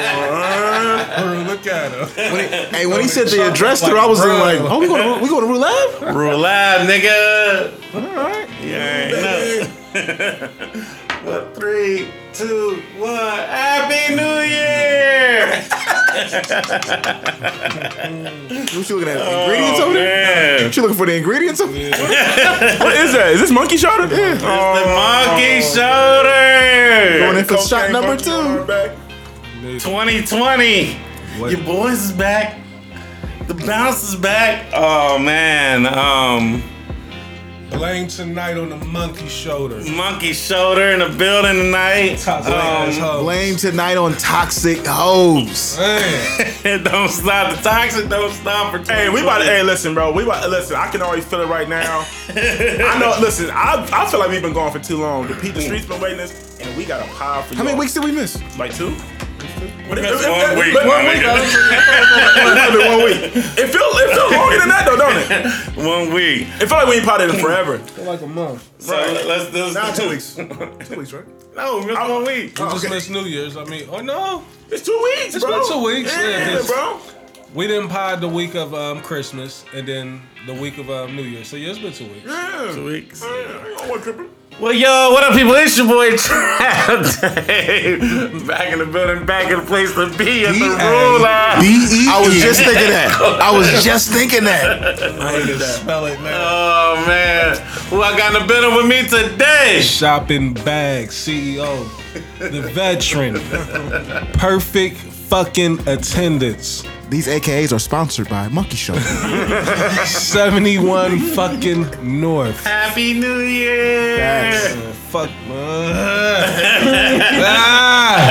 Oh, look at him. Hey, when he said the address her, I was in like, oh, we going to we going to Rue Lab? Rule Lab, nigga. All right. Yeah. What? Three, two, one. Happy New Year! What you looking at? Oh, ingredients Oh, over there? What you looking for the ingredients over there? What is that? Is this monkey shoulder? Yeah. It's the oh. monkey shoulder. Going in for shot number two. 2020. Your boys is back. The bounce is back. Oh man. Um Blame tonight on the monkey shoulder. monkey shoulder in the building tonight. Toxic ass Um. Blame tonight on toxic hoes. Man. don't stop. The toxic don't stop for Hey, we about to. Hey, listen, bro. We about. Listen, I can already feel it right now. I know. Listen, I, I feel like we've been gone for too long. The people, the streets been waiting this, and we got a pile for you. How many weeks did we miss? Like two. What That's one week, One week. One week. It feel it feel longer than that though, don't it? One week. It felt like we ain't potted in forever. Feel like a month. So let's do Nah, two weeks. two weeks, right? No, just one week. We just missed New Year's. I mean, oh no, It's two weeks, It's bro. been two weeks, yeah, Yeah, bro. We didn't pod the week of um, Christmas and then the week of um, New Year. So yeah, it's been two weeks. Yeah. Two weeks. Yeah, I ain't gonna tripping. Well, yo, what up, people? It's your boy Trav Dave. Back in the building, back in the place to be at the Rule Lab. I was just thinking that. I was just thinking that. I need to spell it, man. Oh man, who I got in the building with me today? Shopping bag CEO, the veteran, perfect fucking attendance. These AKAs are sponsored by Monkey Show. 71 fucking North. Happy New Year! Uh, fuck. ah,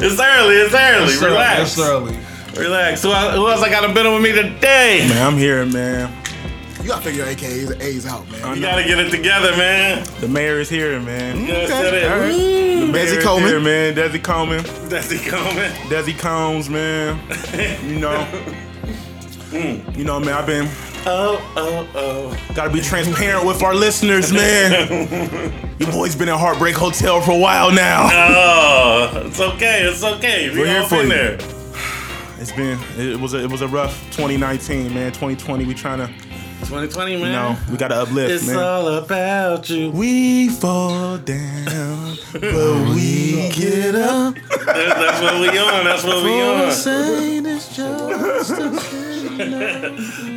It's early. It's early. it's early, Relax. It's early. Relax. Who, who else I got a the building with me today? Man, I'm here, man. You gotta figure your AKAs and A's out, man. You gotta get it together, man. The mayor is here, man. You gotta Okay, set it. all right. The mayor Desi is Coleman. here, man. Desi Coleman. That's it coming. Desi Combs, man. You know. You know, man, I've been Oh, oh, oh. gotta be transparent with our listeners, man. Your boy's been at Heartbreak Hotel for a while now. Oh, it's okay. It's okay. We We're here for been you. there. It's been it was a, it was a rough 2019, man. 2020, we trying to 2020, man. know we gotta uplift, It's man. all about you. we fall down, but we get up. That- That's what we on. That's what we on.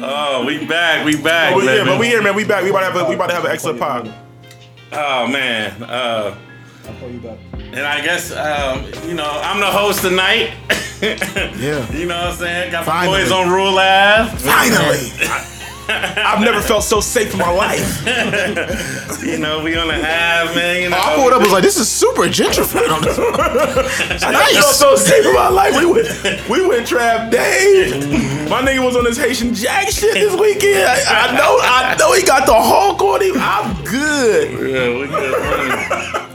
Oh, we back. We back. But we here, but we here, man. We back. We about to have a, we about to have an excellent pod. Oh man. Uh, I'll call you back. and I guess um, you know I'm the host tonight. Yeah. You know what I'm saying? Got my boys on Rule Lab. Finally. I've never felt so safe in my life. You know we on the half, man. You know. I pulled up. Was like, this is super gentrified. I felt so safe in my life. We went, we went trap Dave. My nigga was on this Haitian Jack shit this weekend. I, I know, I know he got the Hulk on him. I'm good. Yeah, we good.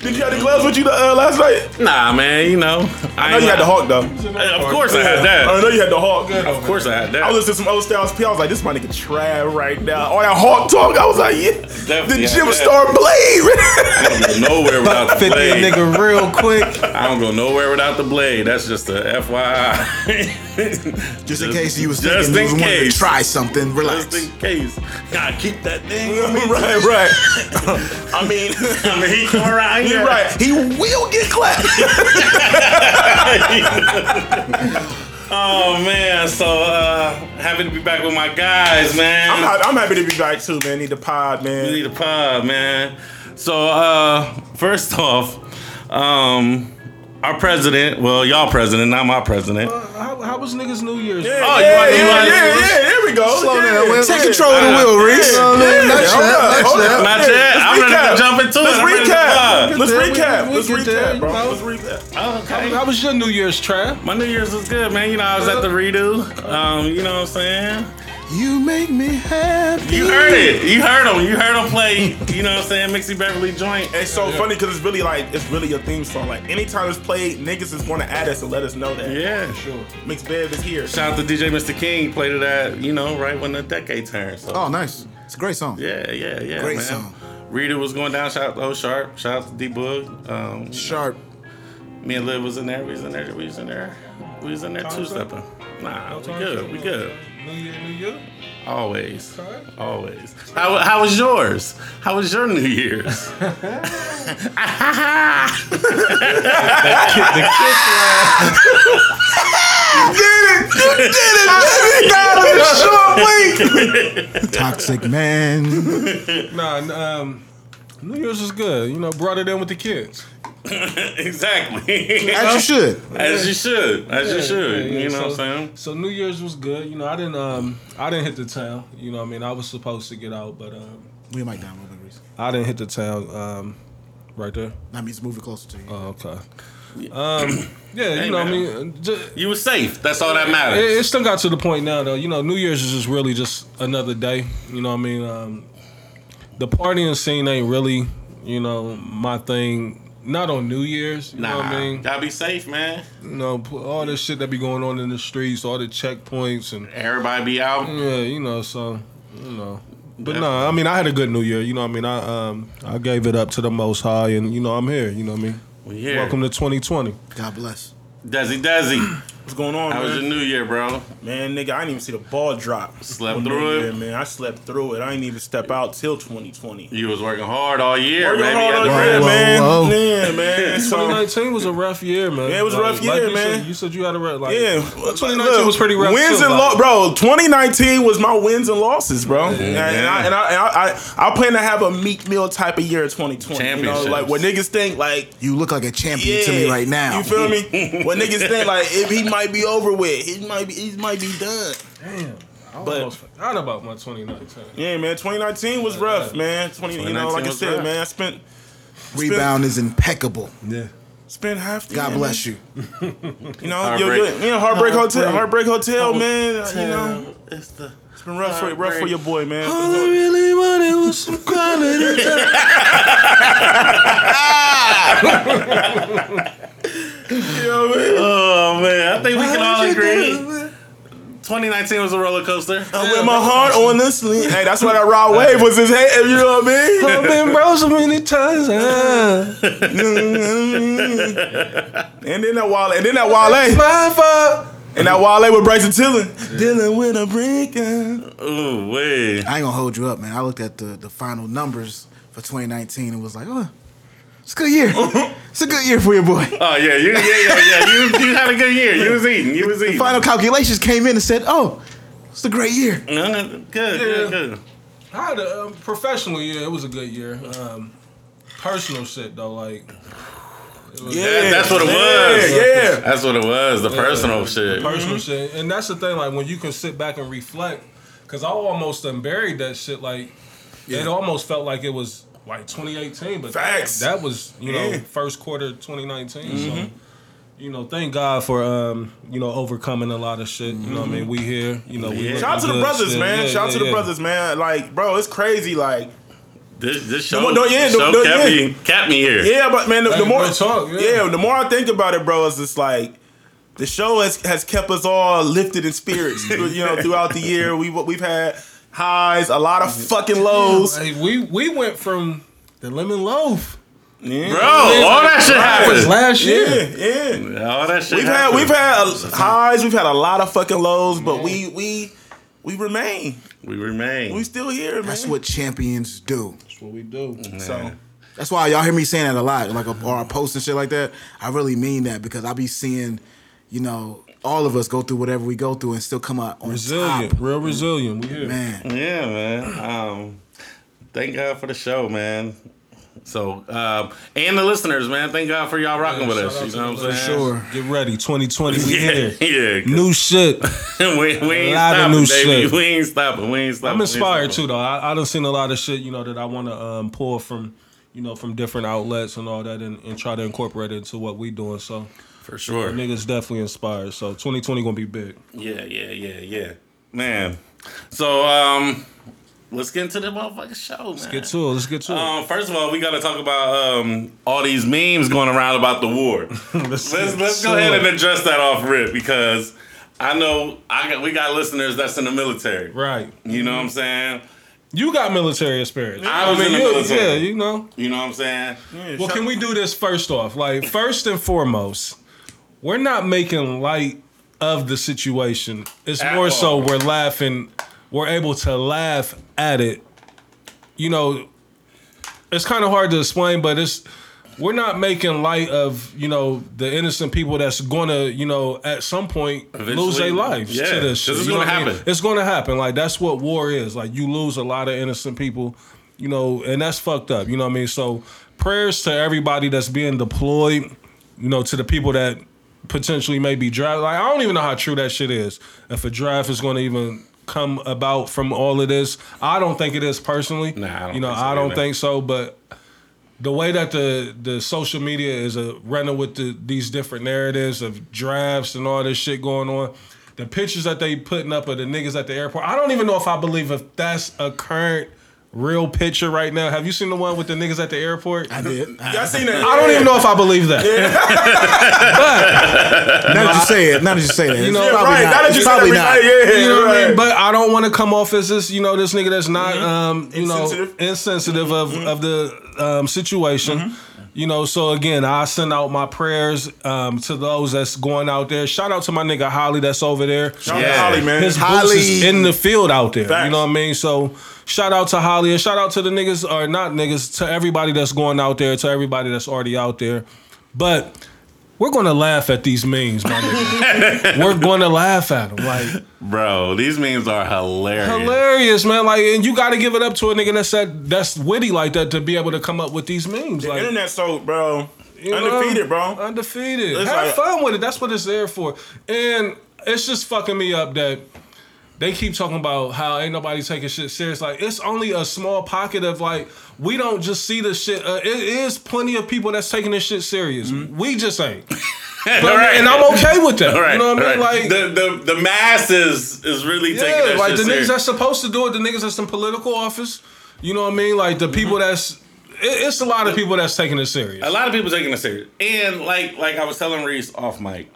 Did you have the gloves with you uh, last night? nah, man. You know. I know you had the hawk though. Of course I had that. I know you had the Hulk. Of course I had I that. was listening to some old styles P. I was like, this my nigga Trav right now. All that Hawk talk, I was like, yeah. Definitely the had Jim. Star Blade. I don't go nowhere without Buck the 50 blade. nigga real quick. I don't go nowhere without the blade. That's just a FYI. Just in case you was Just thinking you in was wanting to try something, relax. Just in case. Gotta keep that thing. right, right. I mean, I mean, he come around you're right. He will get clapped. Oh man, so uh happy to be back with my guys, man. I'm, I'm happy to be back too, man. Need the pod, We man. need a pod, man. So uh first off, um our president, well, y'all president, not my president. How, how was niggas New Year's? Yeah, Oh, you yeah, you yeah, want- yeah, yeah, There we go. Slow yeah, down. yeah. Take control of the Uh, wheel, Reese. Yeah, Not yeah, yet, not yet. Not yet. let's I'm ready to recap. jump into it. Let's I'm ready recap. Let's recap. we Let's recap, bro. Let's recap. Okay. How was your New Year's, Trav? My New Year's was good, man. You know, I was at the redo. Um, you know what I'm saying? You make me happy. You heard it. You heard him. You heard him play, you know what I'm saying, Mixie Beverly joint. It's so funny because it's really like it's really a theme song. Like anytime it's played, niggas is going to add us and let us know that. Yeah, sure. Mix Bev is here. Shout out to DJ Mr. King. He played it at, you know, right when the decade turned. So Oh, nice. It's a great song. yeah, yeah, yeah. Great man. song. Rita was going down. Shout out to O Sharp. Shout out to D Boog. Um, Sharp. Me and Liv was in there. We was in there. We was in there. We was in there two stepping. Nah, we good. We good. New Year, New Year. Always. Okay. Always. How, how was yours? How was your New Year's? The kiss Toxic man. Nah, um, New Year's was good. You know, brought it in with the kids. exactly. As you should. As you should. As you should. Yeah, yeah, You know so, what I'm saying? So New Year's was good. You know, I didn't um I didn't hit the town. You know, what I mean, I was supposed to get out, but um We might down a little bit, I didn't hit the town. Um, right there. That means moving closer to you. Oh, okay. Um, yeah, Hey, you know, what I mean, ju- You were safe. That's all that it, matters. it still got to the point now, though. You know, New Year's is just really just another day. You know, what I mean, um, the partying scene ain't really, you know, my thing. Not on New Year's. You nah, know what I mean? gotta be safe, man. You know, all this shit that be going on in the streets, all the checkpoints, and Everybody be out. yeah, you know, so you know. But no, I mean, I had a good New Year. You know, what I mean, I um, I gave it up to the Most High, and you know, I'm here. You know, what I mean, We here. welcome to 2020. God bless. Desi Desi. What's going on, How was man? your New Year, bro? Man, nigga, I didn't even see the ball drop. Slept through New it? Year, man. I slept through it. I didn't even step out till 2020. You was working hard all year, Working baby. hard At all the Whoa, year, whoa, man. whoa. Yeah, man. So, 2019 was a rough year, man. Yeah, it was a rough year, you man. Said, you said you had a rough, like, yeah, 2019 was pretty rough. Wins too, and like- losses, bro. 2019 was my wins and losses, bro. And, and I and I, and I, I I plan to have a meat meal type of year in 2020. You know, like what niggas think, like You look like a champion to me right now. You feel me? what niggas think, like if he might be over with, he might be, he might be done. Damn, I But- almost forgot about my 2019. Yeah, man. 2019 was rough, man. 20, you know, like I said, rough. man. I spent Rebound is impeccable. Yeah. spent half. The God year, bless you. man. You know, Heartbreak. you're good. You know, heartbreak hotel, heartbreak hotel, man. You know, it's the it's been rough for rough for your boy, man. All I really wanted was some quality Oh man, I think we can all agree. 2019 was a roller coaster. I wear my heart on the sleeve. Hey, that's why that raw wave was his head. You know what I mean? I've been bro so many times. and then that Wale, and then that Wale, My fault. and that Wale with Bryson Tiller. Dealing with a breaker. Oh, wait. I ain't gonna hold you up, man. I looked at the, the final numbers for 2019 and was like, oh, it's a good year. it's a good year for your boy. Oh yeah, you yeah yeah yeah. You you had a good year. You was eating. You was eating. Final calculations came in and said, oh, it's a great year. No, no, Good, good, good. I had a um, professional year. It was a good year. Um, personal shit though, like Yeah, was That- that's what it was. Yeah, yeah. That's what it was. The personal shit. personal shit, and that's the thing. Like when you can sit back and reflect, because I almost unburied that shit. Like it almost felt like it was like 2018, but Facts. That, that was you know Yeah. first quarter 2019. So. You know, thank God for um, you know, overcoming a lot of shit. You know what I mean? We here, you know, we Yeah. looking Shout out to the brothers, still. man. Yeah, Shout out yeah, to the yeah. brothers, man. Like, bro, it's crazy. Like, This this show, No, no, yeah, this no, show no, kept yeah. me kept me here. yeah, but man, the, the more talk, yeah. yeah, the more I think about it, bro, is it's like the show has has kept us all lifted in spirits. you know, throughout the year, we we've had highs, a lot of fucking lows. Hey, we we went from the lemon loaf. Yeah. Bro, all that shit happened. last year. Yeah, yeah. All that shit. We've had we've had a, highs, we've had a lot of fucking lows, but we we we remain. We remain. We still here, man. That's what champions do. That's what we do. So That's why y'all hear me saying that a lot, like or I post and shit like that. I really mean that because I be seeing, you know, all of us go through whatever we go through and still come out on Resilient, top. real resilient. We here. Man, Yeah, man. Um, thank God for the show, man. So, um, and the listeners, man. Thank God for y'all rocking with us. You know what I'm saying? sure. Get ready, 2020. We Yeah, here. yeah. New shit. we, we ain't A lot of stopping, new baby. shit. We ain't stopping. We ain't stopping. I'm inspired stopping. too, though. I, I done seen a lot of shit, you know, that I want to um, pull from, you know, from different outlets and all that, and, and try to incorporate it into what we doing. So For sure. niggas definitely inspired. So 2020 gonna be big. Yeah, yeah, yeah, yeah. Man. So, um, let's get into the motherfucking show, man. Let's get to it. Let's get to it. Um, first of all, we got to talk about um, all these memes going around about the war. let's let's let's go ahead and address that off rip because I know I got we got listeners that's in the military. right. You know what I'm saying? You got military experience. I was in the military. Yeah, you know. You know what I'm saying? Well, can we do this first off? Like, first and foremost, we're not making light of the situation. It's At more so we're laughing. We're able to laugh at it. You know, it's kind of hard to explain, but it's we're not making light of you know the innocent people that's gonna you know at some point lose Eventually, their lives yeah, to this shit. it's gonna what I mean? happen. It's gonna happen. Like that's what war is. Like you lose a lot of innocent people, you know, and that's fucked up. You know what I mean? So prayers to everybody that's being deployed. You know, to the people that potentially maybe draft. Like I don't even know how true that shit is. If a draft is gonna even come about from all of this, I don't think it is personally. Nah, I don't you know, think so I don't think so. But the way that the the social media is uh, running with the, these different narratives of drafts and all this shit going on, the pictures that they putting up of the niggas at the airport, I don't even know if I believe if that's a current real picture right now. Have you seen the one with the niggas at the airport? I did. Y'all seen that? I don't even know if I believe that. Now that you say it, now that you say that, you know, know, probably right. not. Now that you probably not. yeah, You know what I mean? But I don't want to come off as this, you know, this nigga that's not, um, you know, Insensitive. insensitive of of the um, situation. You know, so again, I send out my prayers um, to those that's going out there. Shout out to my nigga Holly that's over there. Shout out to Holly, man. His Holly. boots is in the field out there. Facts. You know what I mean? So shout out to Holly and shout out to the niggas or not niggas to everybody that's going out there, to everybody that's already out there. But we're gonna laugh at these memes, my nigga. we're gonna laugh at them. Like Bro, these memes are hilarious. hilarious, man. Like, and you got to give it up to a nigga that's that, that's witty like that to be able to come up with these memes. The Like, internet so, bro. you know, Undefeated, bro. Undefeated. It's Have like- fun with it. That's what it's there for. And it's just fucking me up that they keep talking about how ain't nobody taking shit serious. Like, it's only a small pocket of like we don't just see the shit. Uh, it is plenty of people that's taking this shit serious. We just ain't. But, Right. And I'm okay with that. Right, you know what I mean? right. Like the, the the masses is really taking Yeah, that like the niggas serious. that's supposed to do it, the niggas that's in political office. You know what I mean? Like the people that's it, it's a lot of people that's taking it serious. A lot of people taking it serious, and like like I was telling Reese off mic,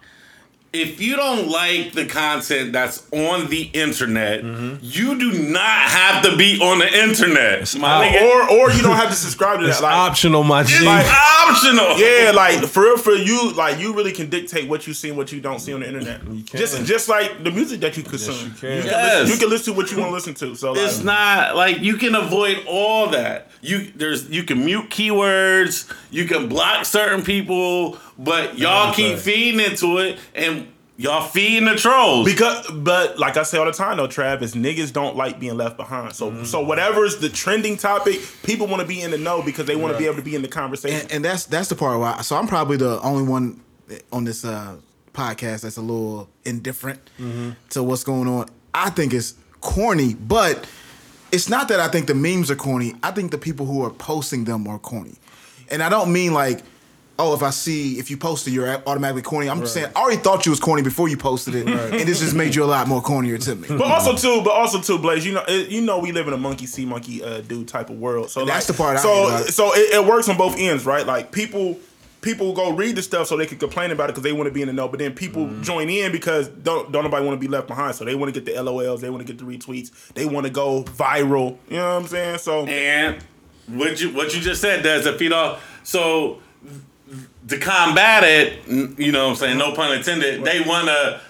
if you don't like the content that's on the internet, you do not have to be on the internet. My nigga. Or or you don't have to subscribe to that. It's Like, optional, my G. It's optional. yeah, like for real, for you, like you really can dictate what you see and what you don't see on the internet. Just just like the music that you consume. you can. You, can Yes. listen, you can listen to what you want to listen to. So like, It's not like you can avoid all that. You there's you can mute keywords, you can block certain people, but y'all keep feeding into it and y'all feeding the trolls. Because, but like I say all the time though, Travis, niggas don't like being left behind. So, Mm-hmm. so whatever is the trending topic, people want to be in the know because they want to be able to be in the conversation. and, and that's that's the part why. So I'm probably the only one on this uh, podcast that's a little indifferent to what's going on. I think it's corny, but it's not that I think the memes are corny. I think the people who are posting them are corny, and I don't mean like. Oh, if I see if you posted, you're automatically corny. I'm just saying, I already thought you was corny before you posted it, and this just made you a lot more cornier to me. But also too, but also too, Blaze. You know, it, you know, we live in a monkey see monkey uh, do type of world. So That's the part I So hate about it. so it, it works on both ends, right? Like people. People go read the stuff so they can complain about it because they want to be in the know, but then people Mm-hmm. join in because don't don't nobody want to be left behind. So they want to get the LOLs, they want to get the retweets, they want to go viral. You know what I'm saying? So And what you what you just said does it feed off. So to combat it, you know what I'm saying, no pun intended, they wanna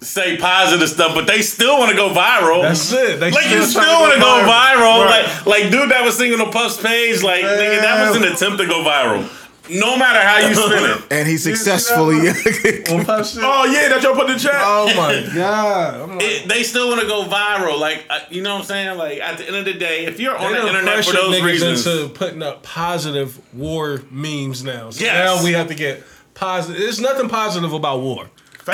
say positive stuff, but they still wanna go viral. That's it. They like you still wanna go viral. Right. Like like dude that was singing on Puff's page, like nigga, that was an attempt to go viral. No matter how you spin it. And he successfully. oh yeah, that y'all put in the chat. Oh my god! Like, It, they still want to go viral. Like, uh, you know what I'm saying? Like, at the end of the day, if you're on the internet for those reasons, into putting up positive war memes now. So Yes. now we have to get positive. There's nothing positive about war,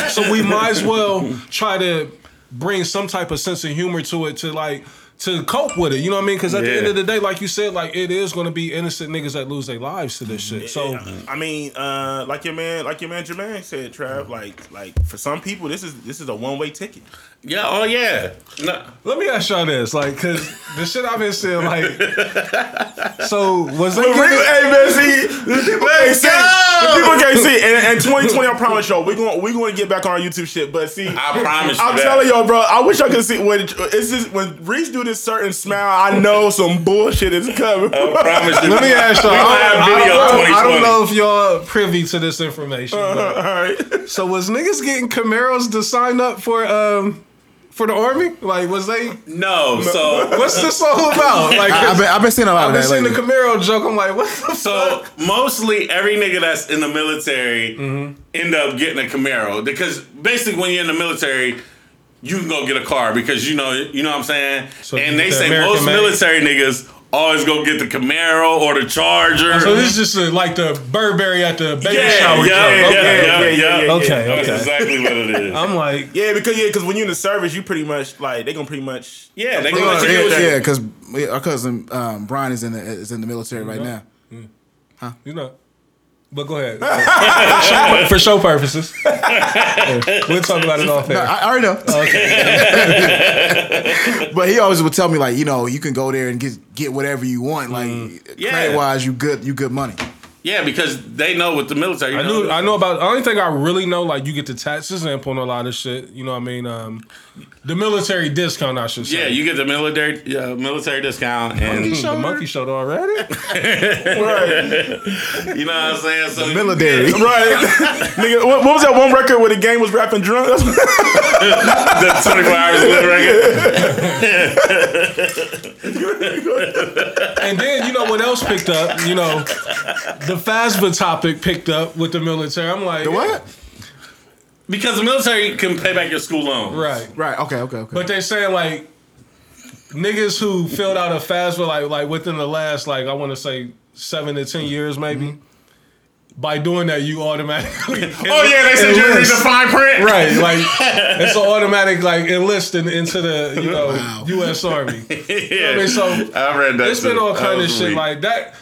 so we might as well try to bring some type of sense of humor to it to like to cope with it. You know what I mean? Because at the end of the day, like you said, like it is going to be innocent niggas that lose their lives to this shit. So I mean, uh, like your man, like your man Jermaine said, Trav. Like, like for some people, this is this is a one way ticket. yeah, oh yeah, no, let me ask y'all this, like, because the shit I've been seeing, like, so was they Hey giving, man, see, the people can't see. The people can't see. And, and 2020, I promise y'all, we going we going to get back on our YouTube shit. But see, I promise I'm that. telling y'all, bro. I wish I could see when it's just when Reese do this certain smile, I know some bullshit is coming. I promise you. Let me ask y'all. I, I- I- I don't know if y'all privy to this information. All but- right. so was niggas getting Camaros to sign up for um for the army? Like was they? No, so What's this all about? Like I, have been, I've been seeing a lot I've of been that seeing the lately. Camaro joke. I'm like, what the so fuck? mostly every nigga that's in the military Mm-hmm. end up getting a Camaro because basically when you're in the military. You can go get a car because you know you know what I'm saying, So and they the say American most made? military niggas always go get the Camaro or the Charger. So this is just uh, like the Burberry at the baby yeah, shower. yeah, joke. yeah, Okay. yeah, yeah, yeah, Okay, That's okay. exactly what it is. I'm like, Yeah, because yeah, because when you're in the service, you pretty much like they gonna pretty much. yeah, they They gonna gonna- let you yeah, get yeah, yeah, because our cousin um, Brian is in the is in the military right now. Huh? You know. But go ahead. for, show, purposes. We'll talk about it off No, air. I, I already know. but he always would tell me like, you know, you can go there and get get whatever you want. Like mm. Yeah. credit wise, you good you good money. Yeah, because they know with the military. You I know, knew I know about the only thing I really know, like you get the taxes and on a lot of shit. You know what I mean? Um the military discount I should say. Yeah, you get the military uh, military discount, Monkey and show, the monkey showed already. right. you know what I'm saying. So Military. Right, nigga. What, what was that one record where the game was rapping drunk? The 24 hours of record. and then you know what else picked up? You know, the FAFSA topic picked up with the military. I'm like, The what? Because the military can pay back your school loan. Right. Right. Okay. Okay. Okay. But they saying like niggas who filled out a FAFSA like like within the last like I want to say seven to ten years maybe. Mm-hmm. By doing that, you automatically. Oh yeah, they said you didn't read the fine print. Right, like it's an automatic like enlisting into the you know Wow. U.S. Army. yeah. I mean, so I read that. it's been all kind of was shit weak. like that.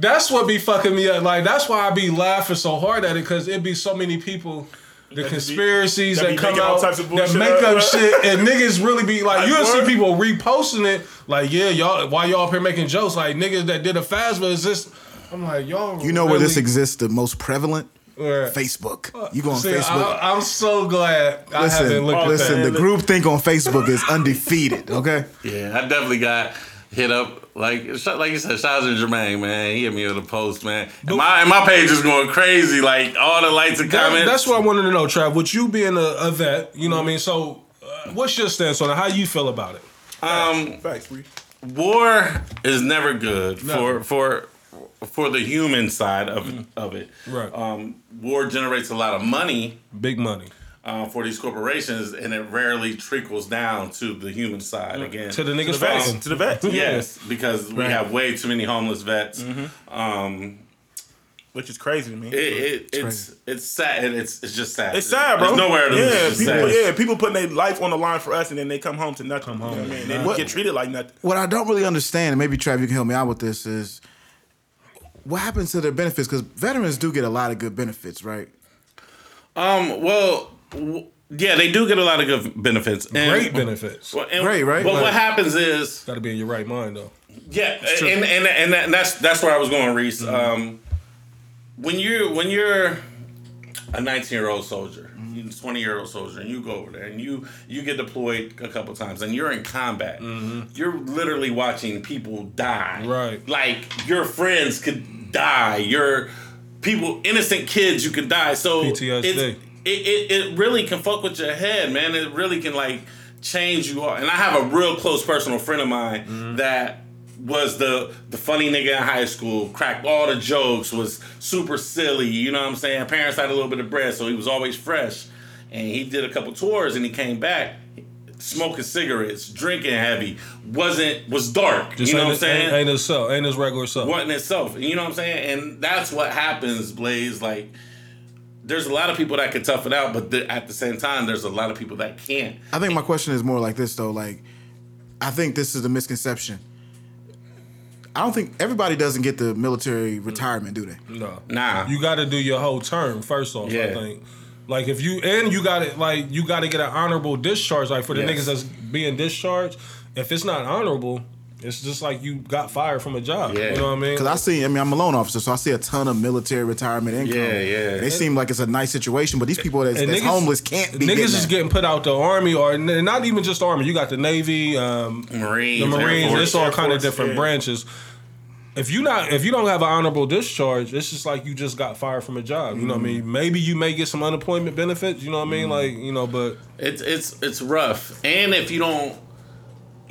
That's what be fucking me up. Like that's why I be laughing so hard at it because it be so many people. The just be- conspiracies that that, come making all out types of that bullshit make up, up shit, and niggas really be like, Like, you'll see people reposting it, like, yeah, y'all, why y'all up here making jokes? Like niggas that did a FAFSA is this. I'm like, y'all. you know where this exists the most prevalent? where- Facebook. Uh, you go on See, Facebook. I, I'm so glad I listen, haven't looked at listen. that. The group think on Facebook is undefeated. Okay. Yeah, I definitely got hit up. Like, like you said, shout out to Jermaine, man. He hit me with a post, man. And my, and my page is going crazy. Like, all the likes and That- comments. that's what I wanted to know, Trav. With you being a, a vet, you know what I mean? So, uh, what's your stance on it? How you feel about it? um, facts. War is never good Never. for for for the human side of of it. Right. Um, war generates a lot of money Big money. Uh, for these corporations, and it rarely trickles down to the human side again. To the niggas To the vets. To the vets. yes, because we have way too many homeless vets. Mm-hmm. Um, Which is crazy to me. it, it, it's it's sad. and It's it's just sad. It's sad, bro. There's nowhere to yeah, lose. People, sad. yeah, people putting their life on the line for us, and then they come home to nothing. Come home, you know what I mean? They What- get treated like nothing. What I don't really understand, and maybe Trav, you can help me out with this, is what happens to their benefits? Because veterans do get a lot of good benefits, right? Um. Well. W- yeah, they do get a lot of good benefits. And, Great benefits. Well, and- Great, right? But Like- what happens is Got to be in your right mind, though. Yeah, and, and and and that's that's where I was going, Reese. Mm-hmm. Um, when you when you're a 19 year old soldier, Mm-hmm. 20 year old soldier, and you go over there and you you get deployed a couple times, and you're in combat, you're literally watching people die. Mm-hmm. Right. like your friends could die. Your people, innocent kids, you could die. So PTSD. It, it it really can fuck with your head, man. It really can like change you all. And I have a real close personal friend of mine Mm-hmm. that was the the funny nigga in high school, cracked all the jokes, was super silly, you know what I'm saying? Parents had a little bit of bread, so he was always fresh. And he did a couple tours and he came back smoking cigarettes, drinking heavy, wasn't was dark. Just you know what I'm saying? Ain't, ain't his self. Ain't his regular self. wasn't itself. You know what I'm saying? And that's what happens, Blaze. Like, there's a lot of people that can tough it out, but th- at the same time, there's a lot of people that can't. I think my question is more like this though. Like, I think this is a misconception. I don't think everybody doesn't get the military retirement, do they? No. Nah. You got to do your whole term first off. I Yeah. think. Like if you and you got it like you got to get an honorable discharge. Like for the Yes. niggas that's being discharged, if it's not honorable, It's just like you got fired from a job. Yeah. You know what I mean? Because I see, I mean, I'm a loan officer, so I see a ton of military retirement income. Yeah, yeah. And they seem like it's a nice situation, but these people that's, And that's niggas- homeless can't be Niggas getting is getting put out the army, or not even just army. You got the navy, um, Marines, the Marines. Force, It's all Air kind of different yeah. branches. If you not, if you don't have an honorable discharge, it's just like you just got fired from a job. You know what I mean? Maybe you may get some unemployment benefits. You know what I mean? Like you know, but It's it's it's rough. And if you don't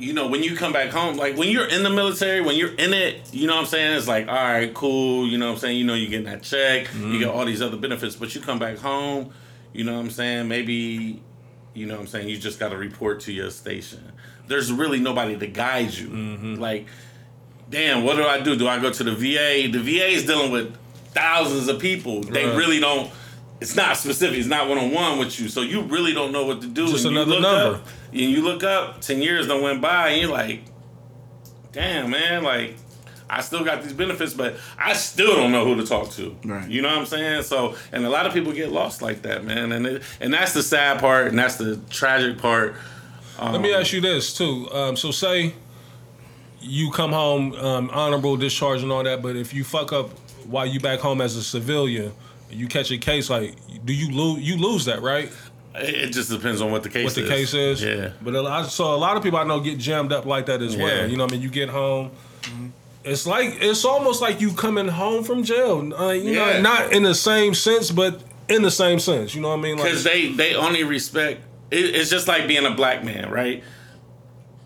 you know, when you come back home, like when you're in the military, when you're in it, you know what I'm saying? It's like, all right, cool, you know what I'm saying? You know, you're getting that check, you mm-hmm. get all these other benefits, but you come back home, you know what I'm saying? Maybe, you know what I'm saying? You just got to report to your station. There's really nobody to guide you. Mm-hmm. Like, damn, what do I do? Do I go to the VA? The VA is dealing with thousands of people. They Right. really don't. It's not specific. It's not one on one with you, so you really don't know what to do. Just And you another look number. Up, and you look up, ten years done went by, and you're like, damn, man, like. I still got these benefits, but I still don't know who to talk to. Right. You know what I'm saying? So, and a lot of people get lost like that, man. And it, and that's the sad part, and that's the tragic part. Let me ask you this too. Um, so say you come home um, honorable discharge and all that, but if you fuck up while you back home as a civilian, you catch a case like, do you lose? You lose that, right? It it just depends on what the case What the is. case is. Yeah. But a lot, so a lot of people I know get jammed up like that as Yeah. well. You know, what I mean, you get home. It's like it's almost like you coming home from jail. Uh, you Yeah. know, not in the same sense, but in the same sense. You know what I mean? Like, because they they only respect. It, it's just like being a black man, right?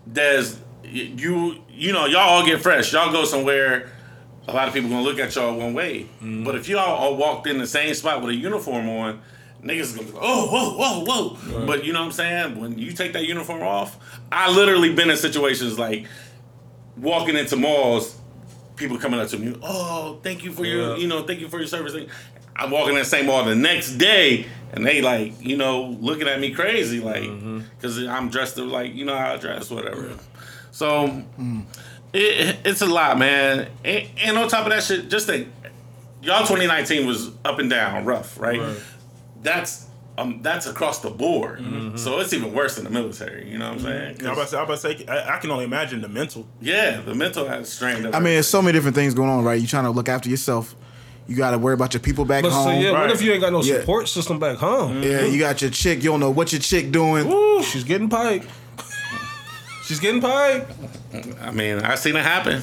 There's you you know y'all all get fresh. Y'all go somewhere. A lot of people gonna look at y'all one way. Mm-hmm. But if y'all all walked in the same spot with a uniform on, niggas gonna be like, oh whoa whoa whoa. But you know what I'm saying? When you take that uniform off, I literally been in situations like walking into malls, people coming up to me, oh, thank you for your, you know, thank you for your service. I'm walking in the same mall the next day, and they like, you know, looking at me crazy, like, mm-hmm. because I'm dressed up like, you know how I dress, whatever. So, mm. It, it's a lot, man. And, and on top of that shit, just think, y'all 2019 was up and down, rough, right? Right. That's um, that's across the board. So it's even worse than the military. You know what I'm saying? I was about to say, I, about to say I, I can only imagine the mental. Yeah, the mental has strained. I mean, there's so many different things going on, right? You trying to look after yourself. You got to worry about your people back but so home. yeah, what if you ain't got no Yeah. support system back home? Yeah, you got your chick. You don't know what your chick doing. Ooh, she's getting piped. She's getting piped. I mean, I've seen it happen.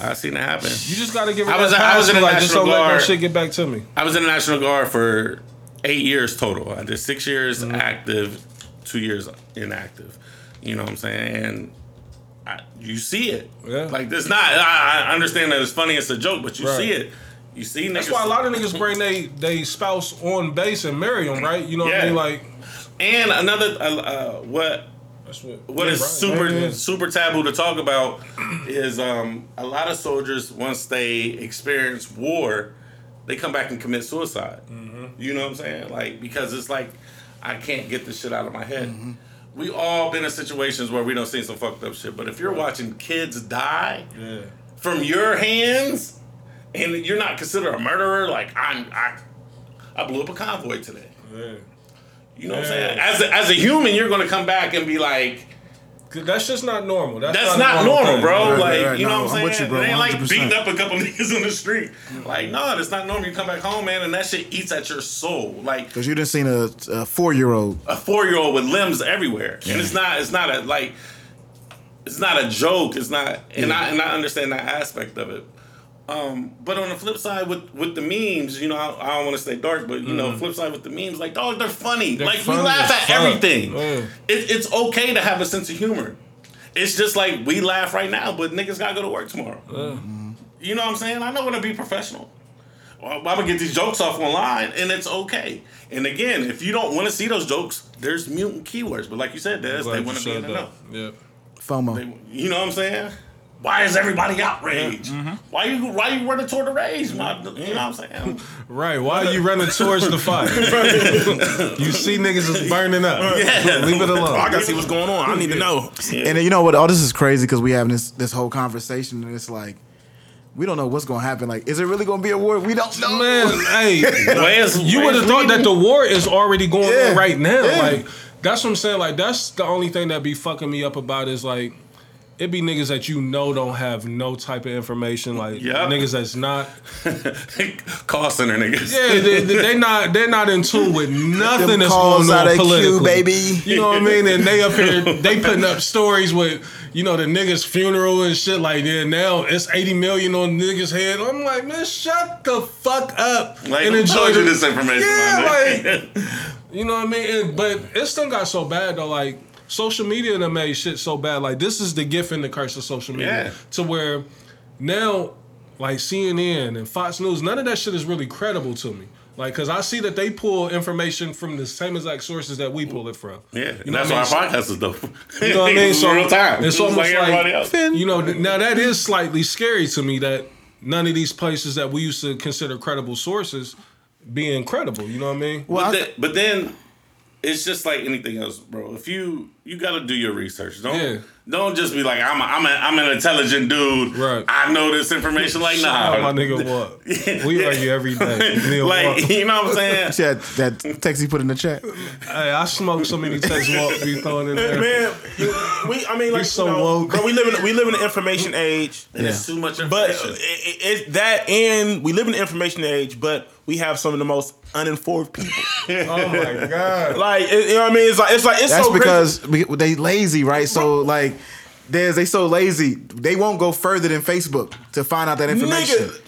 I've seen it happen. You just gotta give her I was- I was in the like, just National let that Guard. shit get back to me. I was in the National Guard for eight years total. I did six years active, two years inactive. You know what I'm saying? And I, you see it. Yeah. Like it's not. I, I understand that it's funny. It's a joke, but you Right. see it. You see niggas. That's why a lot of niggas bring they they spouse on base and marry them, right? You know what I mean? Like and another uh, uh, what what. what yeah, is right. super Yeah, yeah. super taboo to talk about is um, a lot of soldiers once they experience war, they come back and commit suicide. Mm-hmm. You know what I'm saying? Like because it's like I can't get this shit out of my head. Mm-hmm. We all been in situations where we don't see some fucked up shit, but if you're watching kids die Yeah. from your hands and you're not considered a murderer, like I'm I I blew up a convoy today. Yeah. You know what I'm saying? As a, as a human, you're gonna come back and be like. 'Cause That's just not normal. That's, That's a not normal, thing. bro. Right, like, right, you know no, what I'm I'm with saying? you, bro, It ain't like 100%. beating up a couple niggas on the street. Like, no, that's not normal. You come back home, man, and that shit eats at your soul. Like Because you didn't seen a, a four year old. a four year old with limbs everywhere, and it's not. It's not a like. It's not a joke. It's not, and I and I understand that aspect of it. Um, but on the flip side, with with the memes, you know, I, I don't want to stay dark, but you know, flip side with the memes, like dog, they're funny. Mm. They're like funny we laugh at fuck. everything. Yeah. It, it's okay to have a sense of humor. It's just like we laugh right now, but niggas gotta go to work tomorrow. You know what I'm saying? I know when to be professional. Well, I'm gonna get these jokes off online, and it's okay. And again, if you don't want to see those jokes, there's mutant keywords. But like you said, Des, they want to be said in the know. that. Yeah. FOMO. They- You know what I'm saying? Why is everybody outraged? Mm-hmm. Why you why you running toward the rage? My, you know what I'm saying? Right. Why are you running towards the fire? you see niggas is burning up. Yeah. Leave it alone. Oh, I gotta see what's going on. I need to know. And then, you know what? All this is crazy because we having this this whole conversation and it's like we don't know what's gonna happen. Like, is it really gonna be a war? We don't know. Man, hey, you would have thought that the war is already going Yeah. on right now. Yeah. Like that's what I'm saying. Like that's the only thing that be fucking me up about is like it be niggas that you know don't have no type of information, like Yep. niggas that's not. Call center niggas. Yeah, they, they, they not they're not in tune with nothing Them that's going on of Q, politically, baby. You know what I mean? And they up here, they putting up stories with you know the niggas funeral and shit like that. Now it's eighty million on niggas head. I'm like, man, shut the fuck up Like, and enjoy you the- this information, Yeah, like you know what I mean? And, but it still got so bad though. Like social media done made shit so bad. Like this is the gift and the curse of social media. Yeah. To where now, like CNN and Fox News, none of that shit is really credible to me. Like, cause I see that they pull information from the same exact sources that we pull it from. Yeah, you know that's what why I mean? our podcast is dope. You know what I mean? So real time. It's Just almost like, everybody else. you know. Now that is slightly scary to me that none of these places that we used to consider credible sources being credible. You know what I mean? Well, but, I- then, but then it's just like anything else, bro. If you you got to do your research. Don't Yeah. don't just be like I'm a, I'm a, I'm an intelligent dude. Right. I know this information. Like Shout nah, out my nigga what? We argue every day. Neil like Walker. you know what I'm saying. See that, that text he put in the chat. Hey, I smoke so many texts walk be throwing in there. Man, we I mean like so you know, woke. bro, we live in we live in the information age. And It's too much But information. it, it, it's that and we live in the information age, but we have some of the most uninformed people. Oh my god. like it, you know what I mean? It's like it's like it's That's so crazy. because we, they lazy, right? So like, there's they so lazy they won't go further than Facebook to find out that information. Nigga.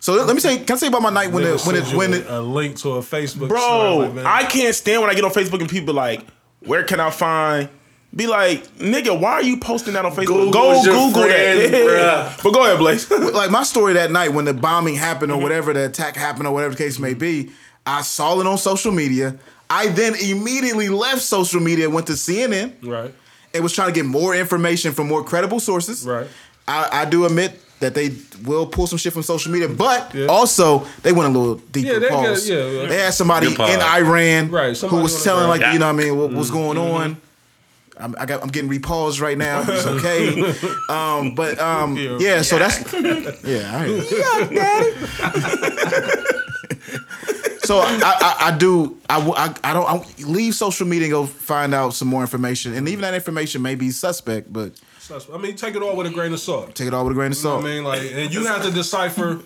So let me say, can I say about my night when it when it when it a link to a Facebook Bro, story, man. I can't stand when I get on Facebook and people like, where can I find? Be like, nigga, why are you posting that on Facebook? Go Google's your Google friend, that. bruh. But go ahead, Blaze. like my story that night when the bombing happened Mm-hmm. or whatever the attack happened or whatever the case may be, I saw it on social media. I then immediately left social media, went to CNN, right. and was trying to get more information from more credible sources. Right. I, I do admit that they will pull some shit from social media, but Yeah. also they went a little deeper. Yeah, they got- yeah, yeah. They had somebody in Iran Right, who was telling like Yeah. you know what I mean what, what's Mm-hmm. going on. I'm, I got, I'm getting repaused right now. It's okay. um, but um, Yeah. yeah, so that's yeah. I hear you. So I, I, I do I, w- I, I don't I leave social media and go find out some more information, and even that information may be suspect, but I mean, take it all with a grain of salt. take it all with a grain of You know salt. what I mean, like, and you have to decipher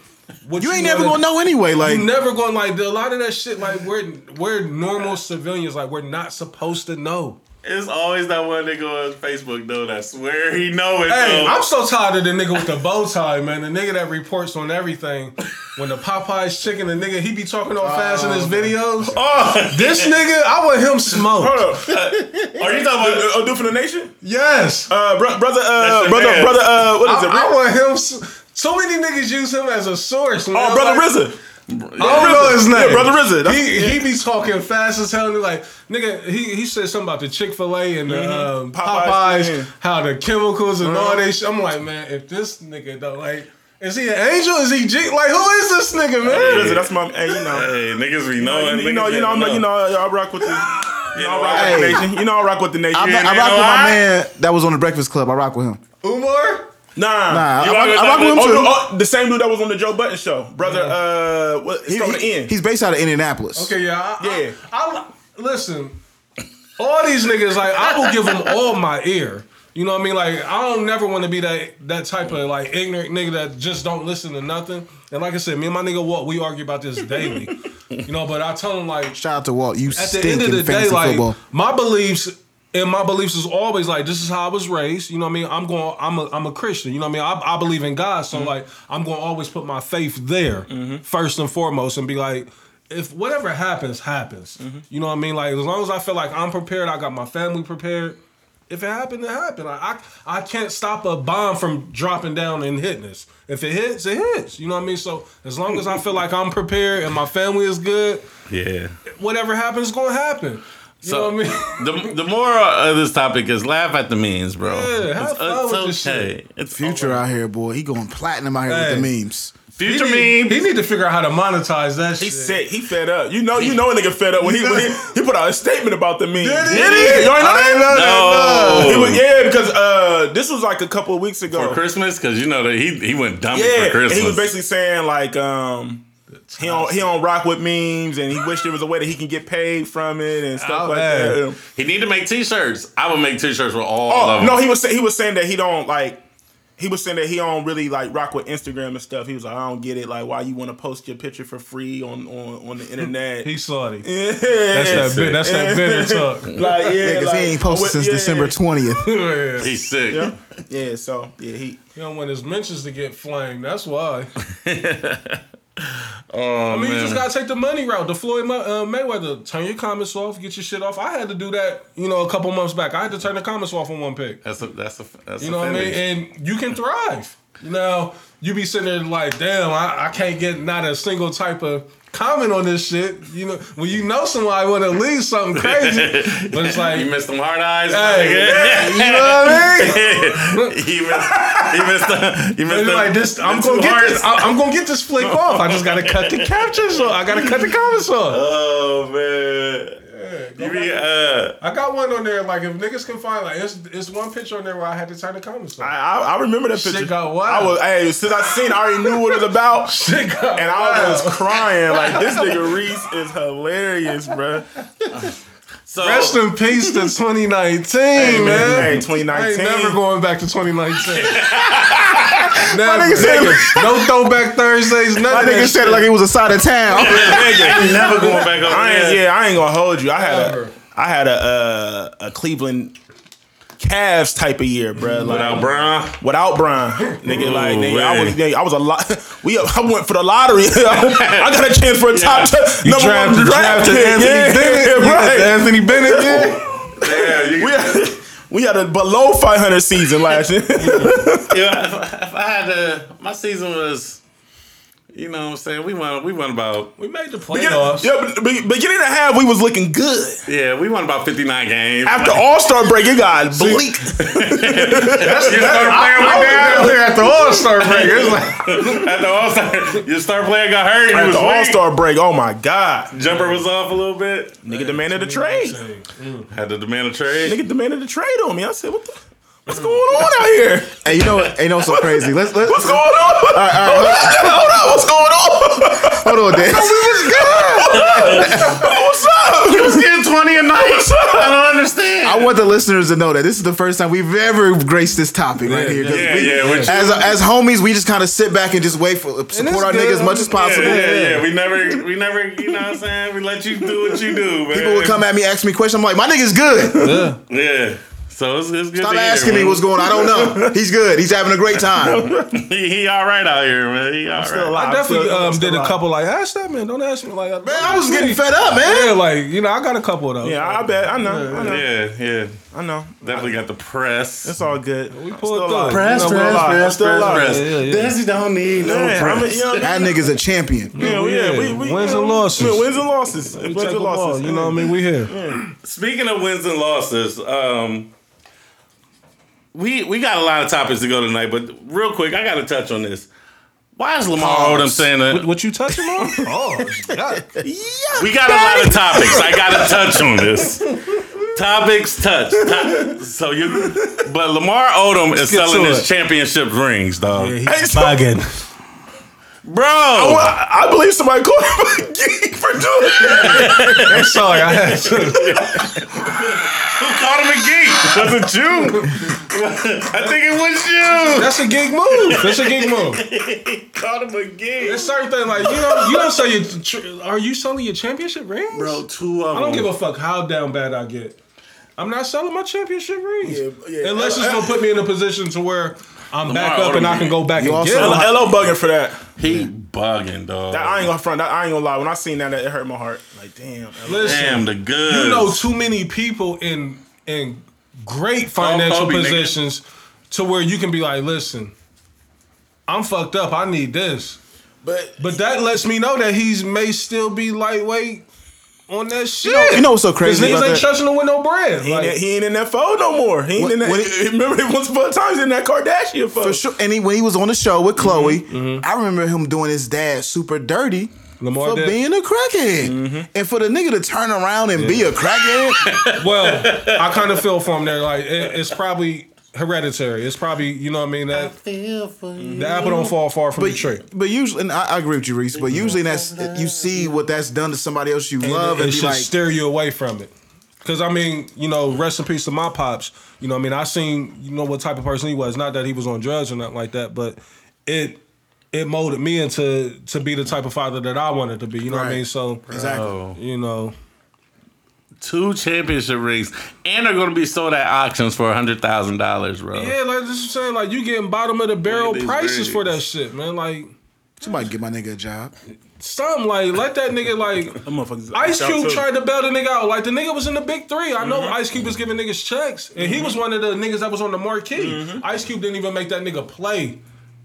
what You ain't wanna- never gonna know anyway. Like You never gonna like a lot of that shit. Like we're we're normal civilians. Like we're not supposed to know. It's always that one nigga on Facebook though that swear he know it. Hey, though. I'm so tired of the nigga with the bow tie, man. The nigga that reports on everything. When the Popeyes chicken, the nigga he be talking all fast in his videos. Oh, This nigga, I want him smoked. Hold up. are you talking about? Uh, Dude for the nation? Yes. Uh, bro, brother, uh, brother, man. brother, uh, what is I, it? I want him. So many niggas use him as a source. Man. oh, brother Like, Rizza. I don't know his name. Yeah, brother Rizza. That's- He he be talking fast as hell. Like nigga, he he said something about the Chick Fil A and the um, Popeyes, Popeyes, how the chemicals and all that shit. I'm like, man, if this nigga don't like, is he an angel? Is he G? Like, who is this nigga, man? Rizza, that's my, hey, you know. Hey, niggas we knowing. You know, you know, you know, you know, I rock with the, you know, I rock Hey. with the nation. You know, I rock with the nation. I, I rock with my man that was on the Breakfast Club. I rock with him. Umar? Nah, Nah, You I, rock rock, I rock with him Oh, too. no, oh, the same dude that was on the Joe Budden show, brother. Uh, what? It's He- from the he- end. he's based out of Indianapolis. Okay, yeah, I, Yeah. I, I, listen. All these niggas, like, I will give them all my ear. You know what I mean? Like, I don't never want to be that that type of like ignorant nigga that just don't listen to nothing. And like I said, me and my nigga Walt, we argue about this daily. you know, but I tell him like, Shout out to Walt. You at the end of the day, fantasy like football. my beliefs and my beliefs is always like this is how I was raised. You know what I mean? I'm going. I'm a. I'm a Christian. You know what I mean? I, I believe in God, so mm-hmm. like I'm going to always put my faith there mm-hmm. first and foremost, and be like. If whatever happens, happens. Mm-hmm. You know what I mean? Like as long as I feel like I'm prepared, I got my family prepared. If it happened, it happened. Like, I I can't stop a bomb from dropping down and hitting us. If it hits, it hits. You know what I mean? So as long as I feel like I'm prepared and my family is good, Yeah. whatever happens is gonna happen. You know So what I mean? the the more of this topic is laugh at the memes, bro. Yeah, have it's, fun it's with this okay. shit. It's Future out here, boy. He going platinum out here Hey. with the memes. Future he need, memes. He need to figure out how to monetize that shit. He shit. said he fed up. You know, you know a nigga fed up when he when he, he put out a statement about the memes. Did he? You ain't know that? No. He was- yeah, because uh, this was like a couple of weeks ago. for Christmas because you know that he he went dumb yeah, for Christmas. and he was basically saying like, um, he don't he don't rock with memes, and he wish there was a way that he can get paid from it and stuff Oh, like man. that. Um, he need to make T-shirts. I would make T-shirts with all Oh of them. no, he was say, he was saying that he don't like. He was saying that he don't really like rock with Instagram and stuff. He was like, I don't get it. Like, why you want to post your picture for free on on, on the internet? He salty. yeah, That's that bit. That's that bitter talk. like yeah, Yeah, because like, he ain't posted with- since yeah, December 20th. yeah. He's sick. Yeah, yeah. So yeah, he He don't want his mentions to get flamed. That's why. Oh I mean, you just gotta take the money route. The Floyd uh, Mayweather, turn your comments off, get your shit off. I had to do that, you know, a couple months back. I had to turn the comments off on one pick. that's a that's a that's You know what I mean? And you can thrive. Now, you be sitting there like, damn, I, I can't get not a single type of comment on this shit. You know, when you know somebody want to leave something crazy, but it's like, You missed them hard eyes. Hey, you know what I mean? he missed. He missed. The, he missed the, like this, I'm gonna get this. I- I'm gonna get this flick off. I just gotta cut the captions off. I gotta cut the comments off. Oh man. You be uh. I got one on there. Like if niggas can find, like it's it's one picture on there where I had to turn the comments. I, I, I remember that Shit picture. got wild. I was hey since I seen, it, I already knew what it was about. Shit got And I was crying like this nigga Reese is hilarious, bro. So Rest in peace to 2019, man, man. hey, I 2019. ain't never going back to 2019. My nigga said, no throwback Thursdays, my nothing. nigga said it like it was a side of town. ain't never going back over I ain't, yeah, I ain't gonna hold you. I had Ever. a I had a uh, a Cleveland Cavs type of year, bro. Like, Without Brown. Without Brian, nigga, like nigga, I was, nigga, I was a lot. We, I went for the lottery. I got a chance for a top t- You number drafted, one draft drafted pick. Anthony yeah, Bennett. right. Anthony Bennett, yeah. Yeah, you, We had, we had a below 500 season last year. yeah, if, if I had to, my season was, you know, what I'm saying we won. We won about We made the Beginning, playoffs. yeah, but be- beginning of half, we was looking good. yeah, we won about 59 games. After All Star break, it got bleak. you start playing I way was down. down there at the All Star break. It was like, After All Star, your star player got hurt. He At was the. All Star break, oh my god, Jumper was off a little bit. nigga demanded a trade. Had to demand a trade. Nigga demanded a trade on me. I said, what the? What's going on out here? hey, you know what? Hey, you know so crazy? Let's let's What's going on? hold, on, hold on, what's going on? hold on, Dan. What's up? He was getting 20 a night. I don't understand. I want the listeners to know that this is the first time we've ever graced this topic right here. 'cause yeah, we- yeah, which- as as homies, we just kind of sit back and just wait for support our good. niggas as much as yeah, possible. yeah, yeah. We never, we never, you know what I'm saying? We let you do what you do, man. People would come at me, ask me questions. I'm like, my nigga's good. Yeah. So it's, it's good Stop to hear, asking me man. what's going on. I don't know. He's good. He's having a great time. He, he all right out here, man. He all still right. alive. I definitely still- um, still did a couple like ask that man. Don't ask me like man. I was getting fed up, man. Yeah, like you know, I got a couple of those. Yeah, I bet. I know. I know. Yeah, yeah. I know. Definitely got the press. It's all good. We pulled through. alive. Press, You know, we're press, alive. press, We're still press, alive. press. Yeah, yeah. Desi don't need no Yeah, I mean, you know, That nigga's a champion. yeah, yeah, we, we, Wins you and losses. yeah, Wins and losses. We Wins and the ball, losses. You know what I mean? We here. Speaking of wins and losses, um, we we got a lot of topics to go tonight, but real quick, I got to touch on this. Why is Lamar Odom saying that? What, what you touching on? Oh, God. We got a lot of topics. I got to touch on this. Topics touch. To- so you, but Lamar Odom is selling his it. championship rings, dog. Hey, so- Bugging. Bro, I, I believe somebody called him a geek for doing that. I'm sorry, I had to. Who called him a geek? Was it you? I think it was you. That's a geek move. That's a geek move. called him a geek. It's certain thing like you know you don't sell your. Tr- are you selling your championship rings? Bro, two of them. I don't give a fuck how down bad I get. I'm not selling my championship rings Yeah, yeah. unless it's gonna put me in a position to where I'm back up and I can go back You and also- get L- LO bugging for that. He bugging, dog. That- I ain't gonna front. That, I ain't gonna lie. When I seen that, it hurt my heart. Like, damn. Listen, Damn, the good. you know too many people in in great financial Kobe, nigga. positions to where you can be like, listen, I'm fucked up. I need this. But But that lets me know that he's may still be lightweight on that shit. know- you know what's so Cause crazy niggas ain't that? trusting to win no bread. he, Like, ain't, he ain't in that fold no more. He ain't When- in that. when he- remember, it once upon a time he was in that Kardashian fold. For sure. And he, when he was on the show with Khloé, mm-hmm. Mm-hmm. I remember him doing his dad super dirty Lamar for did? being a crackhead. Mm-hmm. And for the nigga to turn around and be a crackhead, well, I kind of feel for him there. Like it, it's probably hereditary. It's probably you know what I mean that Feel for you. the apple don't fall far from But the tree. but usually, and I, I agree with you, Reese. But usually, that's you see what that's done to somebody else you love, it, and it be should like, steer you away from it. Cause I mean, you know, rest in peace to my pops. You know, what I mean, I seen you know what type of person he was. Not that he was on drugs or nothing like that, but it it molded me into to be the type of father that I wanted to be. You know what I mean? So exactly. You know, Two championship rings, and they're going to be sold at auctions for a hundred thousand dollars, bro. yeah, like this is saying, like you getting bottom of the barrel these prices for that shit, man. Like Somebody get my nigga a job. something like let that nigga like. Ice Cube tried to bail the nigga out. Like the nigga was in the big three. I know mm-hmm. Ice Cube was giving niggas checks, and he was mm-hmm. one of the niggas that was on the marquee. Mm-hmm. Ice Cube didn't even make that nigga play,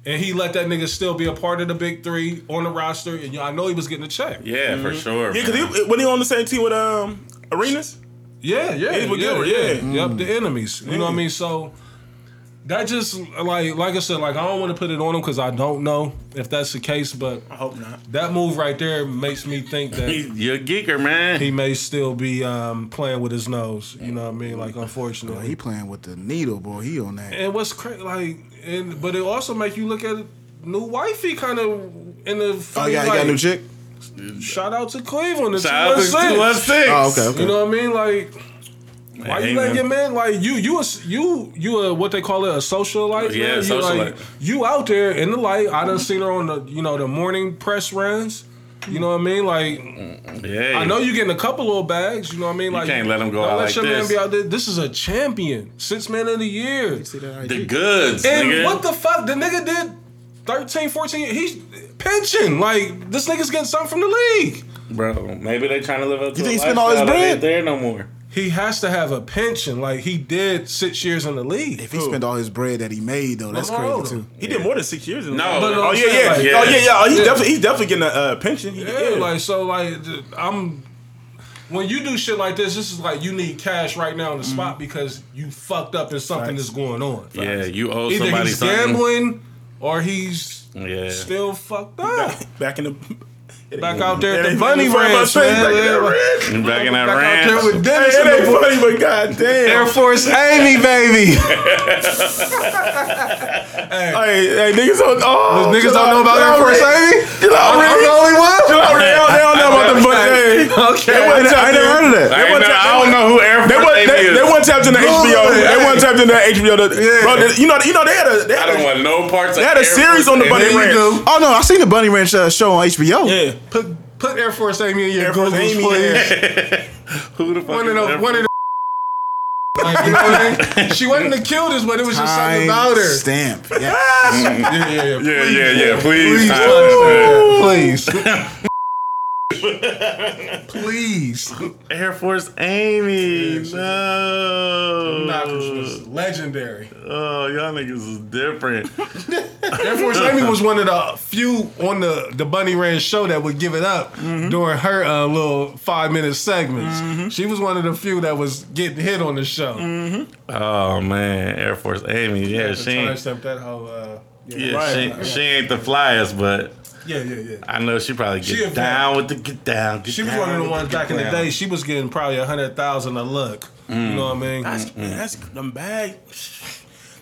and he let that nigga still be a part of the big three on the roster. And you know, I know he was getting a check. Yeah, for sure. Yeah, because he when he on the same team with um Arenas. Yeah, yeah, He yeah, good, yeah. yeah. Yep, the enemies. You know what I mean? So that just like like I said, like I don't want to put it on him because I don't know if that's the case, but I hope not. that move right there makes me think that. He- You're a geeker, man. He may still be um, playing with his nose, you know what I mean? Like, unfortunately, He playing with the needle, boy. He on that. And what's crazy, like, and but it also make you look at new wifey kind of in the. Oh, yeah, he got a new chick. Shout out to Cleveland. Shout out to 216. 216. Oh, okay, okay. You know what I mean? Like, why Hey, you letting man. your man like you? You a you you a what they call it a socialite? Yeah, man? You socialite. like you out there in the light. I done seen her on the you know the morning press runs. You know what I mean? Like Yeah. I know you getting a couple little bags. You know what I mean? Like you can't let them go don't out let like your man be out there. This is a champion, six man of the year. See that the goods. And nigga. what the fuck? The nigga did 13, 14. He's pension. Like this nigga's getting something from the league. Bro, maybe they trying to live up to You think he spent all his bread? there no more. He has to have a pension. Like he did six years in the league. If he spent all his bread that he made, though, that's Lamar crazy too. He did more than six years. In No, the but oh I'm yeah, saying, yeah, like- oh yeah, yeah. Oh, he's Yeah. definitely he's definitely getting a uh, pension. He, Yeah, like so, like I'm. When you do shit like this, this is like you need cash right now on the Mm-hmm. spot because you fucked up and something is going on. Yeah, you owe Either somebody he's something. gambling or he's Yeah. still fucked up. back in the Back out there at the bunny ranch, man. back in that ranch. Back in that out ranch. there with Hey, Dennis it and ain't the funny, but goddamn. Air Force Amy, baby. Hey, hey, niggas don't. Oh, Niggas chill don't know about chill Air Force Amy? Chill out, I'm the only one? Chill out, They don't, they don't know about the bunny. Okay. They wasn't I never heard of that. I, They ain't wasn't know- tapped- I don't know who Air Force Amy is. they weren't tapped into HBO. They weren't tapped into HBO. Bro, you know, you know they had a they I had don't want no parts. they had a series on the Bunny Ranch. Oh no, I seen the Bunny Ranch uh, show on HBO. Yeah, Put put Air Force Amy in your Air Force Googles, Amy, please. Who the fuck One of the one of the. Like, you know what I mean? She wasn't the cutest, but it was just something about her. stamp. Yeah. Yeah, yeah, yeah. Yeah, yeah, yeah. Please, Please, time please, please. Air Force Amy. No. Knockers was legendary. Oh, y'all niggas is different. Air Force Amy was one of the few on the the Bunny Ranch show that would give it up during her uh, little five minute segments. She was one of the few that was getting hit on the show. Oh man, Air Force Amy. Yeah, she ain't. That whole. Uh, yeah, Yeah, Right. she, she ain't the flyest, but yeah, yeah, yeah. I know she probably She get a down with the get down. Get She was down one of the ones back in the day. She was getting probably a hundred thousand a look. You mm. know what I mean? that's man, that's them bag.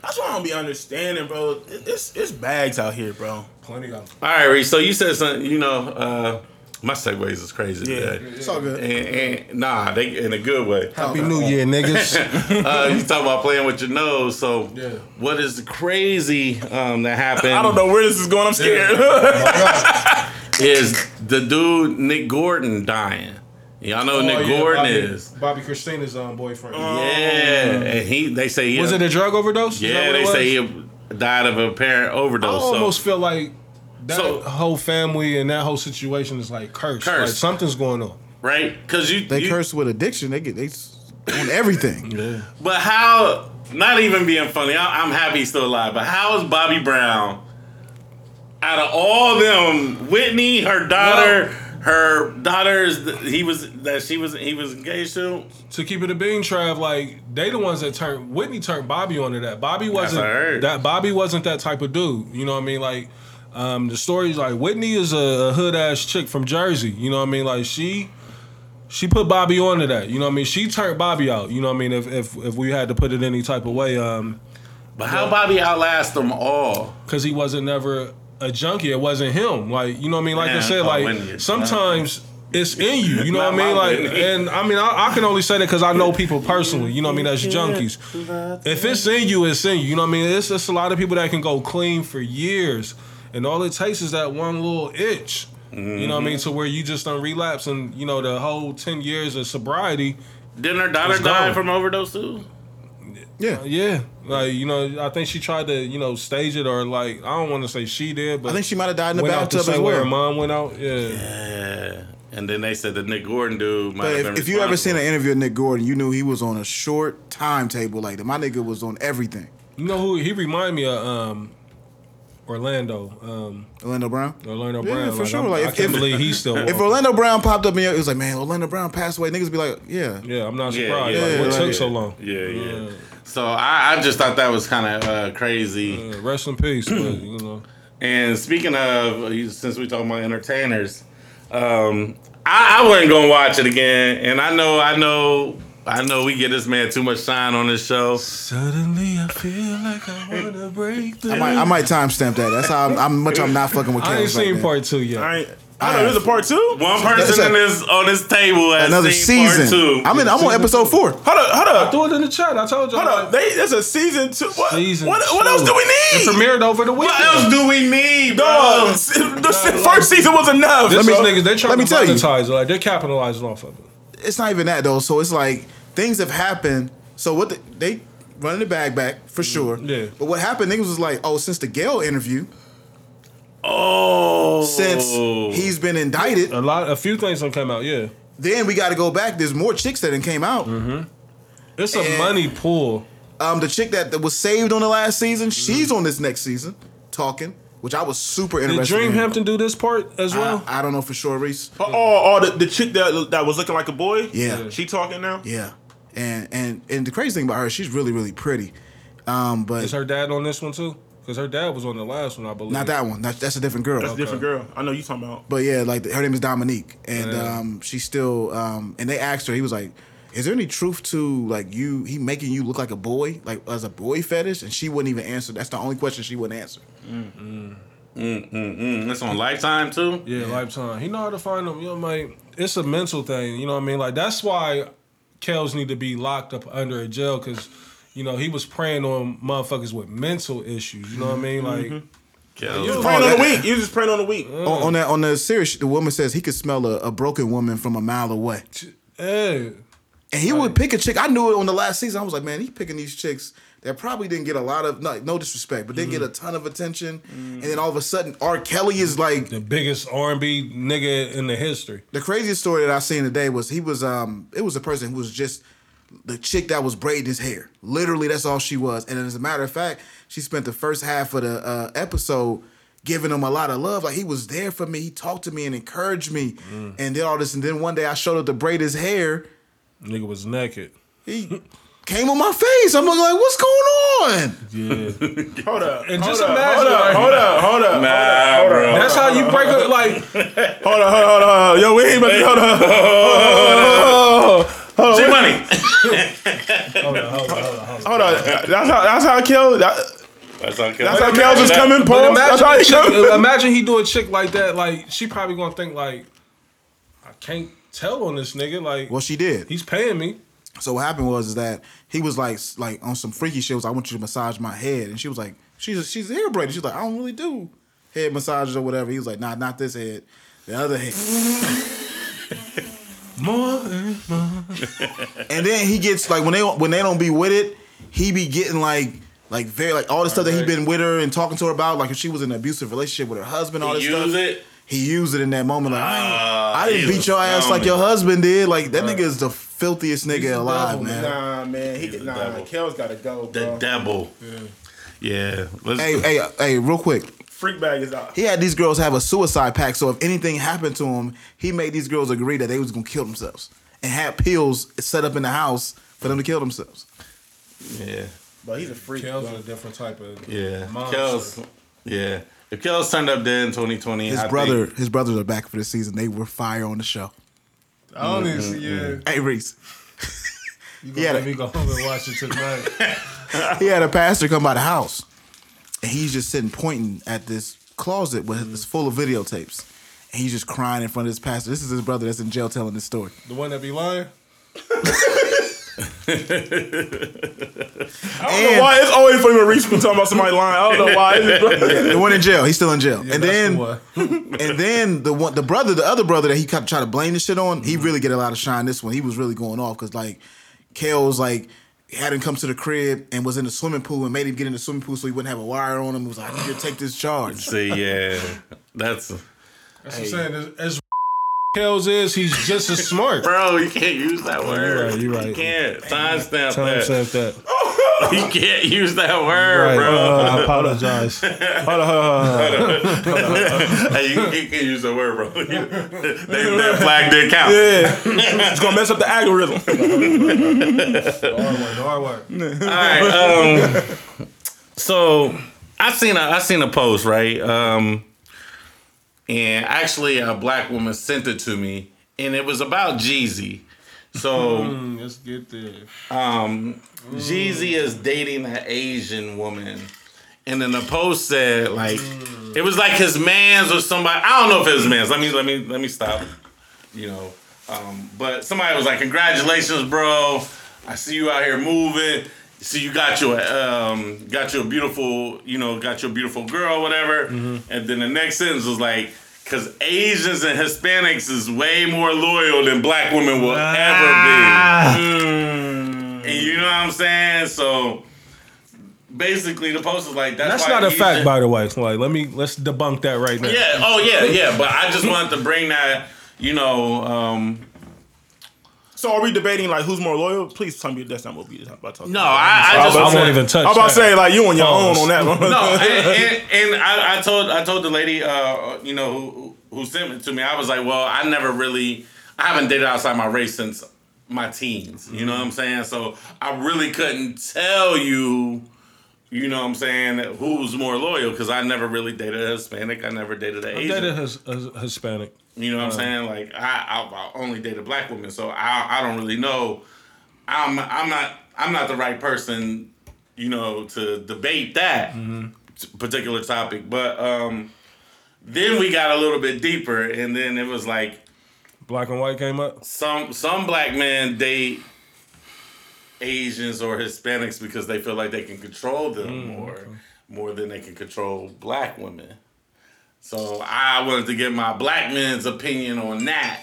That's what I don't be understanding, bro. It's it's bags out here, bro. Plenty of. All right, Reese. So you said something. You know, uh, my segues is crazy Yeah. today. It's all good. And, and nah, they in a good way. Happy New Year, niggas. Uh, you talk about playing with your nose. So, Yeah. what is the crazy um, that happened? I don't know where this is going. I'm scared. Is the dude Nick Gordon dying? Y'all know who Nick Oh, yeah, Gordon Bobby, is. Bobbi Kristina's um, boyfriend. Yeah, and he. They say he. was it a drug overdose? Yeah, they say he died of a apparent overdose. I almost so feel like that So- whole family and that whole situation is like cursed. Like something's going on. right? Because you They you- curse with addiction. They get they on everything. Yeah. But how? Not even being funny. I, I'm happy he's still alive. But how is Bobby Brown? Out of all them, Whitney, her daughter, her daughters, he was that she was he was engaged to. To keep it a being, Trav, like they the ones that turned Whitney turned Bobby onto that. Bobby wasn't I that Bobby wasn't that type of dude. You know what I mean? Like um, the stories like Whitney is a, a hood ass chick from Jersey. You know what I mean? Like she she put Bobby onto that. You know what I mean? She turned Bobby out. You know what I mean? If if if we had to put it any type of way, um, But how Bobby outlast them all? because he wasn't never a junkie. It wasn't him. Like you know what I mean. Like I said, like when you- sometimes it's in you. You know what I mean. Like, Whitney. and I mean, I, I can only say that because I know people personally. You know what I mean? That's junkies. If it's in you, it's in you. You know what I mean? It's just a lot of people that can go clean for years, and all it takes is that one little itch. You know what I mean? To where you just don't relapse, and you know the whole ten years of sobriety. Didn't her daughter It's die from overdose too? Yeah. Yeah, like you know, I think she tried to you know stage it or like I don't want to say she did, but I think she might have died in the went out bathtub as same way her mom went out. Yeah. Yeah. And then they said the Nick Gordon dude might But have if, been if you ever seen an interview of Nick Gordon, you knew he was on a short timetable like that. My nigga was on everything. You know who he reminded me of? Um, Orlando. Um, Orlando Brown. Orlando Yeah, Brown. for like, sure. I'm- Like, I if- can't if- believe he's still. If Orlando Brown popped up in your, it was like, man, Orlando Brown passed away. Niggas be like, yeah. yeah, I'm not surprised. yeah, like, what took yeah. so long? Yeah, yeah. So I, I just thought that was kind of uh, crazy. Yeah, rest in peace, but you know. And speaking of, since we talking about entertainers, um, I, I wasn't gonna watch it again. And I know, I know, I know, we get this man too much shine on this show. Suddenly, I feel like I wanna break through. I might, I might timestamp that. That's how I'm, I'm much I'm not fucking with I ain't seen that. part two yet. I ain't. I know there's a part two. One person a- in this on this table has Another seen season. Part two. I'm in. I'm on episode four. Hold up, hold up. Throw it in the chat. I told you. Hold up. They, there's a season two. What, Season what, what else do we It need? premiered over the weekend. What else do we need, bro? Dog, the first season was enough. This bro. is niggas. They're trying let me to tell you. monetize it. Like they're capitalizing off of it. It's not even that though. So it's like things have happened. So what the, they running the bag back for mm, sure. Yeah. But what happened? Niggas was like, oh, since the Gayle interview, Oh, since he's been indicted, A lot, a few things don't come out. Yeah, then we got to go back. There's more chicks that done came out. Mm-hmm. it's a And- money pool. Um, the chick that, that was saved on the last season, she's mm-hmm. on this next season talking, which I was super interested. Did interested. in. dream hampton do this part as well? I, I don't know for sure, Reese. Oh, oh, oh, the, the chick that that was looking like a boy. Yeah. she talking now. Yeah, and and and the crazy thing about her, she's really really pretty. Um, but Is her dad on this one too? Because her dad was on the last one, I believe. not that one. That's, that's a different girl. That's a different girl. I know you talking about. But yeah, like her name is Dominique, and Yeah. um, she's still. Um, and they asked her, he was like, "Is there any truth to like you? He making you look like a boy, like as a boy fetish?" And she wouldn't even answer. That's the only question she wouldn't answer. Mm, mm, mm, mm it's on Lifetime too. Yeah, lifetime. He know how to find them. You know, like it's a mental thing. You know what I mean? Like that's why Kels need to be locked up under a jail because you know he was preying on motherfuckers with mental issues. You know what I mean? Like mm-hmm. Kells. You was Oh, praying on the week. You was just praying on the week. On, on that on the series, the woman says he could smell a, a broken woman from a mile away, yeah, and he would pick a chick. I knew it on the last season. I was like, man, he picking these chicks that probably didn't get a lot of no, no disrespect, but didn't get a ton of attention. And then all of a sudden, R. Kelly is like the biggest R and B nigga in the history. The craziest story that I seen today was he was um it was a person who was just the chick that was braiding his hair. Literally, that's all she was. And as a matter of fact, she spent the first half of the uh, episode giving him a lot of love. Like he was there for me. He talked to me and encouraged me, and did all this. And then one day I showed up to braid his hair. Nigga was naked. He came on my face. I'm like, what's going on? Yeah, Hold up. And hold just up, imagine, Hold up. Hold up. Hold up. Nah, bro. that's how you break it. Like Hold up. Hold up. Hold up. Yo, we ain't about to. Hold up. Hold up. Hold G up. Money. Hold up. That's how. That's how Kel. That, That's how that's how Kel's is coming. But Paul. That's how he imagine, chick, imagine he do a chick like that. Like she probably gonna think like, I can't tell on this nigga. Like Well, she did. he's paying me. So what happened was is that he was like like on some freaky shit. Was I want you to massage my head, and she was like, she's she's hair braided. She's like, I don't really do head massages or whatever. He was like, Nah, not this head, the other head. More and more. And then he gets like when they when they don't be with it, he be getting like like very like all the stuff that he been with her and talking to her about. Like if she was in an abusive relationship with her husband, all He this use stuff. Use it. He used it in that moment. Like I, ain't- Ah, I didn't beat your ass like your husband did. Like that nigga is the filthiest nigga the alive, devil, man. Nah, man. He He's a nah. devil. Kel's got to go, The devil. Yeah. Let's, Hey, hey, hey, real quick. Freak bag is out. He had these girls have a suicide pact, so if anything happened to him, he made these girls agree that they was gonna kill themselves and had pills set up in the house for them to kill themselves. yeah. But he's a freak. Kel's bro. a different type of Yeah. monster. Kells. Yeah. If Kells turned up dead in 2020, His I brother, Think, his brothers are back for the season. They were fire on the show. I don't even see yeah. Mm-hmm. Hey Reese, You gonna let me go home and watch it tonight. he had a pastor come by the house, and he's just sitting pointing at this closet with it's full of videotapes, and he's just crying in front of his pastor. This is his brother that's in jail telling this story. The one that be lying. I don't know why it's always funny when Reese be talking about somebody lying. I don't know why. It's- The one in jail, he's still in jail, and then the and then the one, the brother, the other brother that he kind of tried to blame this shit on, he mm-hmm. really get a lot of shine. This one, he was really going off because like, Kale was like had him come to the crib and was in the swimming pool and made him get in the swimming pool so he wouldn't have a wire on him. He was like, I need you to take this charge. See, yeah, that's That's what I'm saying. As, as Kells is, he's just as smart. bro. You can't use that word. you right, you're right. You can't timestamp Time that. said that. You can't use that word, Right. bro. Uh, I apologize. Hold on, hold on, hold on. hey, you, you can't use that word, bro. they, that flag did count. Yeah, it's gonna mess up the algorithm. Hard work. Hard work. All right. Um, so I seen a I seen a post right, um, and actually a black woman sent it to me, and it was about Jeezy. So Mm, let's get there. um, Jeezy is dating an Asian woman, and then the post said like it was like his man's or somebody. I don't know if it was man's. Let me let me let me stop. You know, um, but somebody was like, "Congratulations, bro! I see you out here moving. See, you got your um, got your beautiful, you know, got your beautiful girl, whatever." And then the next sentence was like. Cause Asians and Hispanics is way more loyal than black women will ever be. And you know what I'm saying? So basically, the post is like that's, That's not a he fact, by the way. Like, let me let's debunk that right now. Yeah. Oh yeah. Yeah. But I just wanted to bring that. You know. Um, So are we debating like who's more loyal? Please tell me that's not what we about to talk. no, about. I, I just I won't even touch. I'm about to say like you on your own on that one. No, and, and, and I, I told I told the lady, uh, you know, who who sent it to me. I was like, well, I never really, I haven't dated outside my race since my teens. You know what I'm saying? So I really couldn't tell you. You know what I'm saying? Who's more loyal? Because I never really dated a Hispanic. I never dated an I Asian. dated his, his, Hispanic. You know what I'm uh-huh. saying? Like I, I, I only dated black women, so I, I don't really know. I'm, I'm not, I'm not the right person, you know, to debate that mm-hmm. t- particular topic. But um, then we got a little bit deeper, and then it was like Black and white came up. some, some black men date Asians or Hispanics because they feel like they can control them mm, more, more than they can control black women. So I wanted to get my black man's opinion on that.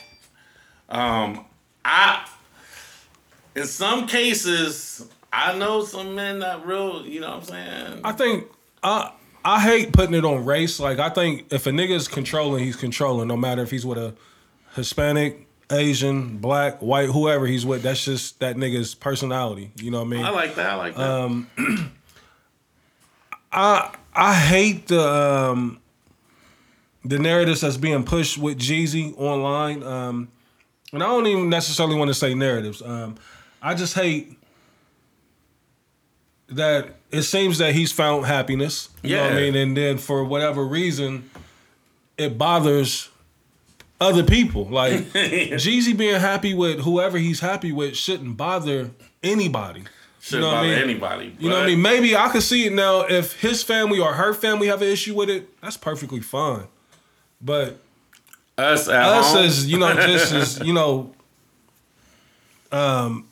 Um, I, in some cases, I know some men that real, you know what I'm saying? I think I I hate putting it on race. Like I think if a nigga is controlling, he's controlling. No matter if he's with a Hispanic, Asian, black, white, whoever he's with. That's just that nigga's personality. You know what I mean? I like that. I like that. I I hate the um, the narratives that's being pushed with Jeezy online. Um, and I don't even necessarily want to say narratives. Um, I just hate that it seems that he's found happiness. You know what I mean? And then for whatever reason, it bothers other people. Like Jeezy being happy with whoever he's happy with shouldn't bother anybody. Shouldn't know what I bother mean? anybody. You know what I mean? Maybe I could see it now. If his family or her family have an issue with it, that's perfectly fine. But Us at us home. as you know, just as you know, um,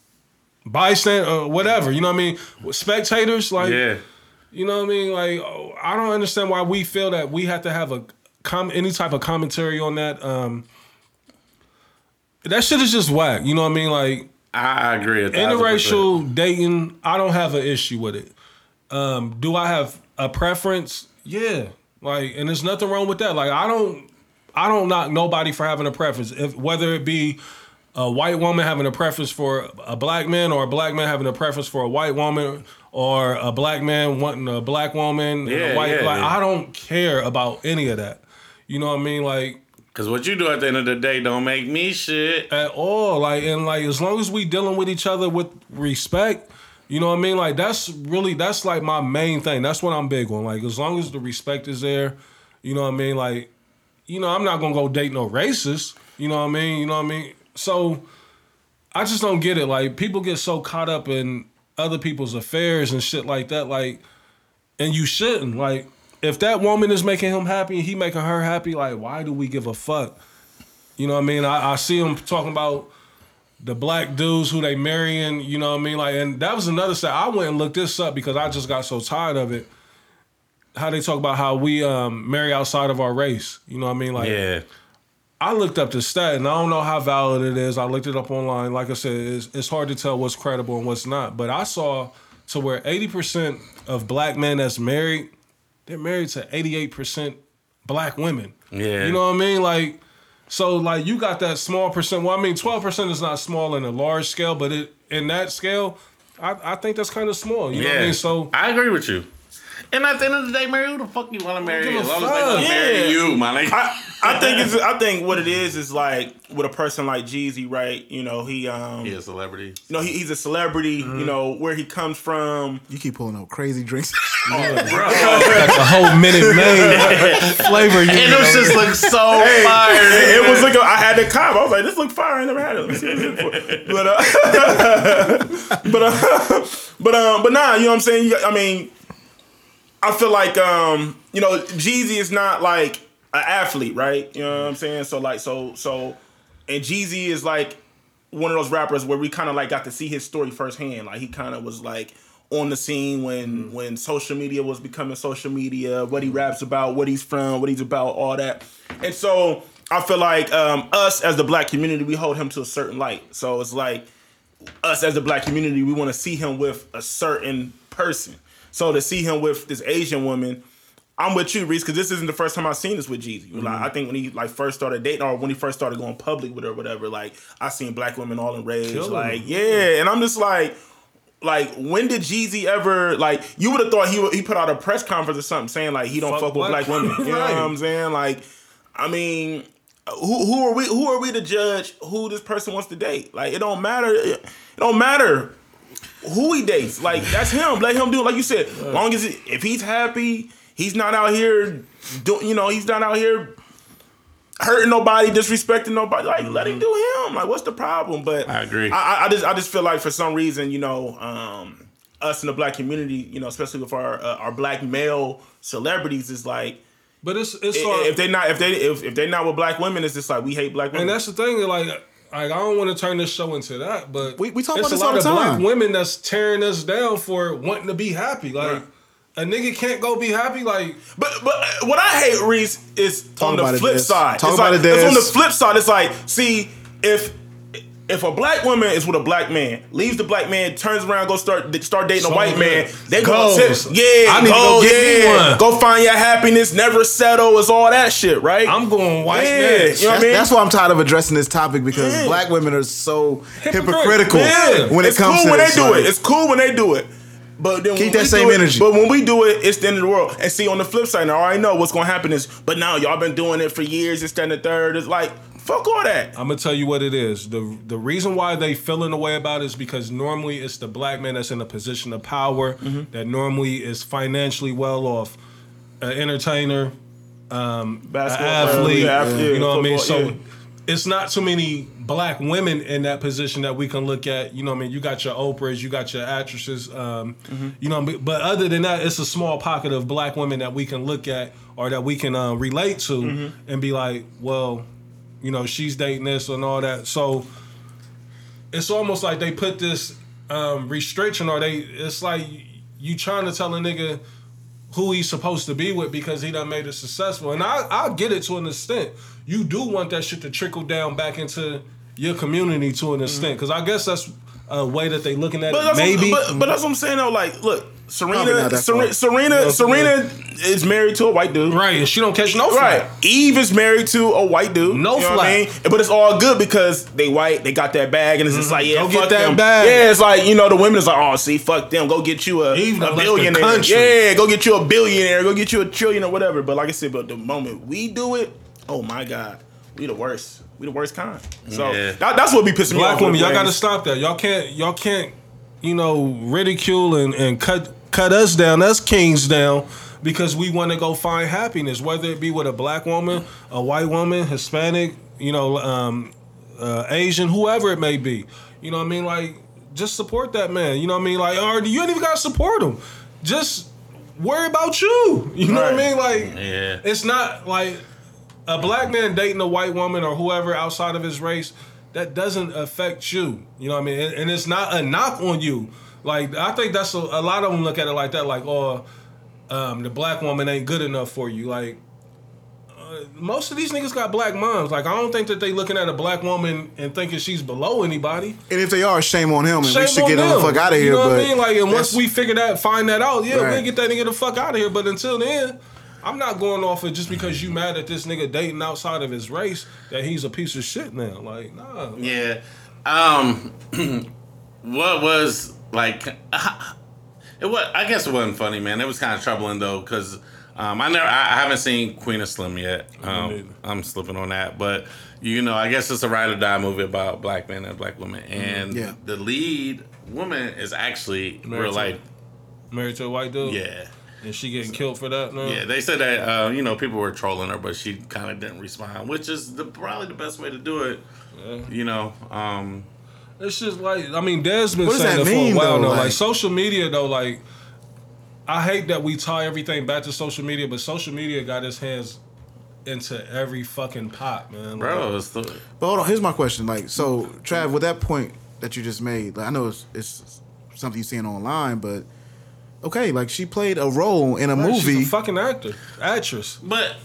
bystander or whatever. You know what I mean? Spectators, like yeah. you know what I mean? Like oh, I don't understand why we feel that we have to have a com- any type of commentary on that. Um, that shit is just whack. You know what I mean? Like I, agree. interracial dating, I don't have an issue with it. Um, do I have a preference? Yeah. Like, and there's nothing wrong with that. Like, I don't, I don't knock nobody for having a preference. If whether it be a white woman having a preference for a black man, or a black man having a preference for a white woman, or a black man wanting a black woman, and Yeah, a white. yeah, like, yeah. I don't care about any of that. You know what I mean? Like, Because what you do at the end of the day don't make me shit. at all. Like and like as long as we dealing with each other with respect, you know what I mean? Like that's really that's like my main thing. That's what I'm big on. Like as long as the respect is there, you know what I mean? Like, you know, I'm not gonna go date no racist. You know what I mean? You know what I mean? So I just don't get it. Like people get so caught up in other people's affairs and shit like that. Like, and you shouldn't. Like, if that woman is making him happy and he making her happy, like, why do we give a fuck? You know what I mean? I, I see him talking about the black dudes who they marrying, you know what I mean? Like, and that was another side. I went and looked this up because I just got so tired of it. How they talk about how we um, marry outside of our race. You know what I mean? Like, Yeah. I looked up the stat and I don't know how valid it is. I looked it up online. Like I said, it's, it's hard to tell what's credible and what's not. But I saw to where 80% of black men that's married, they're married to 88% black women. Yeah. You know what I mean? Like, so like you got that small percent. Well, I mean, 12% is not small in a large scale, but it in that scale, I, I think that's kind of small. You know what I mean? So I agree with you. And at the end of the day, marry who the fuck you want to marry. As long as they fuck. want to marry Yeah. you, my nigga. I, I think it's I think what it is is like with a person like Jeezy, right? You know, he um He a celebrity. you know, he, he's a celebrity, you know, where he comes from. You keep pulling up crazy drinks. that's a whole minute maid flavor. You And know? those just look so Hey, fire. it, it was looking. I had the cop. I was like, "This look fire. I never had it." Let me see what this is for. But uh, but uh, but um, but nah. You know what I'm saying? You- I mean, I feel like um, you know, Jeezy is not like an athlete, right? You know what I'm saying? So like, so so, and Jeezy is like one of those rappers where we kind of like got to see his story firsthand. Like he kind of was like on the scene when when social media was becoming social media, what he raps about, what he's from, what he's about, all that. And so I feel like um, us as the black community, we hold him to a certain light. So it's like us as the black community, we want to see him with a certain person. So to see him with this Asian woman, I'm with you, Reese, because this isn't the first time I've seen this with Jeezy. Like mm-hmm. I think when he like first started dating, or when he first started going public with her, or whatever. Like I seen black women all in rage. Killing like them. yeah, and I'm just like, like when did Jeezy ever like? You would have thought he would, he put out a press conference or something saying like he don't Fuck fuck, with black women. You know Right. what I'm saying? Like, I mean. Who, who are we? Who are we to judge who this person wants to date? Like it don't matter. It don't matter who he dates. Like that's him. Let him do it. Like you said, long as he, if he's happy, he's not out here doing. You know, he's not out here hurting nobody, disrespecting nobody. Like let him do him. Like what's the problem? But I agree. I, I- I just I just feel like for some reason, you know, um, us in the black community, you know, especially with our uh, our black male celebrities, is like. but it's it's i- hard. If they not if they if, if they not with black women, it's just like we hate black women. And that's the thing, like, like I don't want to turn this show into that, but We- we talk it's about this a lot all of the black time. women that's tearing us down for wanting to be happy. Like Right. a nigga can't go be happy. Like But but uh, what I hate, Reese, is on the flip Dez. side. Talk it's about like, it, Dez. It's on the flip side. It's like, see, if if a black woman is with a black man, leaves the black man, turns around, go start start dating a white good. man, they go tip, yeah, I need to go get me yeah, one. go find your happiness, never settle, it's all that shit, right? I'm going white Yeah, man. you know what I That's, mean? that's why I'm tired of addressing this topic because Yeah. black women are so Hypocrite. hypocritical Yeah. when it it's comes cool to when they do it. It's cool when they do it. But then Keep when that we same do it- energy. But when we do it, it's the end of the world. And see, on the flip side, now I already know what's gonna happen is, but now y'all been doing it for years, it's that and the third. It's like, fuck all that. I'm gonna tell you what it is. the The reason why they feeling the way about it is because normally it's the black man that's in a position of power Mm-hmm. that normally is financially well off, an entertainer, um, an Basketball athlete. player, yeah, yeah, you know what I mean? So it's not too many black women in that position that we can look at. You know what I mean? You got your Oprahs, you got your actresses. Um, Mm-hmm. You know, but- but other than that, it's a small pocket of black women that we can look at or that we can uh, relate to Mm-hmm. and be like, well, you know, she's dating this and all that. So it's almost like they put this um, restriction, or they. It's like you trying to tell a nigga who he's supposed to be with because he done made it successful. And I I get it to an extent. You do want that shit to trickle down back into your community to an extent, because I guess that's a way that they looking at But it. Maybe. but, but that's what I'm saying though. Like, look, Serena, not Serena, far. Serena, Serena is married to a white dude. right, and she don't catch no Right. Eve is married to a white dude. No you know what I mean? But it's all good because they white, they got that bag, and it's just like, yeah, Mm-hmm. Go fuck get that them. bag. Yeah, it's like, you know, the women is like, oh, see, fuck them. Go get you a, Eve done a left the billionaire. country. Yeah, go get you a billionaire. Go get you a trillion or whatever. But like I said, but the moment we do it, oh my God, we the worst. We the worst kind. So Yeah. that, that's what be pissing me Black off. women, y'all got to stop that. Y'all can't, y'all can't, you know, ridicule and, and cut cut us down, us kings down, because we want to go find happiness, whether it be with a black woman, a white woman, Hispanic, you know, um, uh, Asian, whoever it may be. You know what I mean? Like, just support that man. You know what I mean? Like, or you ain't even gotta support him. Just worry about you. You know what I mean? Like, Yeah. it's not like a black man dating a white woman or whoever outside of his race. That doesn't affect you. You know what I mean? And, and it's not a knock on you. Like, I think that's a, a lot of them look at it like that. Like, oh, um, the black woman ain't good enough for you. Like, uh, most of these niggas got black moms. Like, I don't think that they looking at a black woman and thinking she's below anybody. And if they are, shame on him, and Shame we should on get him the fuck out of here. You know but what I mean? Like, and once we figure that, find that out, yeah, Right. we'll get that nigga the fuck out of here. But until then, I'm not going off it just because you mad at this nigga dating outside of his race that he's a piece of shit now. Like, nah. Yeah. Um, what was like? It was. I guess it wasn't funny, man. It was kind of troubling though, because um, I never. I, I haven't seen Queen & Slim yet. Um, I'm slipping on that, but you know, I guess it's a ride or die movie about black men and black women, and Yeah. the lead woman is actually Married real to- life. Married to a white dude? Yeah. And she getting killed for that now? Yeah, they said that uh, you know people were trolling her, but she kind of didn't respond, which is the, probably the best way to do it. You know, um, It's just like I mean, Dez been What saying that it mean, for a while though? now. Like, Like- social media though, like I hate that we tie everything back to social media, but social media got its hands into every fucking pot, man. bro, Like, it's the, But hold on, here's my question. Like, so Trav, with that point that you just made, like, I know it's, it's something you're seeing online, but okay, like she played a role in a like, she's movie. a fucking actor, actress. but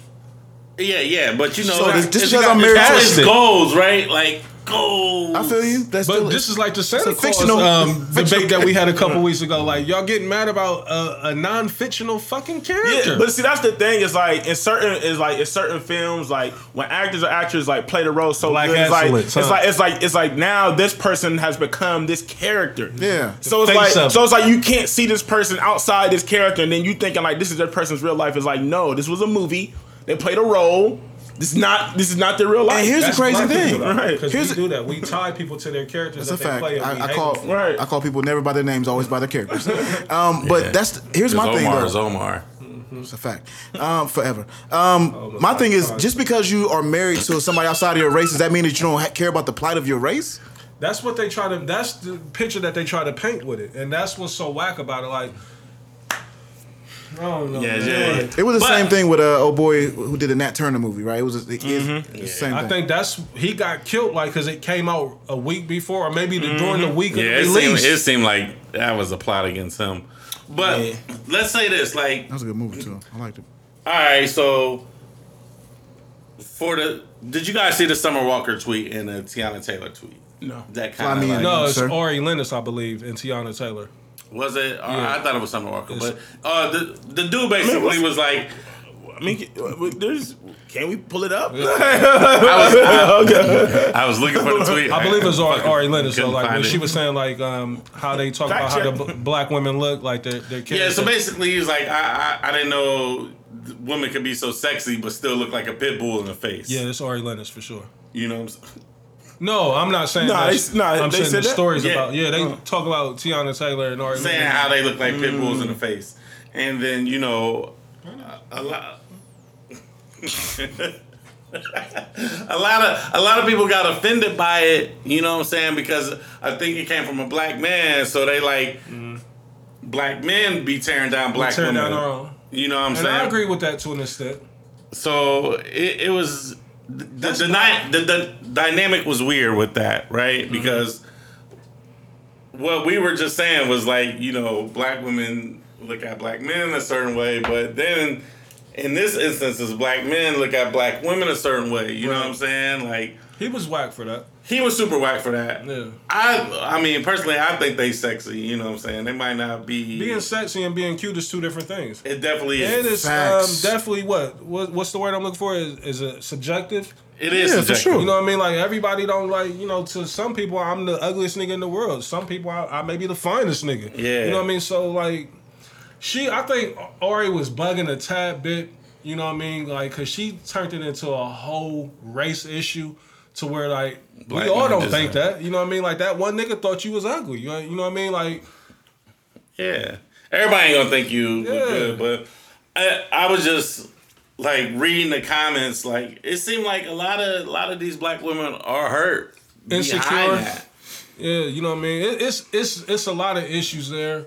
yeah, yeah, but you know, So it's- this- this it's because got- I'm married it's to always goals, right? Like goals. I feel you. That's But still, this is like the Santa Claus fictional- um, fictional debate that we had a couple weeks ago. Like y'all getting mad about a, a non-fictional fucking character. Yeah, but see, that's the thing. Is like in certain is like in certain films, like when actors or actors like play the role so Black good, it's like excellence, it's like it's like it's like now this person has become this character. Yeah. So it's like of so it's like you can't see this person outside this character, and then you thinking like this is their person's real life. It's like no, this was a movie. They played a role. This is not this is not their real life. And here's the crazy thing. Right. Because Here's we the- do that. We tie people to their characters That's a that they fact. play. I, I call them for it. Right. I call people never by their names, always by their characters. Um, but Yeah. that's here's my It's thing Omar though. is Omar. It's a fact. Um, forever. Um, my thing is just because you are married to somebody outside of your race, does that mean that you don't care about the plight of your race? That's what they try to. That's the picture that they try to paint with it, and that's what's so whack about it. Like, I don't. Yeah, man. yeah. Like, It was the But- same thing with uh, old boy who did the Nat Turner movie, right? It was the, it's the same I thing. think that's he got killed like because it came out a week before, or maybe the, during the week of Yeah, the it seemed, it seemed like that was a plot against him. But Yeah. let's say this, like, that was a good movie too. I liked it. all right, so for the, did you guys see the Summer Walker tweet and the Teyana Taylor tweet? No. That Fly kind me of in. like, no, it's Sir? Ari Lennox, I believe, and Teyana Taylor. Was it? Or Yeah. I thought it was Summer Walker, It's- but uh, the the dude basically was like, I mean, there's can we pull it up? I was, I, I was looking for the tweet. I believe it was Ari, Ari Lennox. So like when she was saying like um how they talk Fact about how the b- black women look like their their Yeah, so basically he's like, I, I I didn't know women could be so sexy but still look like a pit bull in the face. yeah, it's Ari Lennox for sure. you know what I'm saying? No, I'm not saying. Nah, that's, nah, I'm they saying said the that? stories Yeah. about. Yeah, they oh. talk about Teyana Taylor and Ari. saying Lennox. how they look like pit bulls in the mm. face, and then you know, a, a lot. a lot of a lot of people got offended by it, you know what I'm saying? Because I think it came from a black man, so they like mm. black men be tearing down black tearing women. down. You know what I'm And saying? I agree with that to an extent. So it, it was the, the, the, ni- the the dynamic was weird with that, right? Mm-hmm. Because what we were just saying was like, you know, black women look at black men a certain way, but then in this instance, is black men look at black women a certain way. You know what I'm saying? Like He was whack for that. He was super whack for that. Yeah. I I mean personally, I think they sexy. You know what I'm saying? They might not be. Being sexy and being cute is two different things. it definitely And is. it's um, definitely what? what what's the word I'm looking for? Is, is it subjective? It is Yeah, for subjective. sure. You know what I mean? Like everybody don't like, you know, to some people I'm the ugliest nigga in the world. Some people I, I may be the finest nigga. Yeah. You know what I mean? So like she I think Ari was bugging a tad bit, you know what I mean? Like cause she turned it into a whole race issue to where like Black we all don't think that. You know what I mean? Like that one nigga thought you was ugly. You know, you know what I mean? Like Yeah, everybody ain't gonna think you Yeah. good, but I, I was just like reading the comments. Like it seemed like a lot of a lot of these black women are hurt, Insecure? Yeah, you know what I mean. It, it's it's it's a lot of issues there.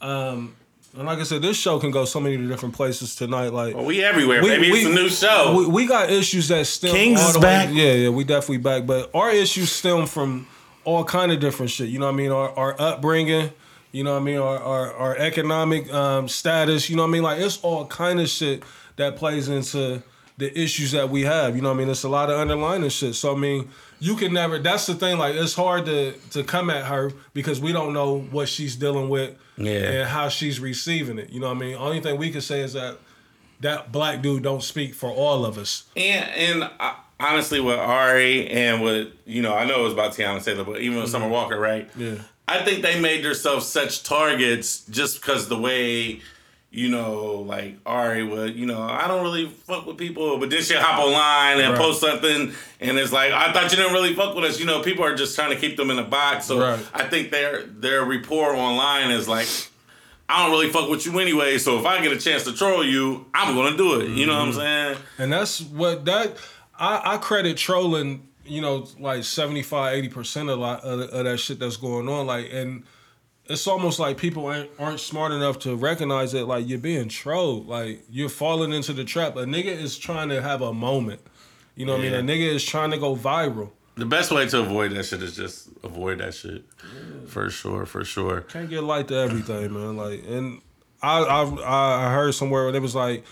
Um, and like I said, this show can go so many different places tonight. Like Well, we everywhere. Maybe it's a new show. We, we got issues that stem. Kings all is the back. Way, yeah, yeah, we definitely back. But our issues stem from all kind of different shit. You know what I mean? Our, our upbringing. You know what I mean? Our our, our economic um, status. You know what I mean? Like it's all kind of shit that plays into the issues that we have. You know what I mean? It's a lot of underlying shit. So I mean, you can never. That's the thing. Like it's hard to to come at her because we don't know what she's dealing with Yeah. and how she's receiving it. You know what I mean? Only thing we can say is that that black dude don't speak for all of us. And and honestly, with Ari and with you know, I know it was about Teyana Taylor, but even with Summer mm-hmm. Walker, right? Yeah. I think they made themselves such targets just because the way, you know, like Ari would, you know, I don't really fuck with people, but then she'll hop online and Right. post something, and it's like, I thought you didn't really fuck with us. You know, people are just trying to keep them in a box. So Right. I think their their rapport online is like. I don't really fuck with you anyway, so if I get a chance to troll you, I'm gonna do it. You know what I'm mm-hmm. saying? And that's what that I, I credit trolling, you know, like 75, 80% of, lot, of, of that shit that's going on. Like, and it's almost like people aren't, aren't smart enough to recognize that, like, you're being trolled. Like, you're falling into the trap. A nigga is trying to have a moment. You know what I mean? A nigga is trying to go viral. The best way to avoid that shit is just avoid that shit. For sure, for sure. Can't get light to everything, man. Like, and I I I heard somewhere where it was like,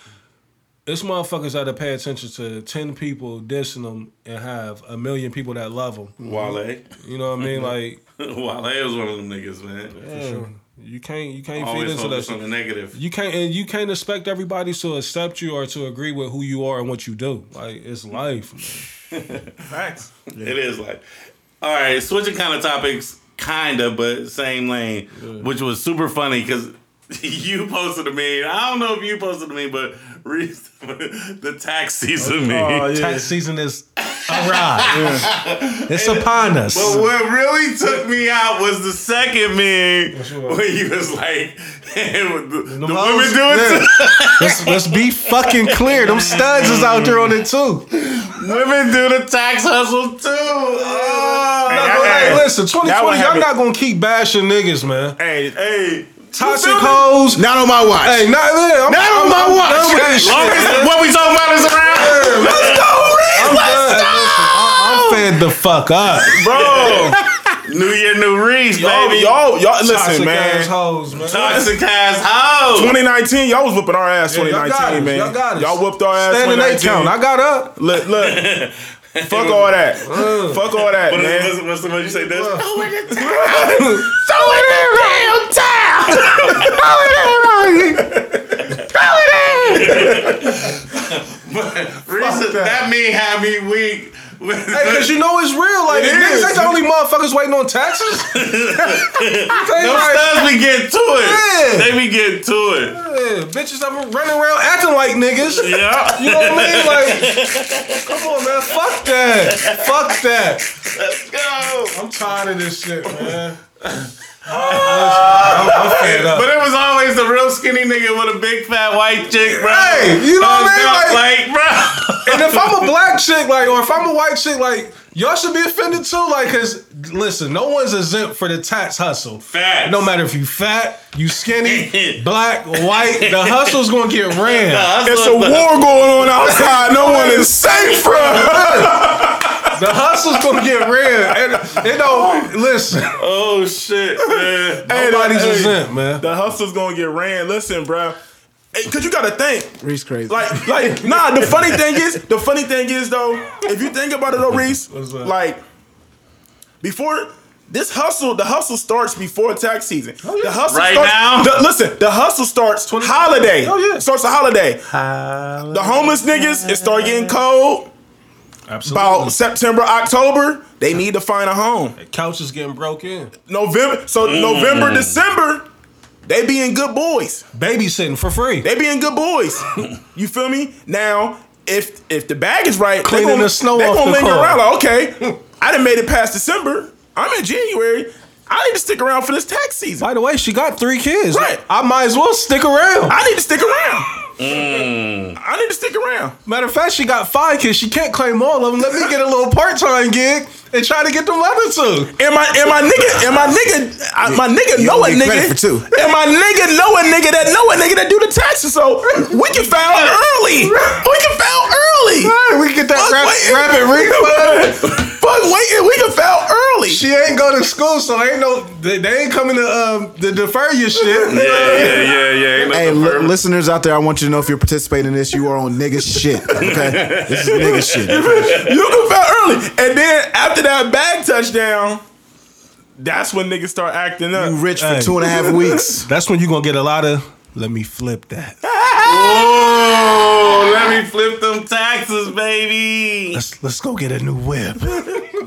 it's motherfuckers that pay attention to ten people dissing them and have a million people that love them. Mm-hmm. Wale. You know what I mean? Like, Wale was one of them niggas, man. yeah, for sure. you can't you can't Always feed into that. focus on the Shit. negative. You can't and you can't expect everybody to accept you or to agree with who you are and what you do. Like, it's life. Man. Facts. It is like, all right, switching kind of topics, kind of, but same lane, which was super funny because you posted to me. I don't know if you posted to me, but Reese, the tax season me. Oh, yeah. Tax season is arrived. It's upon us. But what really took me out was the second meme one? when you was like, the, the hoes? women do it Yeah. too. let's, let's be fucking clear. Them studs is out there on it too. Women do the tax hustle too. Oh, Hey, Hey, listen, 2020, have y'all not gonna keep bashing niggas, man. Hey, hey. Toxic feel me? hoes. Not on my watch. Hey, not, yeah, I'm, Not on I'm, my I'm watch. done with this shit. Long as what we talking about is around. Let's go, I'm done. Listen, I- I'm fed the fuck up. bro. New year, new Reese, y'all, baby. y'all, y'all, listen, Toxic man. ass hoes, man. Toxic ass hoe. 2019, y'all was whooping our ass. Yeah, y'all 2019, got us, man. Y'all got us. Y'all whooped our ass. Standing eight 2019. count. I got up. Look, look. Fuck all that. Fuck all that, What is- man. what's, what's the one you say? This? Reese, that mean had me weak. Hey, cause you know it's real. Like It niggas ain't the only motherfuckers waiting on taxes. They Those like, studs be getting to it. Yeah. They be getting to it. yeah, bitches that were running around acting like niggas. Yeah. You know what I mean? Like, come on, man. Fuck that. Fuck that. Let's go. I'm tired of this shit, man. I'm, I'm fed up. But it was always the real skinny nigga with a big fat white chick, bro. Hey, you know what I mean? Like, Like- like, bro. And if I'm a black chick, like, or if I'm a white chick, like, y'all should be offended too. Like, cause listen, no one's exempt for the tax hustle. Facts. No matter if you fat, you skinny, black, white, the hustle's gonna get ran. It's a war going on outside. No one is safe from. The hustle's gonna get ran. And it don't listen. Oh shit, man. Nobody's hey, exempt, man. The hustle's gonna get ran. Listen, bro. Hey, Cause you gotta think. Reese crazy. Like, like, nah. The funny thing is, the funny thing is though, if you think about it, though, Reese, like, before this hustle, the hustle starts before tax season. Oh, the hustle Right starts, now? the- listen, the hustle starts holiday. Oh, yeah. starts a holiday. The homeless niggas, it start getting cold. Absolutely. About September, October, they need to find a home. Couch is getting broke in. November, so mm. November, December, they being good boys. Babysitting for free. They being good boys. you feel me? Now, if if the bag is right, Cleaning they gonna, the snow they off gonna the linger car. around. Like, okay, I done made it past December. I'm in January. I need to stick around for this tax season. By the way, she got three kids. Right. I might as well stick around. I need to stick around. Mm. I need to stick around. Matter of fact, she got five kids. She can't claim all of them. Let me get a little part time gig and try to get the other two. And my and my nigga and my nigga I, my nigga You know a nigga credit for two. and my nigga know a nigga that know a nigga that do the taxes. So we can file early. We can file early. Hey, we can get that Fuck rap, waiting. rapid refund. Fuck waiting. We can file early. She ain't go to school, so ain't no. They, they ain't coming to um to defer your shit. Yeah, yeah, yeah, yeah. Ain't Hey, nothing li- further. listeners out there, I want you to know if you're participating in this, you are on nigga shit. Okay, this is nigga shit. You can file early, and then after that bag touchdown, that's when niggas start acting up. You rich for Hey. two and a half weeks. That's when you gonna get a lot of. Let me flip that. Oh, let me flip them taxes, baby. Let's let's go get a new whip.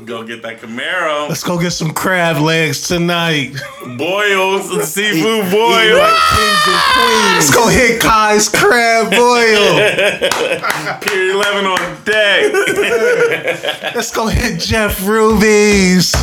Go get that Camaro. Let's go get some crab legs tonight. Boils and seafood Eating boils. like kings and Let's go hit Kai's crab boil. Pier 11 on deck. Let's go hit Jeff Ruby's.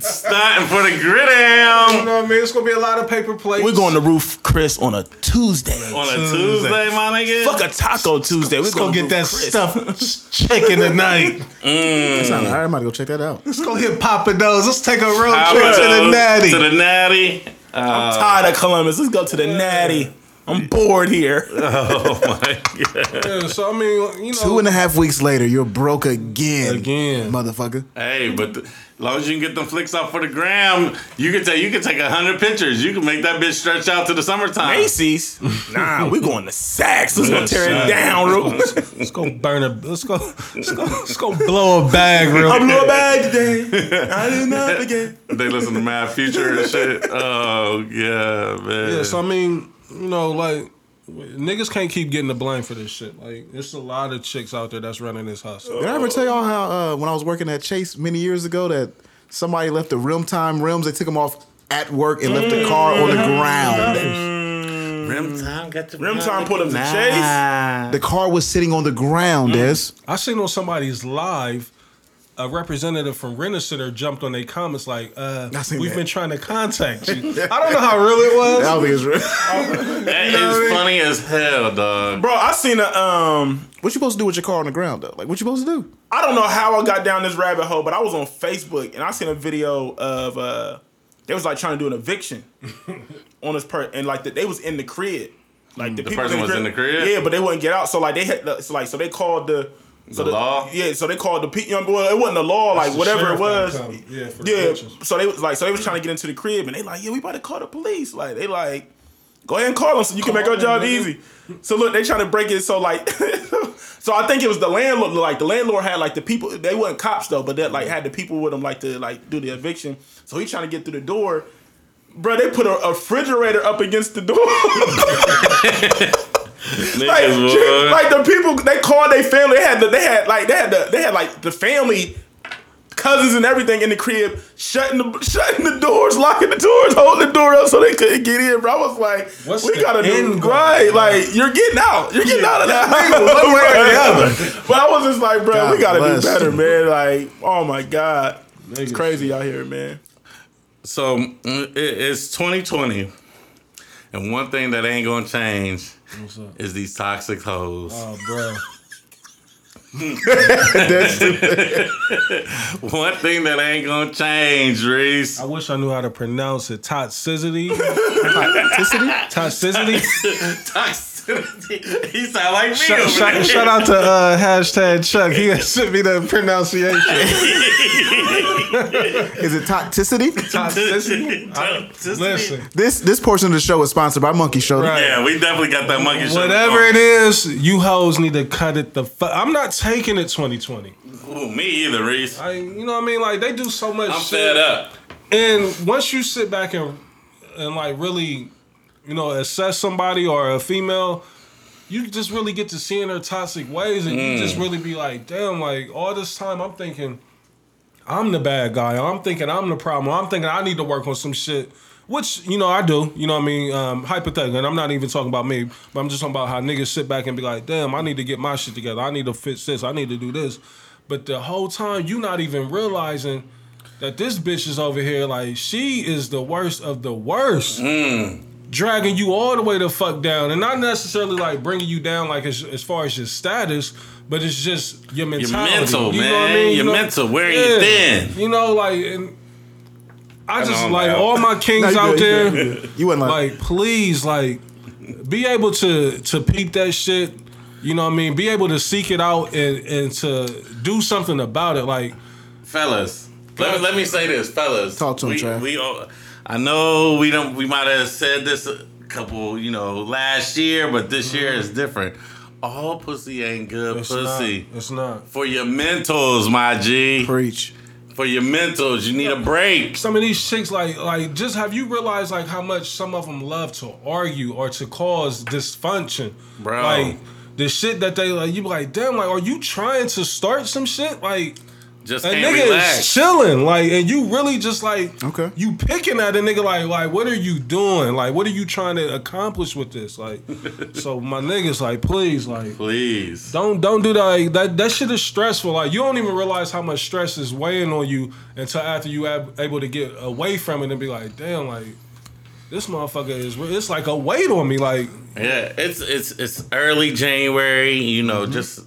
Starting for the grid am. You know what I mean? It's gonna be a lot of paper plates. We're going to Ruth's Chris on a Tuesday. On a Tuesday. Tuesday, my nigga. Fuck a taco Tuesday. We're Let's gonna get Roof that Chris. stuffed chicken tonight. Mm. That's not- all right, I'm about to go check that out. Let's go hit Papa Do's. Let's take a road How trip to the Natty. To the natty. I'm tired of Columbus. Let's go to the uh, Natty. I'm bored here. Oh my god. Yeah, so I mean, you know, Two and a half weeks later, you're broke again. Again. Motherfucker. Hey, but the, as long as you can get them flicks off for the gram, you can take you can take a hundred pictures. You can make that bitch stretch out to the summertime. Macy's. Nah, we going to Saks. Let's go tear it down, Roof. let's go burn a. Let's go. Let's go. Let's go blow a bag real I blew a bag today. I did not forget. They listen to Mad Future and shit. Oh yeah, man. Yeah, so I mean, you know, like niggas can't keep getting the blame for this shit. Like, there's a lot of chicks out there that's running this hustle. Did I ever tell y'all how uh, when I was working at Chase many years ago that somebody left the RimTyme rims? They took them off at work and left the car on the ground. RimTyme, got your RimTyme put him to chase. The car was sitting on the ground, Des. I seen on somebody's live. A representative from Rent-A-Center jumped on their comments like, uh, "We've that. been trying to contact you." I don't know how real it was. I don't think it's real. That is funny as hell, dog. Bro, I seen a um What you supposed to do with your car on the ground though? Like what you supposed to do? I don't know how I got down this rabbit hole, but I was on Facebook and I seen a video of uh they was like trying to do an eviction on this per and like the, they was in the crib. Like the, people person was in the crib? Yeah, but they wouldn't get out. So like they had so like so they called the so The law? Yeah, so they called the Pete Young boy. it wasn't the law, like the whatever it was. come. Yeah, for yeah. evictions. So they was like, so they was trying to get into the crib, and they like, yeah, we about to call the police. Like they like, go ahead and call them so you can make our job easy. So look, they trying to break it. So like, so I think it was the landlord. Like the landlord had like the people. They weren't cops though, but that like had the people with them like to like do the eviction. So he trying to get through the door. Bro, they put a, a refrigerator up against the door. like, Niggas, like the people they called their family. They had the, they had like they had the they had like the family cousins and everything in the crib, shutting the shutting the doors, locking the doors, holding the door up so they couldn't get in. Bro, I was like, What's we gotta do end goal? right. Like you're getting out, you're getting out of that house. one way or the other. But I was just like, bro, God we gotta bless. do better, man. Like, oh my god, it's crazy out here, man. So mm, it's 2020, and one thing that ain't gonna change is these toxic hoes. Oh, bro. One thing that ain't gonna change, Reese. I wish I knew how to pronounce it. Toxicity. Toxicity. Toxicity. Toxicity. he sound like me. Shout, shout, shout out to uh, hashtag Chuck. He sent me the pronunciation. Is it toxicity? Toxicity. Toxicity. Listen, this this portion of the show is sponsored by Monkey Show. Right. Yeah, we definitely got that monkey show. whatever it is, you hoes need to cut it the fuck. I'm not taking it 2020. Ooh, me either, Reese. I, you know what I mean? Like they do so much I'm shit. fed up. And once you sit back and and like really, you know, assess somebody or a female, you just really get to seeing her toxic ways, and you mm. just really be like, damn, like all this time I'm thinking I'm the bad guy. I'm thinking I'm the problem. I'm thinking I need to work on some shit. Which, you know, I do. You know what I mean? Um, hypothetically, and I'm not even talking about me, but I'm just talking about how niggas sit back and be like, damn, I need to get my shit together. I need to fix this. I need to do this. But the whole time, you not even realizing that this bitch is over here like she is the worst of the worst. dragging you all the way the fuck down, and not necessarily like bringing you down like as, as far as your status, but it's just your mentality. mental, you know man. what I mean? Your You know- mental. Where you thin? You know, like, and I just on, like man. all my kings No, out good, there. good, you good. You wasn't like, like please like be able to to peep that shit you know what i mean be able to seek it out and and to do something about it like fellas. Let me, let me say this, fellas. Talk to him, we, Trav. we all, I know we don't. We might have said this a couple, you know, last year, but this mm-hmm. year is different. All pussy ain't good it's pussy. not it's not For your mentals, my G. preach. For your mentals, you need a break. some of these chicks like like just have you realized like how much some of them love to argue or to cause dysfunction Bro. like the shit that they like you be like damn like are you trying to start some shit like Just A nigga relax. is chilling, like, and you really just like, Okay. you picking at a nigga like, like, what are you doing? Like, what are you trying to accomplish with this? Like, so my niggas, like, please, like, Please. don't don't do that. Like, that that shit is stressful. Like, you don't even realize how much stress is weighing on you until after you ab- able to get away from it and be like, damn, like, this motherfucker is. It's like a weight on me. Like, Yeah, it's it's it's early January. You know, Mm-hmm. just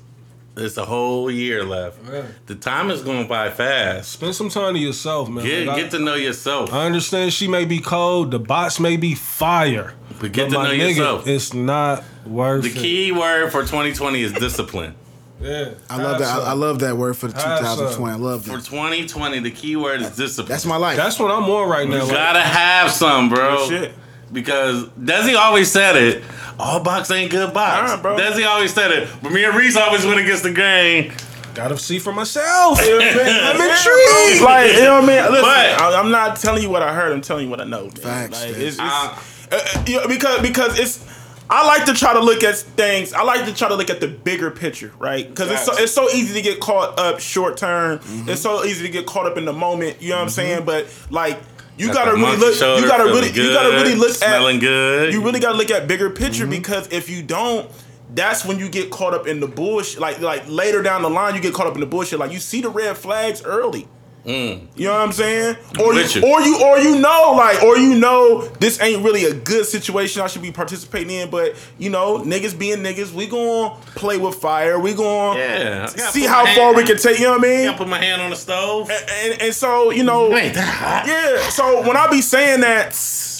it's a whole year left. Yeah. The time is going by fast. spend some time to yourself, man. Get Like, I- get to know yourself. I understand she may be cold, the bots may be fire. But get to my know yourself. It's not worth The it. key word for 2020 is discipline. Yeah. I love that. I, I love that word for the 2020. I love it. For 2020, the key word is discipline. That's my life. That's what I'm on right now. You like- gotta have some, bro. shit. Because Desi always said it. All box ain't good box. Nah, bro. Desi always said it. But me and Reese always went against the grain. Gotta see for myself. I'm intrigued. Like, you know what I mean? Listen, But- I, I'm not telling you what I heard. I'm telling you what I know. man. Facts, Like, man. it's, it's, Uh, uh, you know, because because it's. I like to try to look at things. I like to try to look at the bigger picture, right? Because it's so, it's so easy to get caught up short term. Mm-hmm. It's so easy to get caught up in the moment. You know what I'm saying? But like, you Got gotta really look. You gotta feeling really. You gotta really look at. smelling good. You really gotta look at bigger picture Mm-hmm. because if you don't, that's when you get caught up in the bullshit. Like like later down the line, you get caught up in the bullshit. Like you see the red flags early. You know what I'm saying? Or Mm. You, you. or you or you know like or you know this ain't really a good situation I should be participating in, but you know niggas being niggas, we gonna play with fire. We gonna Yeah. Gotta see how far hand- we can take. You know what I I mean? gotta put my hand on the stove. And, and, and so you know, It ain't that hot. yeah. So when I be saying that,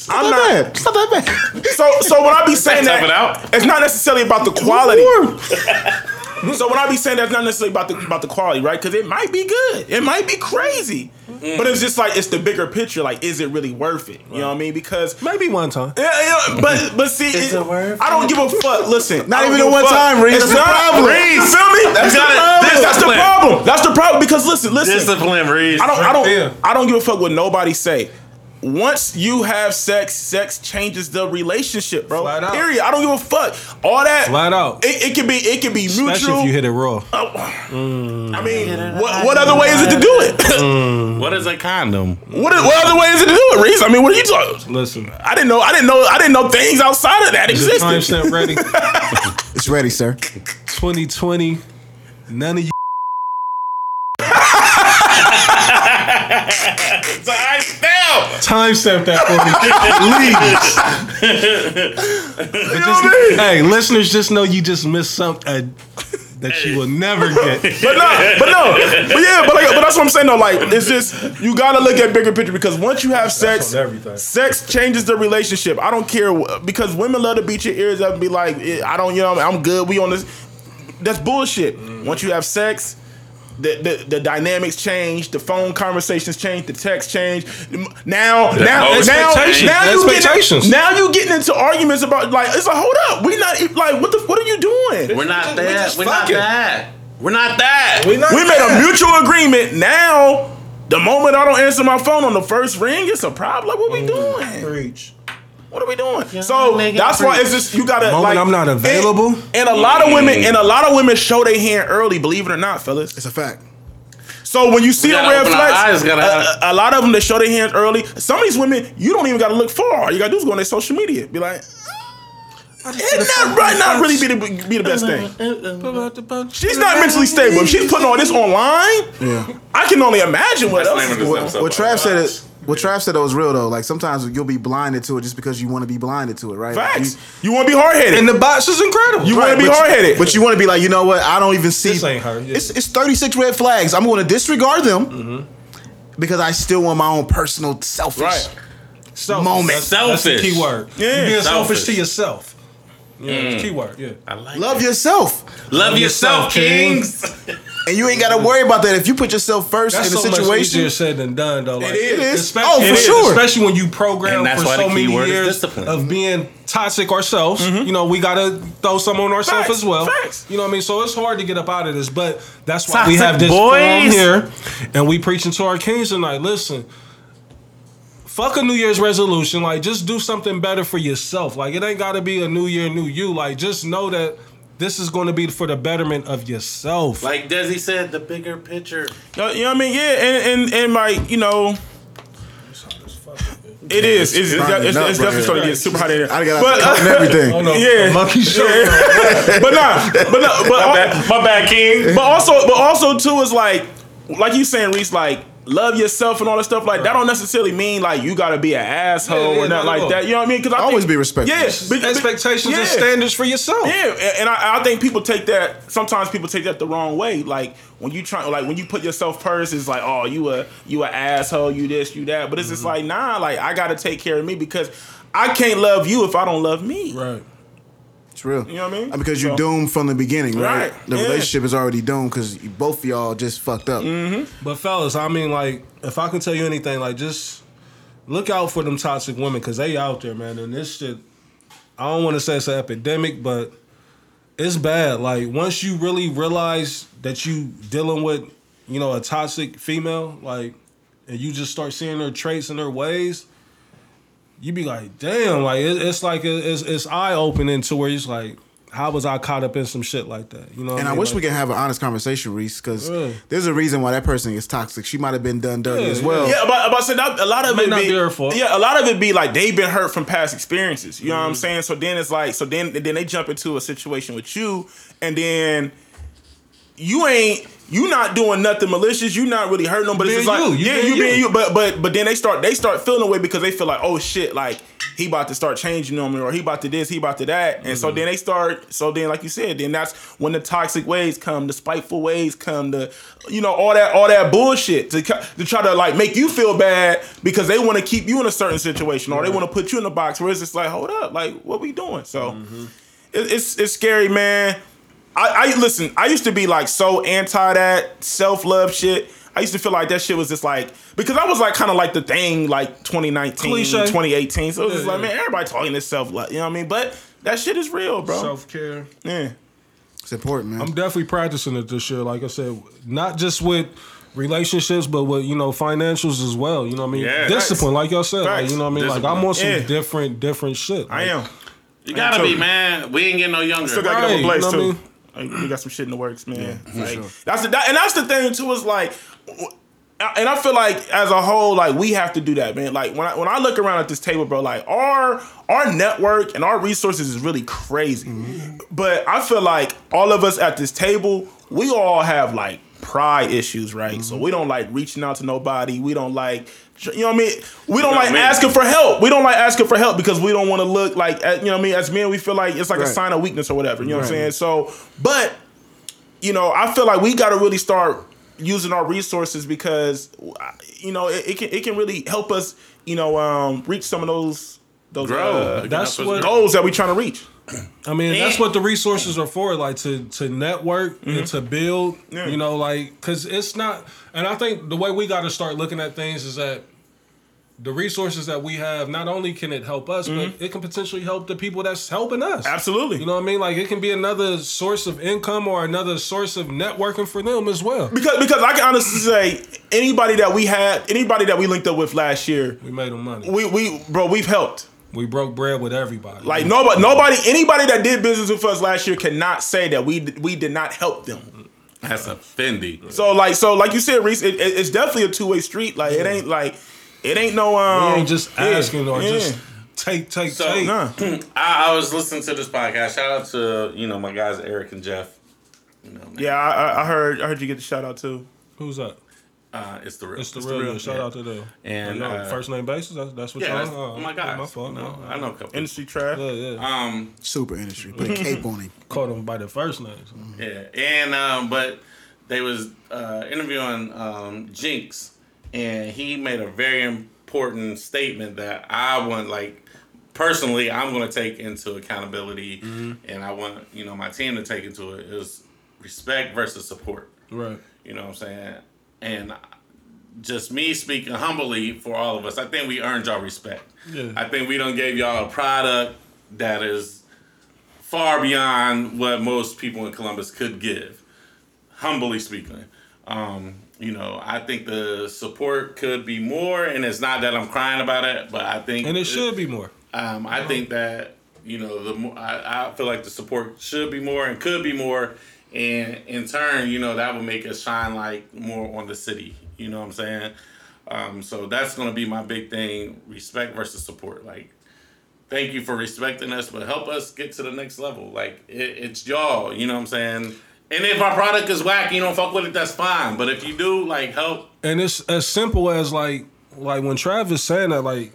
I'm not not. bad. It's not that bad. So so when I be saying Tough that, it out. it's not necessarily about the quality. so when I be saying that's not necessarily about the about the quality, right? Because it might be good, it might be crazy, mm-hmm. but it's just like it's the bigger picture. Like, is it really worth it? You know what I mean? Because Maybe one time. yeah, yeah, but but see, Is it- it worth I don't give a fuck. Listen, Not even give at a one fuck. time, Reese. It's That's the problem. Reese. You feel me? That's You the gotta- problem. That's the problem. That's the problem. Because listen, listen. Discipline, Reese. I don't. I don't. there. I don't give a fuck what nobody say. Once you have sex, sex changes the relationship, bro. Flat out. Period. I don't give a fuck. All that. Flat out. It, it can be. It can be Especially mutual. if you hit it raw. Oh. I mean, what, what other way is it to do it? What is a condom? what, what other way is it to do it, Reese? I mean, what are you talking? Listen, I didn't know. I didn't know. I didn't know things outside of that is the existed. timestamp ready? It's ready, sir. 2020. None of you. It's an ice now. Timestamp that for me, please. But just- hey, listeners, just know you just missed something uh, that you will never get. But no, but no, but yeah, but like, but that's what I'm saying though. Like, it's just you gotta look at bigger picture because once you have sex, sex changes the relationship. I don't care because women love to beat your ears up and be like, I don't, you know, I'm good. We on this. That's bullshit. Mm-hmm. Once you have sex. The, the, the dynamics change, the phone conversations change, the text change. Now, now, now, now you Expectations. getting, now you getting into arguments about like it's a hold up. We not like what the what are you doing? We're not We that. We're not that. We're not that. We not We made a mutual agreement. Now, the moment I don't answer my phone on the first ring, it's a problem. Like, what we mm. doing? Preach. What are we doing? so that's why it's just you gotta Moment like. I'm not available. And, a lot of women and a lot of women show their hand early. Believe it or not, fellas. It's a fact. So when you see the red open our flags, eyes, gotta a, a- a lot of them they show their hands early. Some of these women, you don't even gotta look far. All you gotta do is go on their social media. Be like. It not right, not really be the, be the best thing. She's not mentally stable. If she's putting all this online, Yeah. I can only imagine what That's else the is name of going this on. What Trav said is What Trav said though is real though. Like sometimes you'll be blinded to it just because you want to be blinded to it, right? Facts. You- You, want to be hard headed. And the box is incredible. You wanna be but hard-headed. but you want to be like, you know what? I don't even see. This ain't her, yeah. It's it's 36 red flags. I'm going to disregard them Mm-hmm. because I still want my own personal selfish. Right. Selfish. moment. That's, that's the Selfish. key word. Yeah. You're being selfish. Selfish. to yourself. Yeah, it's key word. Yeah. I like Love it. yourself, Love yourself, yourself, King. kings. and you ain't got to worry about that. If you put yourself first That's in a so much situation, easier said than done, though. Like, It is. Especially, Oh, for it is, sure. Especially when you program And for so many word is years discipline. of being toxic ourselves. Mm-hmm. You know, we gotta throw some on ourselves as well. facts. You know what I mean? So it's hard to get up out of this, but that's why we have this boys. forum here, and we preaching to our kings tonight. Listen. Fuck a New Year's resolution. Like, just do something better for yourself. Like, it ain't got to be a New Year, new you. Like, just know that this is going to be for the betterment of yourself. Like Desi said, the bigger picture. You know, you know what I mean? Yeah, and and and like you know, it is. It's, it's, burning it's, up it's definitely here. starting to get super hot in there. I got but, to and everything. Oh, no. Yeah. A monkey show. but nah, but no, but My bad, my bad, King. but also but also too is like like you saying Reese like love yourself and all that stuff like that don't necessarily mean like you gotta be an asshole Yeah, yeah, or not not at like all. that you know what I mean because I Always think- be respectful. yeah be- be- expectations yeah. and standards for yourself. yeah, and- and I, I think people take that. Sometimes people take that the wrong way. Like when you try, like when you put yourself first, it's like, oh, you a you a asshole, you this, you that. But it's Mm-hmm. just like, nah, like I gotta take care of me because I can't love you if I don't love me. Right. It's real. You know what I mean? Uh, because you're So- doomed from the beginning, right? Right, The yeah. relationship is already doomed because both of y'all just fucked up. Mm-hmm. But fellas, I mean, like, if I can tell you anything, like, just look out for them toxic women because they out there, man. And this shit, I don't want to say it's an epidemic, but it's bad. Like, once you really realize that you dealing with, you know, a toxic female, like, and you just start seeing her traits and her ways, you be like, damn, like, it, it's like it's, it's eye opening to where it's like, how was I caught up in some shit like that? You know, what And I mean? wish Like- we could have an honest conversation, Reese, because Yeah. there's a reason why that person is toxic. She might have been done dirty Yeah, as well. Yeah, about, about to say that, a lot of May it not be, be her fault. Yeah, a lot of it be like they've been hurt from past experiences. You know Mm-hmm. what I'm saying? So then it's like, so then then they jump into a situation with you, and then you ain't you not doing nothing malicious. You not really hurting them, but it's just like you. You yeah, being you being you. But but but then they start they start feeling away because they feel like oh shit, like he about to start changing on me, or he about to this, he about to that, and Mm-hmm. so then they start. So then, like you said, then that's when the toxic ways come, the spiteful ways come, the you know all that all that bullshit to to try to like make you feel bad because they want to keep you in a certain situation, or they want to put you in a box where it's just like hold up, like what we doing? So Mm-hmm. it, it's it's scary, man. I, I listen. I used to be like so anti that self love shit. I used to feel like that shit was just like because I was like kind of like the thing like 2019, Cliche. 2018. So it was just Yeah, like yeah. man, everybody talking this self love. You know what I mean? But that shit is real, bro. Self care. yeah. It's important, man. I'm definitely practicing it this year. Like I said, not just with relationships, but with you know financials as well. You know what I mean? Yeah. Discipline, like y'all said. Like, you know what I mean? Like I'm on some Yeah. different, different shit. I am. You gotta be, man. We ain't getting no younger. Still gotta Right, get up a blaze you know too. what Like, we got some shit in the works, man. Yeah, like, sure. That's the that, and that's the thing too. Is like, and I feel like as a whole, like we have to do that, man. Like when I when I look around at this table, bro, like our our network and our resources is really crazy. Mm-hmm. But I feel like all of us at this table, we all have like pride issues, right? So mm-hmm. we don't like reaching out to nobody. We don't like. You know what I mean? We don't know like me. asking for help. We don't like asking for help because we don't want to look like, uh, you know what I mean? As men, we feel like it's like a sign of weakness or whatever. You know what I'm saying? So, but you know, I feel like we got to really start using our resources because you know it, it can it can really help us you know um, reach some of those those Grow. uh, That's what- goals that we're trying to reach. I mean, that's what the resources are for, like to to network and to build. Mm-hmm. Yeah. You know, like because it's not. And I think the way we got to start looking at things is that the resources that we have, not only can it help us, but it can potentially help the people that's helping us. Mm-hmm. Absolutely. You know what I mean? Like it can be another source of income or another source of networking for them as well. because because I can honestly say anybody that we had anybody that we linked up with last year, We made them money. we we bro we've helped. We broke bread with everybody. Like nobody, nobody, anybody that did business with us last year cannot say that we we did not help them. That's a Fendi. So like, so like you said, Reese, it, it- it's definitely a two way street. Like it ain't like it ain't no um. we ain't just yeah, asking or yeah. just take, take, So- take. Nah. I, I was listening to this podcast. Shout out to you know my guys Eric and Jeff. You know. Yeah, I, I- I heard I heard you get the shout out too. Who's up? Uh, it's the real. It's the It's real. real. Shout yeah. out to them. And, Y'all uh, first name basis. That's, that's what Yeah, y'all. that's, uh, oh my god, My fault. No, No, I know a couple. Industry trash. Yeah, yeah. Um, Super industry. Put a cape on him. Caught them by their first names. Yeah, and um, but they was uh, interviewing um, Jinx, and he made a very important statement that I want, like, personally, I'm going to take into accountability, and I want you know my team to take into it is respect versus support. Right. You know what I'm saying? And just me speaking humbly for all of us, I think we earned y'all respect. Yeah. I think we don't gave y'all a product that is far beyond what most people in Columbus could give. Humbly speaking. Um, you know, I think the support could be more, and it's not that I'm crying about it, but I think And it should be more. um, I think that you know the more I, I feel like the support should be more and could be more, and in turn, you know that would make us shine like more on the city. You know what I'm saying? Um, so that's gonna be my big thing: respect versus support. Like, thank you for respecting us, but help us get to the next level. Like, it, it's y'all. You know what I'm saying? And if our product is whack, you don't fuck with it. That's fine. But if you do, like, help. And it's as simple as like like when Travis saying that like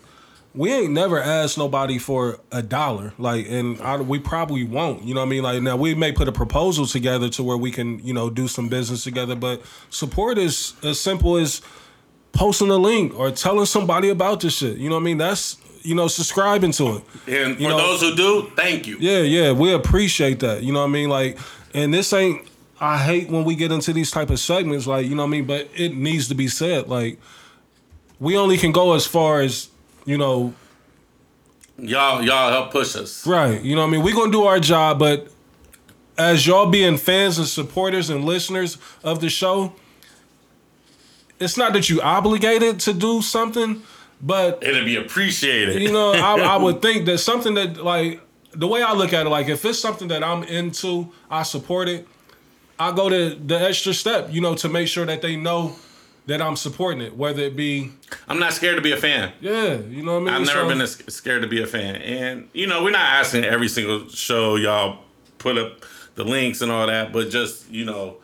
we ain't never asked nobody for a dollar like and I, we probably won't you know what I mean like now we may put a proposal together to where we can you know do some business together but support is as simple as posting a link or telling somebody about this shit you know what I mean that's you know subscribing to it And for You know- those who do, thank you. yeah, yeah, we appreciate that. You know what I mean? Like, and this ain't. I hate when we get into these type of segments, like you know what I mean. But it needs to be said. Like, we only can go as far as you know. Y'all, y'all help push us. Right. You know what I mean. We gonna do our job, but as y'all being fans and supporters and listeners of the show, it's not that you obligated to do something, but It'll be appreciated. you know, I, I would think that something that like the way I look at it, like if it's something that I'm into, I support it. I go to the extra step, you know, to make sure that they know that I'm supporting it, whether it be I'm not scared to be a fan. yeah, you know what I mean. I've never So- been scared to be a fan. And, you know, we're not asking every single show y'all put up the links and all that, but just, you know,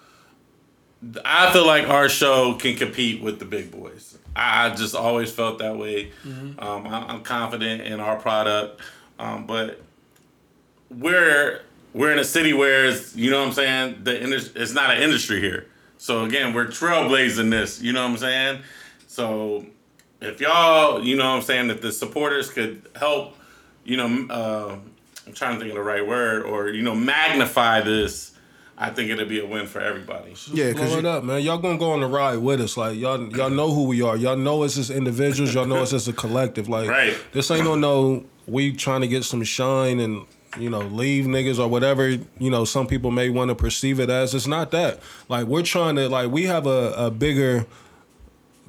I feel like our show can compete with the big boys. I just always felt that way. Um, I- I'm confident in our product, um, but we're we're in a city where it's, you know what I'm saying. The indus- it's not an industry here. So again, we're trailblazing this. You know what I'm saying. So if y'all, you know what I'm saying, that the supporters could help, you know, uh, I'm trying to think of the right word, or you know, magnify this. I think it'll be a win for everybody. Yeah, Blow because it up, man. Y'all gonna go on the ride with us. Like y'all, y'all know who we are. Y'all know us as individuals. Y'all know us as a collective. Like Right. this ain't no no. We trying to get some shine and you know leave niggas or whatever. You know some people may want to perceive it as. It's not that. Like we're trying to like we have a, a bigger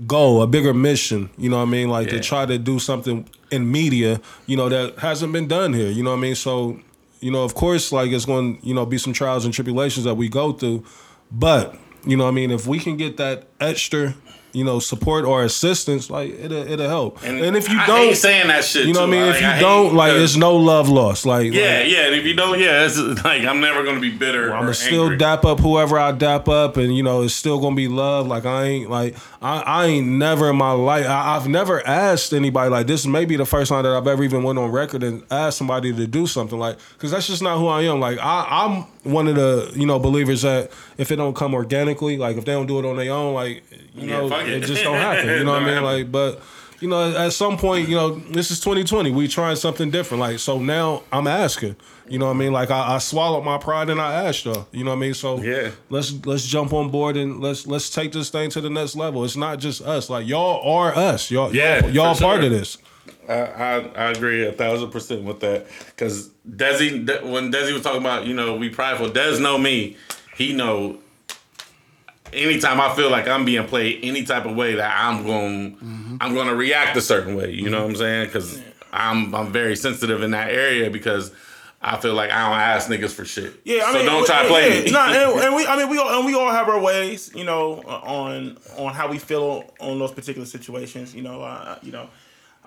goal, a bigger mission. You know what I mean? Like to try to do something in media. You know that hasn't been done here. You know what I mean? So you know, of course, like it's going to you know be some trials and tribulations that we go through, but you know what I mean. If we can get that extra. You know, support or assistance, like it'll it'll help. And, if you I don't, saying that shit. you know what I mean. Like, if you hate don't, like, it's no love lost. Like, yeah, like, yeah. And if you don't, yeah, it's like I'm never gonna be bitter. I'm gonna still dap up whoever I dap up, and you know it's still gonna be love. Like I ain't like I, I ain't never in my life. I, I've never asked anybody like this. May be the first time that I've ever even went on record and asked somebody to do something like because that's just not who I am. Like I, I'm one of the you know believers that if it don't come organically, like if they don't do it on their own, like you Yeah, know it. it. just don't happen. You know what I mean? Like but. You know, at some point, you know, this is 2020. We trying something different. Like, so now I'm asking. You know what I mean? Like, I, I swallowed my pride and I asked her. You know what I mean? So Yeah. let's let's jump on board and let's let's take this thing to the next level. It's not just us. Like y'all are us. Y'all Yeah, y'all, y'all part sure. of this. I, I, I agree a thousand percent with that. Because Desi, De- when Desi was talking about, you know, we prideful, Des know me. He know anytime I feel like I'm being played any type of way that I'm going, I'm going to react a certain way. You know what I'm saying? Because I'm I'm very sensitive in that area because I feel like I don't ask niggas for shit. Yeah, I so mean, don't try to play yeah. me. No, and, and we, I mean, we all, and we all have our ways, you know, on on how we feel on those particular situations. You know, uh, you know,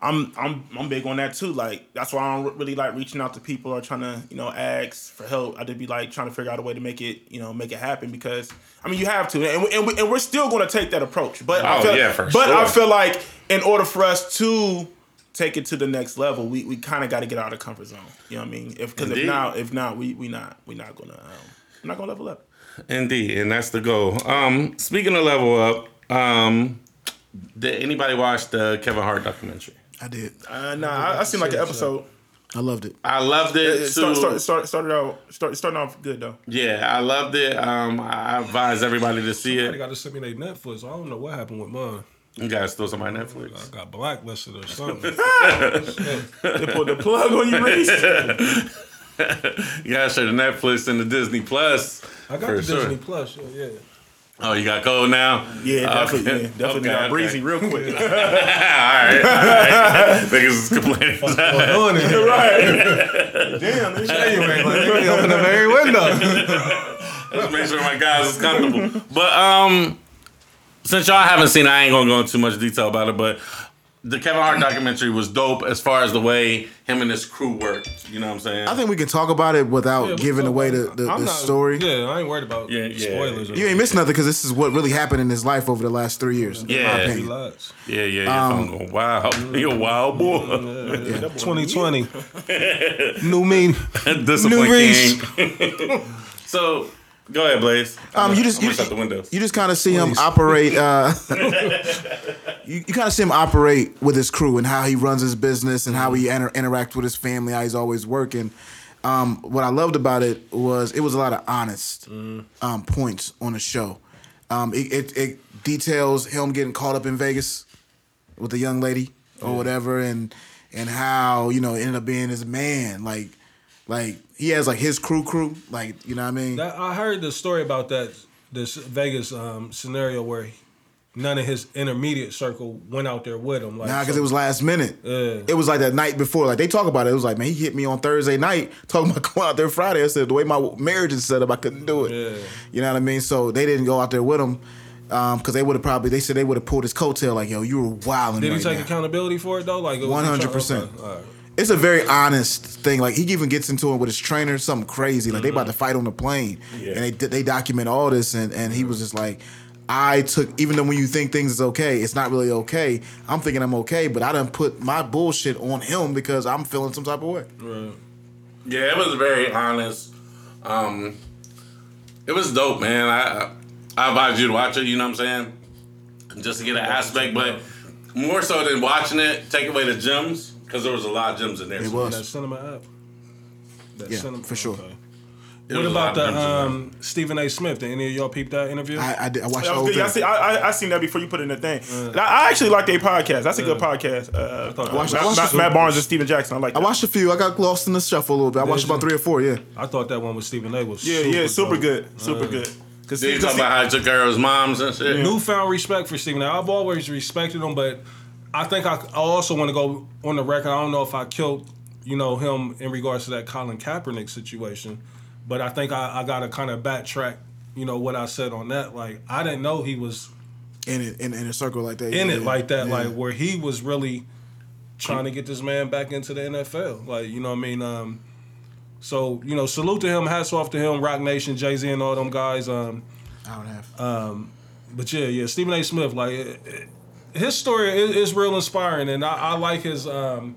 I'm I'm I'm big on that too. Like that's why I don't really like reaching out to people or trying to you know ask for help. I just be like trying to figure out a way to make it you know make it happen because I mean you have to, and we, and, we, and we're still going to take that approach. But I Oh, feel, yeah, for but I feel like in order for us to take it to the next level, we, we kind of got to get out of comfort zone. You know what I mean? If because if not if not we we not we not gonna um, we're not gonna level up. Indeed, and that's the goal. Um, speaking of level up, um, did anybody watch the Kevin Hart documentary? I did. Uh, nah, I, I seen like an episode. I loved it. I loved it. It too. start, start, start, started out start, starting off good though. Yeah, I loved it. Um, I advise everybody to see They it. got to send me their Netflix. I don't know what happened with mine. You guys throw some on Netflix. I got blacklisted or something. They put the plug on you, Reese. You gotta share the Netflix and the Disney Plus. I got the sure. Disney Plus. Yeah, yeah. Oh, you got cold now? Yeah, definitely, Okay. yeah, definitely Okay, got okay. breezy real quick. all right, all right. Niggas is complaining. Doing it. right. Damn, this shit. Anyway, like, they open up every window. Let's make sure my guys is comfortable. But um, since y'all haven't seen, it, I ain't gonna go into too much detail about it. But the Kevin Hart documentary was dope as far as the way him and his crew worked. You know what I'm saying? I think we can talk about it without Yeah, giving away the, the, the not- story. Yeah, I ain't worried about Yeah, yeah. spoilers. or You ain't missed nothing because this is what really happened in his life over the last three years. in my Yeah. opinion. Relax. yeah, yeah, yeah. Um, I'm going, wow, you're a wild boy. 2020. New me. Discipline New Reese. so go ahead, Blaze. Um, you just you, the windows. you just kind of see him operate. Uh, you you kind of see him operate with his crew and how he runs his business and how he inter- interacts with his family. How he's always working. Um, what I loved about it was it was a lot of honest um, points on the show. Um, it, it, it details him getting caught up in Vegas with a young lady or whatever, and and how you know it ended up being his man. Like like he has like his crew crew. Like you know what I mean. That, I heard the story about that this Vegas um, scenario where none of his intermediate circle went out there with him. Like, Nah, because so- it was last minute. Yeah. It was like that night before. Like they talk about it. It was like, man, he hit me on Thursday night talking about going out there Friday. I said the way my marriage is set up, I couldn't do it. Yeah. You know what I mean? So they didn't go out there with him because they would have probably. They said they would have pulled his coattail. Like, yo, you were wilding. Did right he take now. accountability for it though? Like One hundred percent. Okay, all right. It's a very honest thing. Like he even gets into it with his trainer, something crazy. Like they about to fight on the plane, Yeah. and they they document all this, and and he was just like. I took even though when you think things is okay, it's not really okay. I'm thinking I'm okay, but I didn't put my bullshit on him because I'm feeling some type of way. Right. Yeah, it was very honest. Um, it was dope, man. I I advise you to watch it. You know what I'm saying? Just to get an aspect, but more so than watching it, take away the gems because there was a lot of gems in there. It was. That cinema app. That Yeah, cinema, for sure. okay. What was a lot about of the gems in there. um, Stephen A. Smith? Did any of y'all peep that interview? I, I, did, I watched the That whole was good. thing. Yeah, I, see, I, I, I seen that before you put it in the thing. And I, I actually like their podcast. That's a good podcast. Uh, thought- uh, Watch- Matt, watch Matt- Matt Barnes and Stephen Jackson. I like I watched a few. I got lost in the shuffle a little bit. I watched you? about three or four. Yeah, I thought that one with Stephen A. was Yeah, super yeah, super dope. good. Super good. Cause Did you talk about how he took care of his moms and shit? newfound respect for Stephen A. I've always respected him, but I think I, I also want to go on the record. I don't know if I killed, you know, him in regards to that Colin Kaepernick situation, but I think I, I got to kind of backtrack, you know, what I said on that. Like I didn't know he was in it in, in a circle like that. in yeah. it like that, Yeah. like where he was really trying to get this man back into the NFL. Like you know, what I mean. Um, so you know, salute to him, hats off to him, Roc Nation, Jay Z, and all them guys. Um, I don't have. Uh, but yeah, yeah, Stephen A. Smith, like it- it- his story is, is real inspiring, and I, I like his um,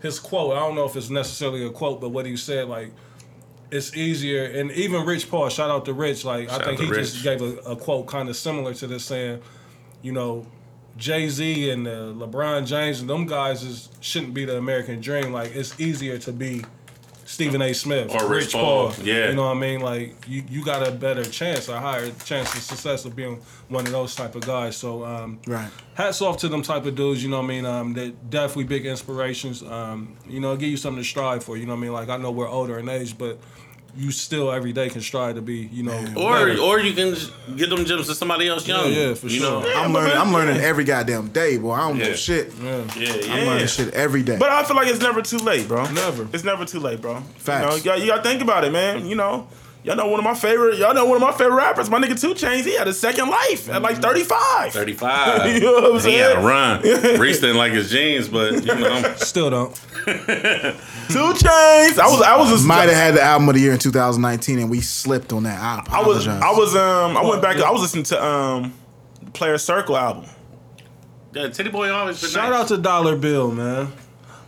his quote. I don't know if it's necessarily a quote, but what he said, like it's easier. And even Rich Paul, shout out to Rich, like Shout I think he to just gave a, a quote kind of similar to this, saying, you know, Jay Z and uh, LeBron James and them guys is shouldn't be the American dream. Like it's easier to be. Stephen A. Smith Or Rich Paul, yeah. You know what I mean? Like you, you got a better chance, a higher chance of success of being one of those type of guys. So um, Right. hats off to them type of dudes. You know what I mean? Um, they're definitely big inspirations. Um, you know, give you something to strive for. You know what I mean? Like I know we're older in age, but you still every day can strive to be. You know, Or better. or you can get them gems to somebody else young. yeah, for you sure. Know? I'm learning. I'm learning every goddamn day, boy. I don't Yeah. know shit. yeah. Yeah, yeah. I'm learning shit every day. But I feel like it's never too late, bro. Never. It's never too late, bro. Facts. You, know, you, gotta, you gotta think about it, man. You know, Y'all know one of my favorite. Y'all know one of my favorite rappers. My nigga 2 Chainz. He had a second life at like thirty five. 35. You know what I'm He had a saying? run. Reese didn't like his jeans, but you know. Still don't. 2 Chainz. I was. I was. Just, Might have had the album of the year in 2019, and we slipped on that. I I was. I was. Um. I went back. I was listening to um, Playaz Circle album. Yeah, Titty Boy always been Shout nice. out to Dollar Bill, man.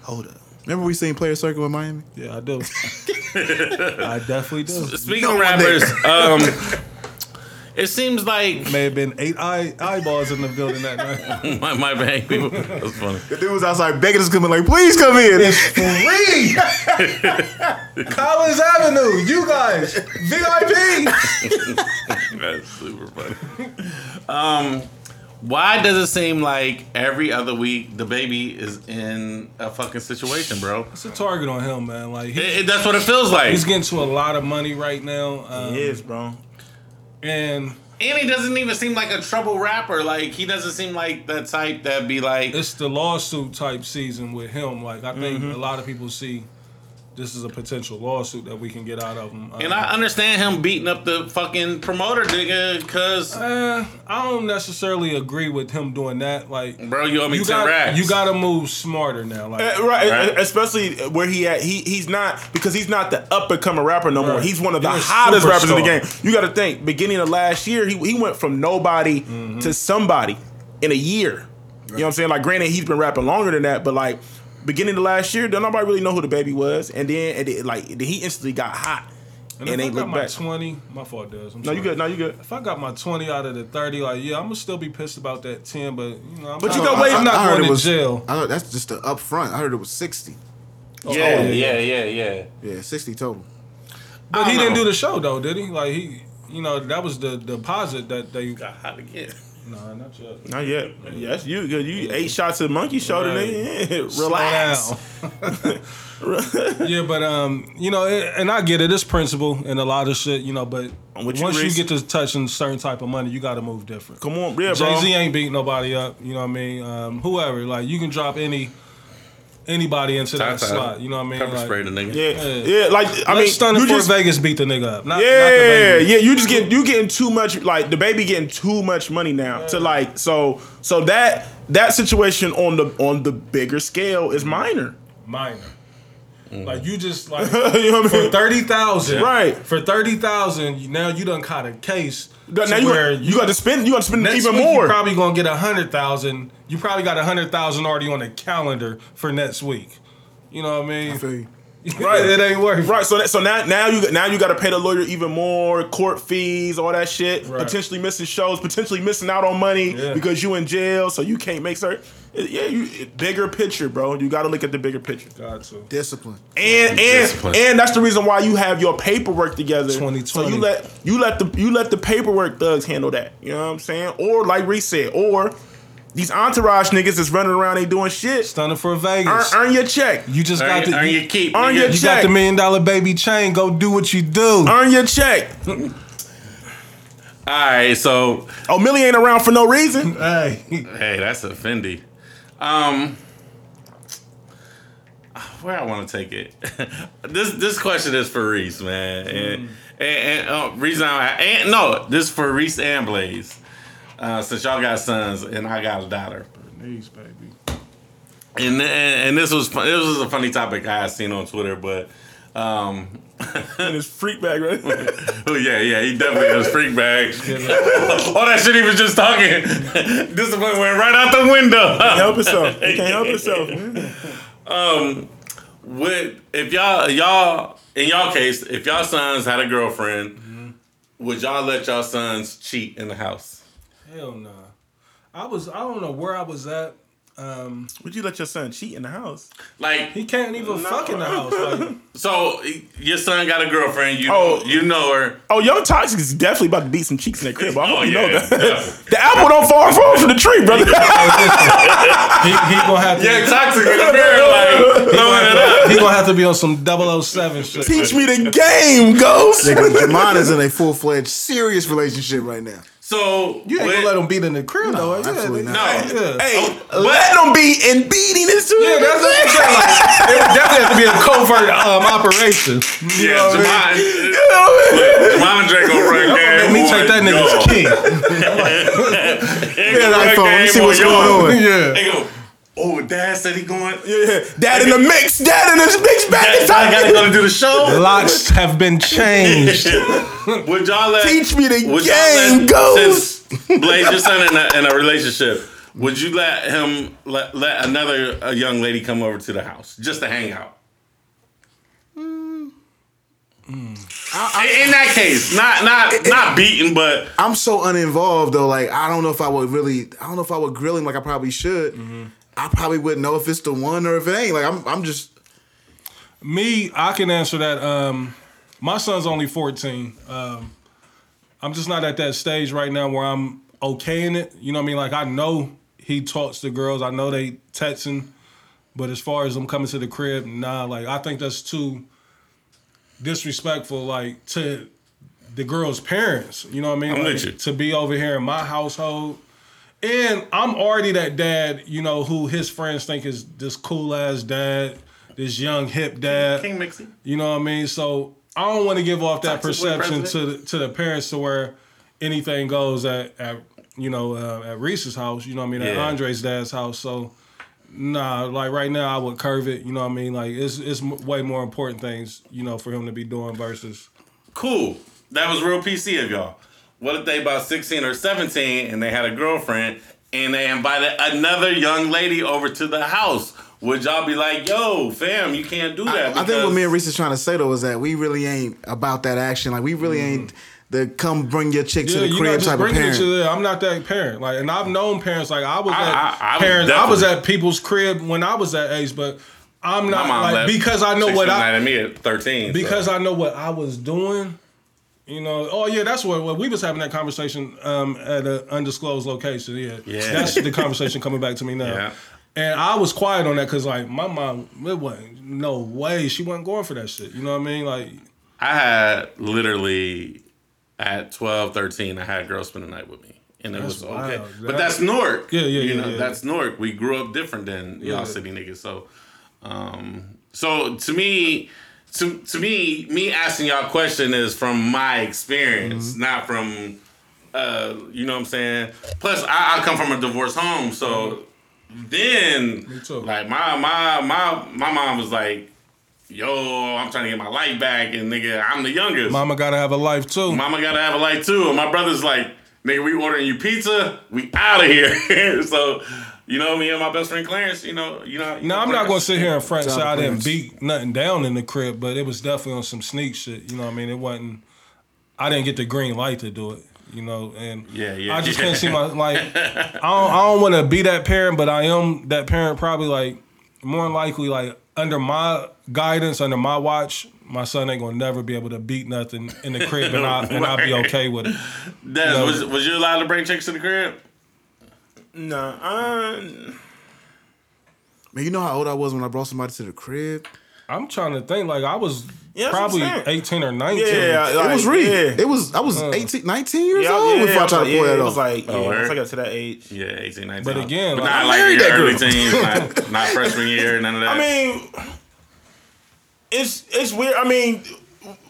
Hold up. Remember we seen Playaz Circle in Miami? Yeah, I do. I definitely do. Speaking No of rappers, um, it seems like May have been eight eye, eyeballs in the building that night. my, my bad people. That's funny. The dude was outside begging us to come in, like, please come in. Free! Collins Avenue, you guys, VIP. That's super funny. Um, why does it seem like every other week DaBaby is in a fucking situation, bro? It's a target on him, man. Like It- it- that's what it feels like. he's getting to a lot of money right now, um, He is, bro. and And he doesn't even seem like a trouble rapper. Like he doesn't seem like the type that be like. it's the lawsuit type season with him. Like I think Mm-hmm. a lot of people see this is a potential lawsuit that we can get out of him. And I understand him beating up the fucking promoter nigga because, Uh, I don't necessarily agree with him doing that. Like, bro, you owe me you 10 got racks. you got to move smarter now. Like, Uh, right, Right. especially where he at. He he's not because he's not the up and coming rapper no more. He's one of the He's a hottest rappers in the game. You got to think. Beginning of last year, he he went from nobody Mm-hmm. to somebody in a year. You know what I'm saying? Like, granted, he's been rapping longer than that, but like beginning of last year, don't nobody really know who the baby was, and then and then, like he instantly got hot and and, if I got my back. twenty, my fault, does. No, you good. No, you good. If I got my twenty out of the thirty, like, yeah, I'm gonna still be pissed about that ten, but you know, I'm But not, you got I'm, wait- I'm not I heard going it to was, jail. I heard that's just the up front. I heard it was 60. yeah, yeah, yeah, yeah. Yeah, 60 total. But he don't didn't do the show though, did he? Like he, you know, that was the deposit that they. Got hot again. Nah, not yet. Not yet. Yes, you good. You eight shots of monkey shoulder, Right. nigga. Relax. yeah, but um, you know, it, and I get it. It's principle and a lot of shit, you know. But you once you get to touching certain type of money, you got to move different. Come on, yeah, bro. Jay Z ain't beat nobody up. You know what I mean? Um, whoever, like you can drop any anybody into that Tata. slot. You know what I mean? Pepper Like, spray the nigga. Yeah, yeah. Like I Let mean, Stunning you just Vegas beat the nigga up. Not, not the yeah, baby. yeah. You just get you getting too much. Like the baby getting too much money now to like so so that that situation on the on the bigger scale is minor. minor. Mm-hmm. Like you just like you know what I for mean? thirty thousand, Right. For thirty thousand, now you done caught a case. Now you, where got, you got to spend you got to spend even more. You probably gonna get a hundred thousand. You probably got a hundred thousand already on the calendar for next week. You know what I mean? I. Right. it ain't worth. Right, so that, so now now you now you got to pay the lawyer even more court fees, all that shit. Right. Potentially missing shows, potentially missing out on money Yeah. because you in jail, so you can't make certain. Yeah, you bigger picture, bro. You got to look at the bigger picture. Got to. Discipline. And and Discipline. and that's the reason why you have your paperwork together. 2020. So you let you let the you let the paperwork thugs handle that. You know what I'm saying? Or like Reese said, or these entourage niggas is running around they doing shit. Stunning for Vegas. earn your check. you just Earn, got the earn you, your keep. earn nigga. your you check. got the million dollar baby chain. Go do what you do. Earn your check. All right, so Oh, Millie ain't around for no reason. Hey, hey, that's a Fendi. Um, where I want to take it. this this question is for Reese, man, and and, and uh, reason I and no, this is for Reese and Blaze. Uh, since y'all got sons and I got a daughter, Bernice, baby. and and, and this was this was a funny topic I had seen on Twitter, but um, In his freak bag, right? oh yeah, yeah, he definitely has freak bag. All that shit he was just talking, discipline went right out the window. Can't help himself. He can't help himself. um, with if y'all y'all in y'all case, if y'all sons had a girlfriend, would y'all let y'all sons cheat in the house? Hell nah. I was. I don't know where I was at. Um, Would you let your son cheat in the house? Like, he can't even fuck in the house. Like, so your son got a girlfriend, you Oh. you know her. Oh, Young Toxic is definitely about to beat some cheeks in that crib. I hope Oh, you yeah, know that. definitely. the apple don't fall far from the tree, brother. he, he gonna have to. Yeah, toxic in the mirror, like throwing it up. He gonna have to be on some 007 shit. Teach me the game, Ghost. Nigga, Jamon is in a full fledged serious relationship right now. So You ain't with- gonna let him beat in the crib though. Yeah, absolutely nigga. not. No. Yeah. Hey, Oh, let them be and beating is too. Yeah, that's what I'm saying. Like, it would definitely have to be a covert um, operation. You yeah, know what I mean? Jamon, Andre gonna run game. Let me take that nigga's Go. key. Yeah, like, phone. Let me see what's going on. Yeah. They go. Oh, Dad said he going. Yeah, yeah. dad in the mix, dad in the mix back in Dad, I gotta go to do the show. Lots have been changed. Would y'all let Teach me the would y'all game, let- goes. Since Blaze your son in a, in a relationship, would you let him let, let another a young lady come over to the house just to hang out? Hmm. Hmm. in, in that case, not not not beaten, but I'm so uninvolved though. Like I don't know if I would really. I don't know if I would grill him like I probably should. Mm-hmm. I probably wouldn't know if it's the one or if it ain't. Like I'm. I'm just. Me, I can answer that. Um, my son's only 14. Um, I'm just not at that stage right now where I'm okay in it. You know what I mean? Like I know he talks to girls. I know they texting, but as far as them coming to the crib, nah. Like I think that's too disrespectful. Like to the girl's parents. You know what I mean? I'm Like, with you. To be over here in my household. And I'm already that dad, you know, who his friends think is this cool ass dad, this young hip dad. King Mixie. You know what I mean? So I don't want to give off that Toxic perception to the, to the parents to where anything goes at, at you know uh, at Reese's house. You know what I mean? At Yeah. Andre's dad's house. So nah, like right now I would curve it. You know what I mean? Like it's it's way more important things you know for him to be doing versus Cool. That was real PC of y'all. What if they about 16 or 17 and they had a girlfriend and they invited another young lady over to the house? Would y'all be like, yo, fam, you can't do that? I think what me and Reese is trying to say though is that we really ain't about that action. Like we really ain't the come bring your chick to the crib not just type of bringing parent. to the. I'm not that parent. Like, and I've known parents. Like, I was I- at I- I was parents. I was at people's crib when I was that age, but I'm My not mom like left because I know what I at me at 13. because so. I know what I was doing. You know, oh yeah, that's what, what we was having that conversation um, at an undisclosed location. Yeah, Yeah. that's the conversation coming back to me now. Yeah. And I was quiet on that because like my mom, it wasn't no way she wasn't going for that shit. You know what I mean? Like, I had literally at 12, 13, I had a girl spend the night with me. And it was okay. wild. But that's Newark. Yeah, yeah, You yeah, know, yeah. that's Newark. We grew up different than y'all city niggas. So um so to me to to me, me asking y'all a question is from my experience, Mm-hmm. not from uh, you know what I'm saying? Plus I, I come from a divorced home, so then Me too. like my my my my mom was like, Yo, I'm trying to get my life back and nigga, I'm the youngest. mama gotta have a life too. Mama gotta have a life too. And my brother's like, nigga, we ordering you pizza, we out of here. so, you know, me and my best friend Clarence, you know, you know. you No, know I'm not gonna sit here and front and say I didn't beat nothing down in the crib, but it was definitely on some sneak shit. You know what I mean? It wasn't. I didn't get the green light to do it. You know, and Yeah, yeah, I just yeah. can't see my like. I don't. I don't want to be that parent, but I am that parent. Probably like more than likely like under my guidance, under my watch. My son ain't gonna never be able to beat nothing in the crib, and I and I'll be okay with it. Des, No. was, was you allowed to bring chicks to the crib? Nah, uh, Man, you know how old I was when I brought somebody to the crib? I'm trying to think. Like I was Yeah, that's what I'm probably 18 or 19. yeah, it was Reed. Yeah. It was I was 18, 19 years yeah, old yeah, before I was tried like- to pull yeah, that it was like, yeah, Oh, once I got to that age. Yeah, 18, 19. But again, but like, not I like married your that early teens, not, not freshman year, none of that. I mean, it's it's weird. I mean,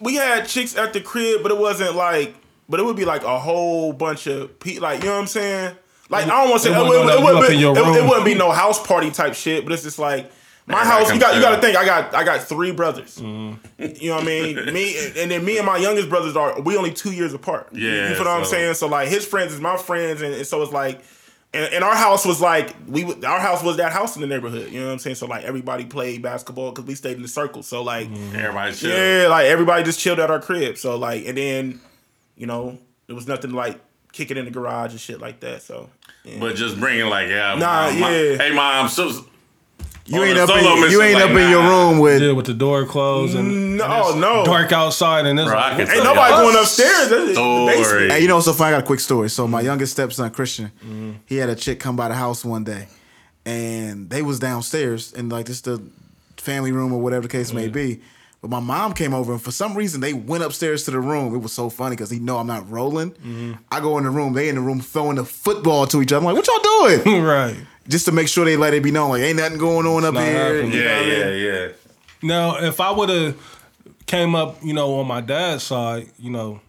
we had chicks at the crib, but it wasn't like, but it would be like a whole bunch of pe like you know what I'm saying. Like I don't want to say it, wouldn't it, be, it, it no house party type shit, but it's just like my house. You got you got to think. I got I got three brothers. Mm-hmm. You know what I mean? Me and then me and my youngest brothers are we only two years apart. You- Yeah, you feel what I'm saying? So like his friends is my friends, and, and so it's like. And, and our house was like we our house was that house in the neighborhood. You know what I'm saying? So like everybody played basketball because we stayed in the circle. So like Everybody chill. yeah, like everybody just chilled at our crib. So like and then you know there was nothing like kicking in the garage and shit like that. So yeah. But just bringing like, yeah, Nah, mom, my- yeah. hey, mom, so, You ain't up in you ain't like, up in your room with Yeah, with the door closed and, mm, no, and it's no. dark outside and it's Bro, like, Ain't nobody going upstairs. That's Story. basement. Hey, you know what's so funny? I got a quick story. So my youngest stepson, Christian, mm-hmm. he had a chick come by the house one day, and they was downstairs in like just the family room or whatever the case may be. But my mom came over, and for some reason they went upstairs to the room. It was so funny because he know I'm not rolling. I go in the room, they in the room throwing the football to each other. I'm like, what y'all doing? right. just to make sure they let it be known, like ain't nothing going on up here. happening. You know Yeah, I mean? yeah, yeah. Now, if I would have came up, you know, on my dad's side, you know,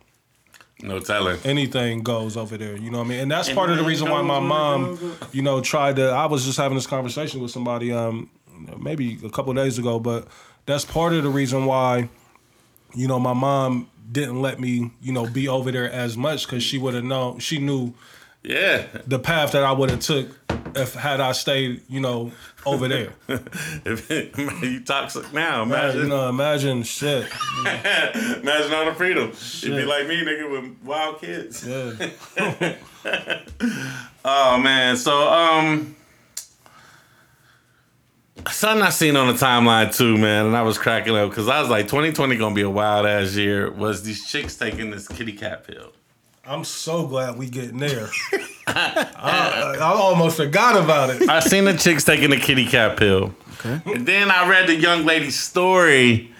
No telling. anything goes over there. You know what I mean? And that's part of the reason why my mom, you know, tried to. I was just having this conversation with somebody, um, maybe a couple of days ago, but that's part of the reason why, you know, my mom didn't let me, you know, be over there as much because she would have known. She knew Yeah. the path that I would have took if had I stayed, you know, over there. If you toxic now, imagine. you know, imagine shit. Imagine all the freedom. You'd be like me, nigga, with wild kids. Yeah. Oh man, so um something I seen on the timeline too, man, and I was cracking up because I was like, 2020 gonna be a wild ass year. Was these chicks taking this kitty cat pill? I'm so glad we getting there. I, I almost forgot about it. I seen the chicks taking the kitty cat pill. Okay. And then I read the young lady's story,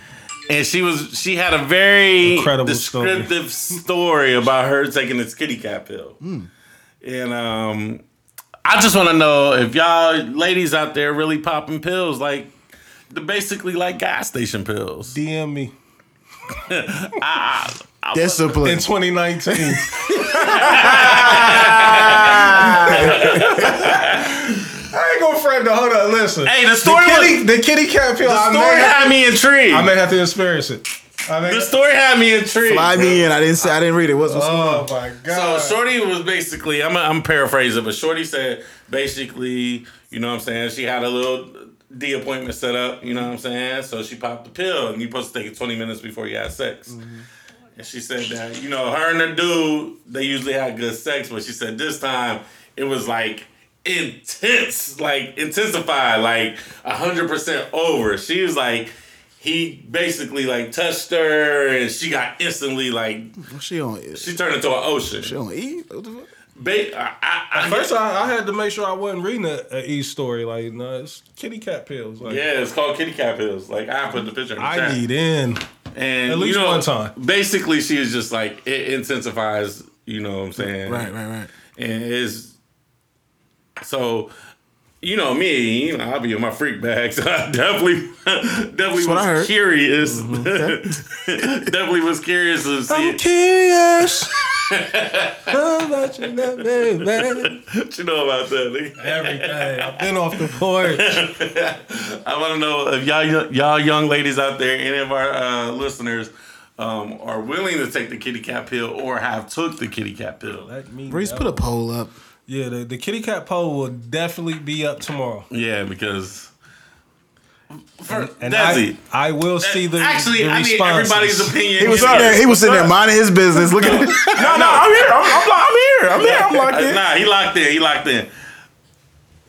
and she was she had a very Incredible descriptive story. about her taking this kitty cat pill. And um, I just want to know if y'all ladies out there really popping pills like the basically like gas station pills. DM me Discipline. in 2019. I ain't gonna front the hold on. Listen, Hey, the story the kitty, was- the kitty cat pill. The I, story may have, had me intrigued. I may have to experience it. I the story had me intrigued. Fly me in. I didn't say. I didn't read it. What's, what's oh going oh on? my So! Shorty was basically, I'm, I'm paraphrasing, but Shorty said basically, you know what I'm saying, she had a little D appointment set up, you know what I'm saying? So she popped the pill and you're supposed to take it 20 minutes before you have sex. Mm-hmm. And she said that, you know, her and the dude, they usually had good sex, but she said this time it was like intense, like intensified, like 100% over. She was like, he basically like touched her and she got instantly like, What's she on? She she turned into an ocean. She on E? What the fuck? Ba- I, I, I, First, I, I had to make sure I wasn't reading an E story. Like, no, it's kitty cat pills. Like, yeah, it's called kitty cat pills. Like I put the picture in the I chat. need in. and at least you know, one time. Basically, she is just like it intensifies. You know what I'm saying? Right, right, right. And it's so. You know me, you know, I'll be in my freak bag, so I definitely, definitely what I was heard. curious. definitely was curious to see. I'm curious. about you, love me, man. what you know about that? nigga? Everything. I've been off the porch. I want to know if y'all y'all young ladies out there, any of our uh, listeners, um, are willing to take the kitty cat pill or have took the kitty cat pill. Let me Reese, know. put a poll up. Yeah, the, the kitty cat poll will definitely be up tomorrow. Yeah, because for And Desi, I, I will see the actually, the I need responses. everybody's opinion. He was here. sitting there. He was sitting there minding his business, looking at. No, no, I'm here. I'm, I'm, lo- I'm here. I'm here. I'm locked Uh, in. Nah, he locked in. He locked in.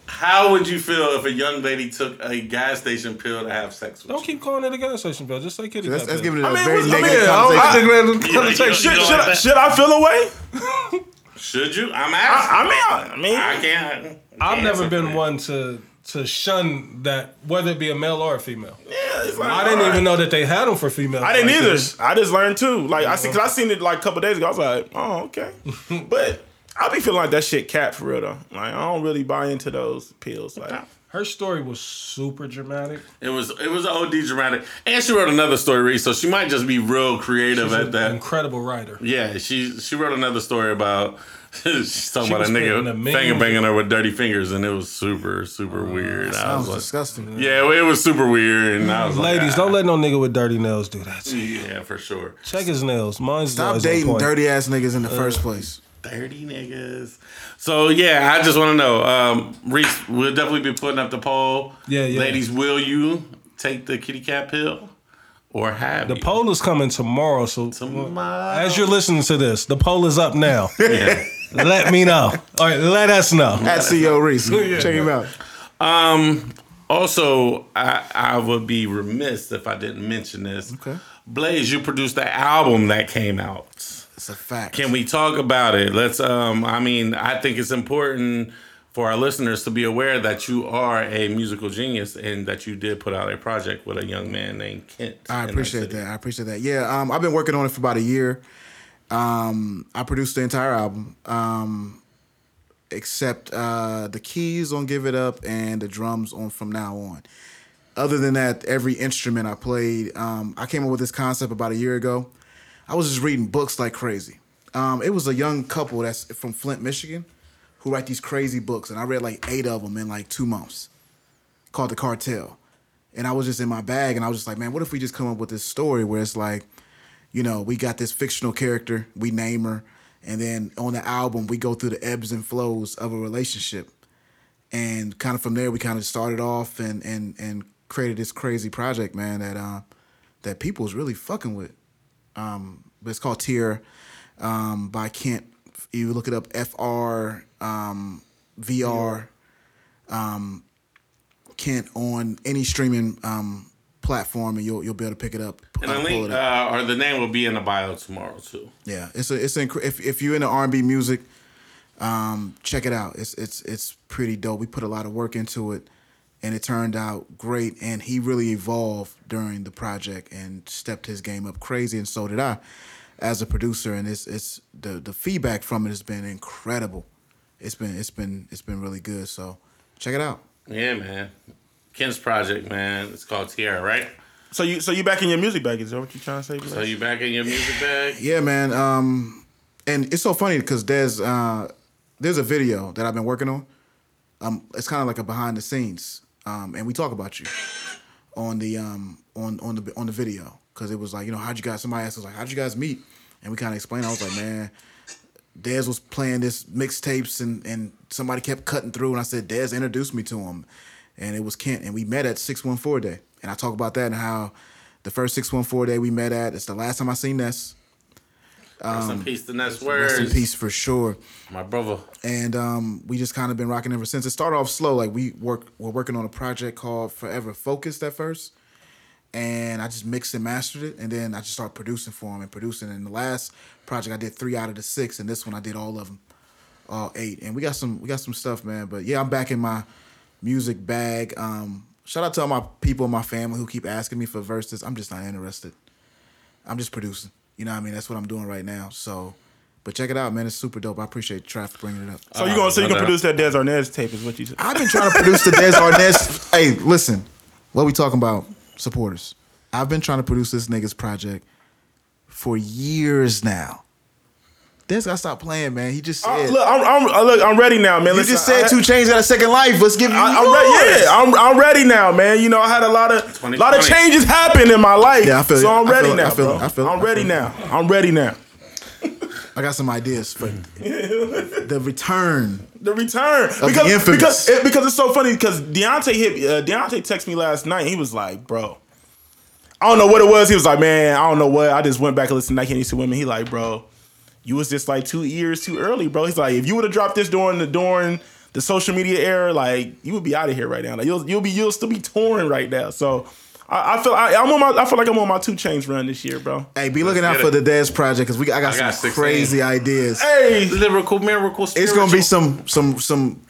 How would you feel if a young lady took a gas station pill to have sex with Don't you? keep calling it a gas station pill. Just say kitty Let's, cat let's give it a I mean, very what's- I negative mean, I don't- connotation. I- think You- you- connotation. you Should, should, like I, that? should I feel away? Should you? I'm I, asking. I mean, I mean, I can't. I I've can't never been that. one to to shun that, whether it be a male or a female. yeah, it's like, I didn't all even know that they had them for females. I didn't like either. this. I just learned too. Like I see, uh-huh. cause I seen it like a couple days ago. I was like, oh okay, but I be feeling like that shit cat for real though. Like I don't really buy into those pills. Like Her story was super dramatic. It was it was OD dramatic, and she wrote another story, Reese, so she might just be real creative She's at that. incredible writer. Yeah, she she wrote another story about she's talking She about a was putting a nigga million- finger banging her with dirty fingers, and it was super super weird. I Sounds was like, disgusting. yeah, it was super weird, and I was like, Ladies, ah, don't let no nigga with dirty nails do that. to you. Yeah, for sure. Check his nails. Mine's Stop dating dirty ass niggas in the first place. Dirty niggas. So yeah, I just want to know, um, Reese, we'll definitely be putting up the poll. Yeah, yeah. Ladies, will you take the kitty cat pill, or have The you? poll is coming tomorrow, so Tomorrow. as you're listening to this, the poll is up now. Yeah. let me know. All right, let us know. At CEO Reese, check him out. Um. Also, I I would be remiss if I didn't mention this. Okay. Blaze, you produced the album that came out. It's a fact. Can we talk about it? Let's. Um. I mean, I think it's important for our listeners to be aware that you are a musical genius and that you did put out a project with a young man named Kent. I appreciate that. I appreciate that. Yeah, um, I've been working on it for about a year. Um, I produced the entire album, um, except uh, the keys on "Give It Up" and the drums on "From Now On." other than that, every instrument I played, um, I came up with this concept about a year ago. I was just reading books like crazy. Um, it was a young couple that's from Flint, Michigan, who write these crazy books, and I read like eight of them in like two months, called The Cartel. And I was just in my bag, and I was just like, man, what if we just come up with this story where it's like, you know, we got this fictional character, we name her, and then on the album we go through the ebbs and flows of a relationship, and kind of from there we kind of started off and and and created this crazy project, man, that uh, that people's really fucking with. Um, but it's called Tear um, by Kent. You look it up, F R um, VR um, Kent on any streaming um, platform, and you'll you'll be able to pick it up. And the link, uh, or the name will be in the bio tomorrow too. Yeah, it's a it's a, if if you're into R and B music, um, check it out. It's it's it's pretty dope. We put a lot of work into it, and it turned out great. And he really evolved during the project and stepped his game up crazy, and so did I, as a producer. And it's it's the the feedback from it has been incredible. It's been it's been it's been really good. So check it out. Yeah, man. Ken's project, man. It's called Tierra, right? So you so you back in your music bag? Is that what you trying to say? So you back in your music bag? Yeah, man. Um, and it's so funny because there's uh, there's a video that I've been working on. Um, it's kind of like a behind the scenes, um, and we talk about you on the um on on the on the video. Because it was like you know how'd you guys somebody asked us like how'd you guys meet? And we kind of explained I was like man Dez was playing this mixtapes and and somebody kept cutting through. And I said Dez introduced me to him. And it was Kent and we met at 614 day. And I talk about that and how the first 614 day we met at it's the last time I seen Ness Rest in peace to Ness rest in peace for sure My brother. and um, we just kind of been rocking ever since. It started off slow, like we work we're working on a project called Forever Focused at first, and I just mixed and mastered it, and then I just started producing for him and producing. And the last project I did three out of the six, and this one I did all of them, all eight. And we got some we got some stuff, man. But yeah, I'm back in my music bag. Um, shout out to all my people in my family who keep asking me for verses. I'm just not interested. I'm just producing. You know what I mean? That's what I'm doing right now. So, but check it out, man. It's super dope. I appreciate Traffic bringing it up. So you're gonna so you gonna produce that Des Arnaz tape? Is what you said? I've been trying to produce the Des Arnaz. hey, listen, what we talking about? Supporters. I've been trying to produce this nigga's project for years now. Des gotta stop playing, man. He just Uh, said. look, I'm, I'm uh, look, I'm ready now, man. you Listen, just said I- 2 Chainz got a second life. Let's give you. I, I'm yours. ready. Yeah, I'm, I'm ready now, man. You know, I had a lot of lot of changes happen in my life. Yeah, I feel so I'm ready now, I feel bro. it. I feel it. I'm ready now. I'm ready now. I got some ideas for the return. The return the because infamous. because it, because it's so funny because Deontay hit uh, Deontay texted me last night. He was like, "Bro, I don't know what it was." He was like, "Man, I don't know what." I just went back and listened to I Can't Used to Women. He like, "Bro, you was just like two years too early, bro." He's like, "If you would have dropped this during the during the social media era, like you would be out of here right now. Like you'll you'll be you'll still be touring right now." So. I, I feel I, I'm on my I feel like I'm on my 2 Chainz run this year, bro. Hey, be looking out get for it. the Des project because we I got I got some 16. crazy ideas. Hey, Lyrical miracle. It's gonna be some some some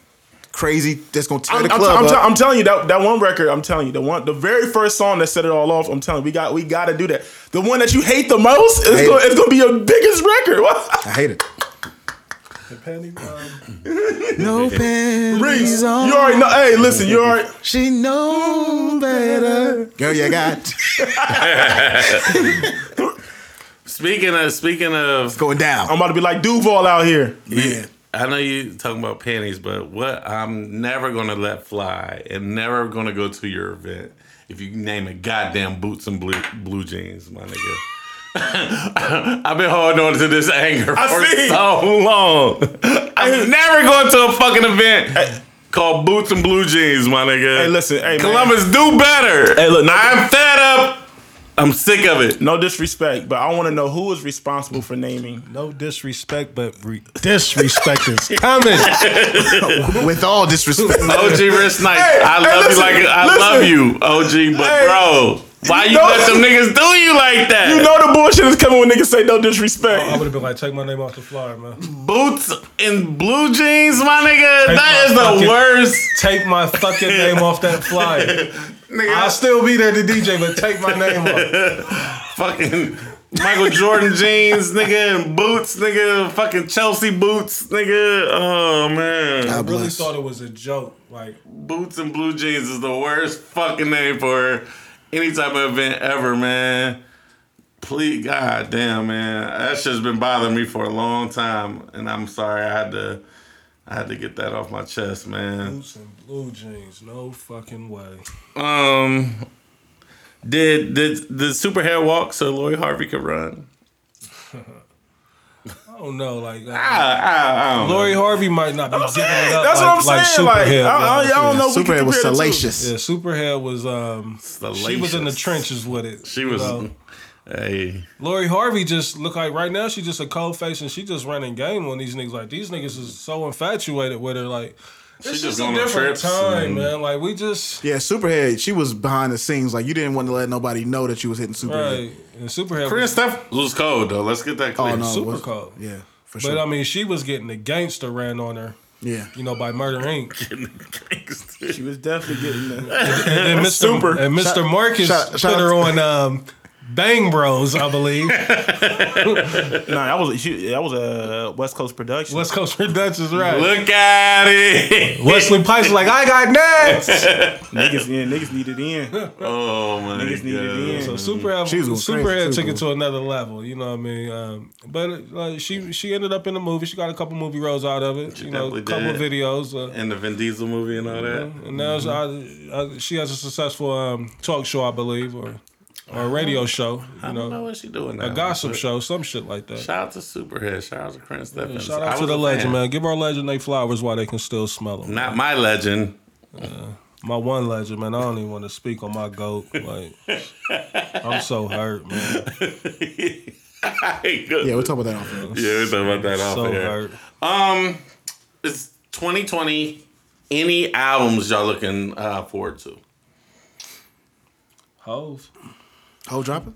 crazy that's gonna tear I'm, the I'm, club I'm, up. tell- I'm telling you that that one record. I'm telling you the one, the very first song that set it all off. I'm telling you, we got we got to do that. The one that you hate the most is gonna, it. it's gonna be your biggest record. I hate it. Panty, No panties Reese, you on. already know. Hey, listen, you already. She know better. Girl, you got Speaking of speaking of, it's going down. I'm about to be like Duval out here. Yeah. I know you talking about panties, but what I'm never gonna let fly and never gonna go to your event if you name it goddamn boots and blue blue jeans, my nigga. I've been holding on to this anger I for see. so long. I'm never going to a fucking event called Boots and Blue Jeans, my nigga. Hey, listen, hey, man. Columbus, do better. Hey, look, no- I'm fed up. I'm sick of it. No disrespect, but I want to know who is responsible for naming. no disrespect, but re- disrespect is coming. With all disrespect. OG Rich Knight, Hey, I hey, love listen, you like I listen. love you, OG. But Hey, bro, why you, know- let them niggas do you like that? You know the bullshit is coming when niggas say no disrespect. Oh, I would have been like, take my name off the flyer, man. Boots and blue jeans, my nigga. Take that my is the fucking- worst. Take my fucking name off that flyer. Nigga, I'll still be there to DJ, but take my name off. fucking Michael Jordan jeans, nigga, and boots, nigga, fucking Chelsea boots, nigga. Oh man, I really bless. thought it was a joke. Like, boots and blue jeans is the worst fucking name for any type of event ever, man. Please, god damn, man, that shit's been bothering me for a long time, and I'm sorry I had to, I had to get that off my chest, man. boots and blue jeans. No fucking way. Um, did did the Superhead walk so Lori Harvey could run? I don't know. Like, I, I, I don't know. Lori Harvey might not be giving it up. That's like, what I'm like saying. Like, Superhead I, I. I don't know. if Superhead was compare the two. salacious. Yeah, Superhead was. um She was in the trenches with it. She was. know. Hey, Lori Harvey just look like right now she just a cold face and she just running game on these niggas. Like these niggas is so infatuated with her. Like it's just just, going a on different trips time, and- man. Like we just Yeah, Superhead. She was behind the scenes. Like you didn't want to let nobody know that you was hitting Superhead. right. And Superhead Korean was stuff was cold though. Let's get that clear. Oh no, super was- cold. Yeah, for sure. But. I mean, she was getting the gangster ran on her, yeah, you know, by Murder Inc. She was definitely getting the. And Mr. Super. And Mr. Marcus shout- shout put her on um, Bang Bros, I believe. nah, that was she, that was a West Coast production. West Coast Productions, right? Look at it. Wesley Pipes like, I got next. niggas, yeah, niggas needed in. Oh my Niggas needed in. god. So Superhead, She was going Superhead crazy, took it to another level. You know what I mean? Um, but like, she she ended up in the movie. She got a couple movie roles out of it. you know, a couple did. videos. Uh, And the Vin Diesel movie and all that. and now she- I, I, she has a successful um, talk show, I believe, or or a radio show. I You don't know know, what she doing now. a gossip show, some shit like that. Shout out to Superhead. Shout out to Chris Steffans. Shout I out to the legend, fan. man. Give our legend they flowers while they can still smell them. Not my legend. My one legend, man. I don't even want to speak on my goat. Like, I'm so hurt, man. yeah. We'll talk about that off. air. Yeah, we're talking about that off So air. hurt. Um, it's 2020. Any albums y'all looking uh, forward to? Hove. Whole dropping.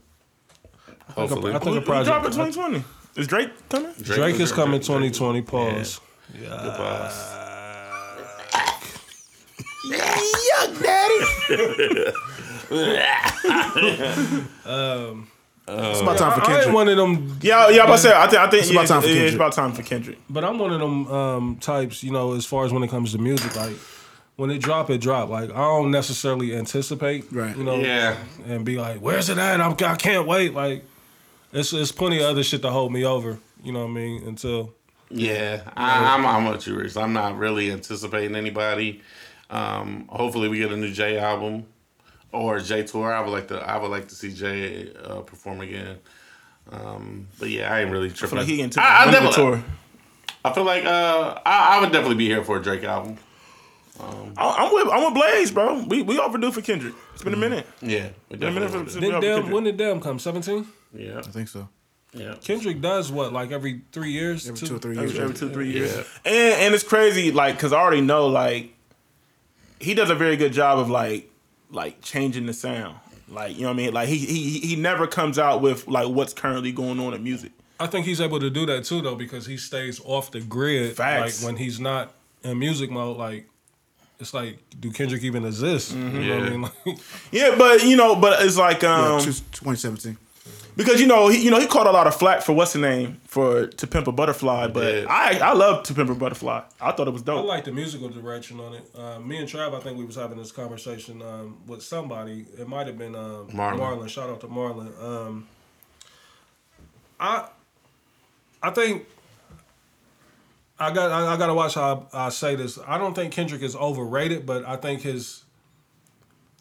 Hopefully, I think a Who dropping project. 2020? Is Drake coming? Drake is coming 2020. Pause. Goodbye. Yuck, daddy. it's about time for I ain't Kendrick. one of them, Yeah, yeah. I'm about to say. I think. I think It's yeah, about time for yeah, it's Kendrick. about time for Kendrick. but I'm one of them um, types. You know, as far as when it comes to music, like when it drop, it drop. Like I don't necessarily anticipate. Right. You know. Yeah. And be like, where's it at? I'm, I can't wait. Like, it's it's plenty of other shit to hold me over. You know what I mean? Until Yeah, I, I'm, I'm with you, Reese. I'm not really anticipating anybody. Um, hopefully, we get a new Jay album or Jay tour. I would like to. I would like to see Jay uh, perform again. Um, but yeah, I ain't really I tripping. feel like he getting to I, I the tour. I feel like uh, I, I would definitely be here for a Drake album. Um, I- I'm with. I'm with Blaze, bro. We we overdue for Kendrick. It's been a minute. Yeah, we Been a minute for, since we did overdue DAMN, Kendrick. when did DAMN come? 17. Yeah, I think so. yeah. Kendrick does what like every three years? Every two or three years. Every, every two, three years. Yeah. And and it's crazy, like, cause I already know, like, he does a very good job of like, like changing the sound. Like, you know what I mean? Like, he he he never comes out with like what's currently going on in music. I think he's able to do that too, though, because he stays off the grid. Facts. Like when he's not in music mode, like it's like, do Kendrick even exist? You know what I Yeah. mean? Like, Yeah, but you know, but it's like um two- 2017. because you know he you know he caught a lot of flack for what's the name for To Pimp a Butterfly, but did. I I love To Pimp a Butterfly. I thought it was dope. I like the musical direction on it. Uh, me and Trav, I think we was having this conversation um, with somebody. It might have been um, Marlon. Marlon. Shout out to Marlon. Um, I I think I got I, I got to watch how I, I say this. I don't think Kendrick is overrated, but I think his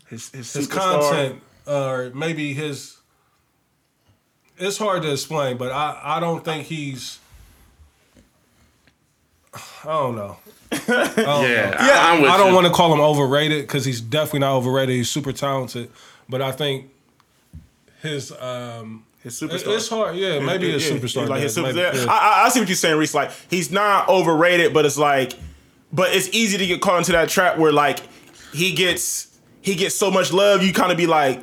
his his, his superstar- content or maybe his it's hard to explain but i i don't think he's i don't know. Yeah, I, am with i don't you. want to call him overrated because he's definitely not overrated. He's super talented. But i think his um His superstar. it's hard yeah maybe his Yeah, superstar Like his dad, super, maybe, yeah. yeah. I, I- I see what you're saying, Reese. Like he's not overrated, but it's like, but it's easy to get caught into that trap where like he gets he gets so much love, you kind of be like,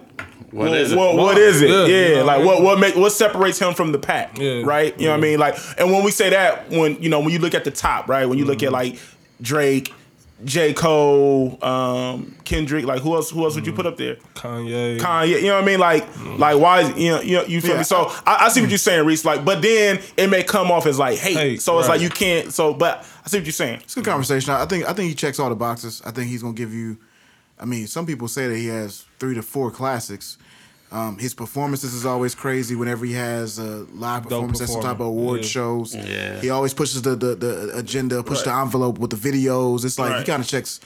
What well, is it? What, what is it? Yeah, Yeah, you know, like yeah. what what make what separates him from the pack? Yeah. right. You know what I mean? Like, and when we say that, when you know when you look at the top, right? When you look at mm-hmm. like Drake. J. Cole, um, Kendrick. Like who else? Who else would you put up there? Kanye. Kanye. You know what I mean? Like, like why? Is, you know, you know, you feel Yeah. me? So I, I see what you're saying, Reese. Like, but then it may come off as like hate. Hate, so it's right. like you can't. So, but I see what you're saying. It's a good conversation. I think I think he checks all the boxes. I think he's gonna give you. I mean, some people say that he has three to four classics. Um, his performances is always crazy whenever he has a live performance at some type of award yeah. shows. Yeah. He always pushes the the, the agenda, push the envelope with the videos. It's like he kind of checks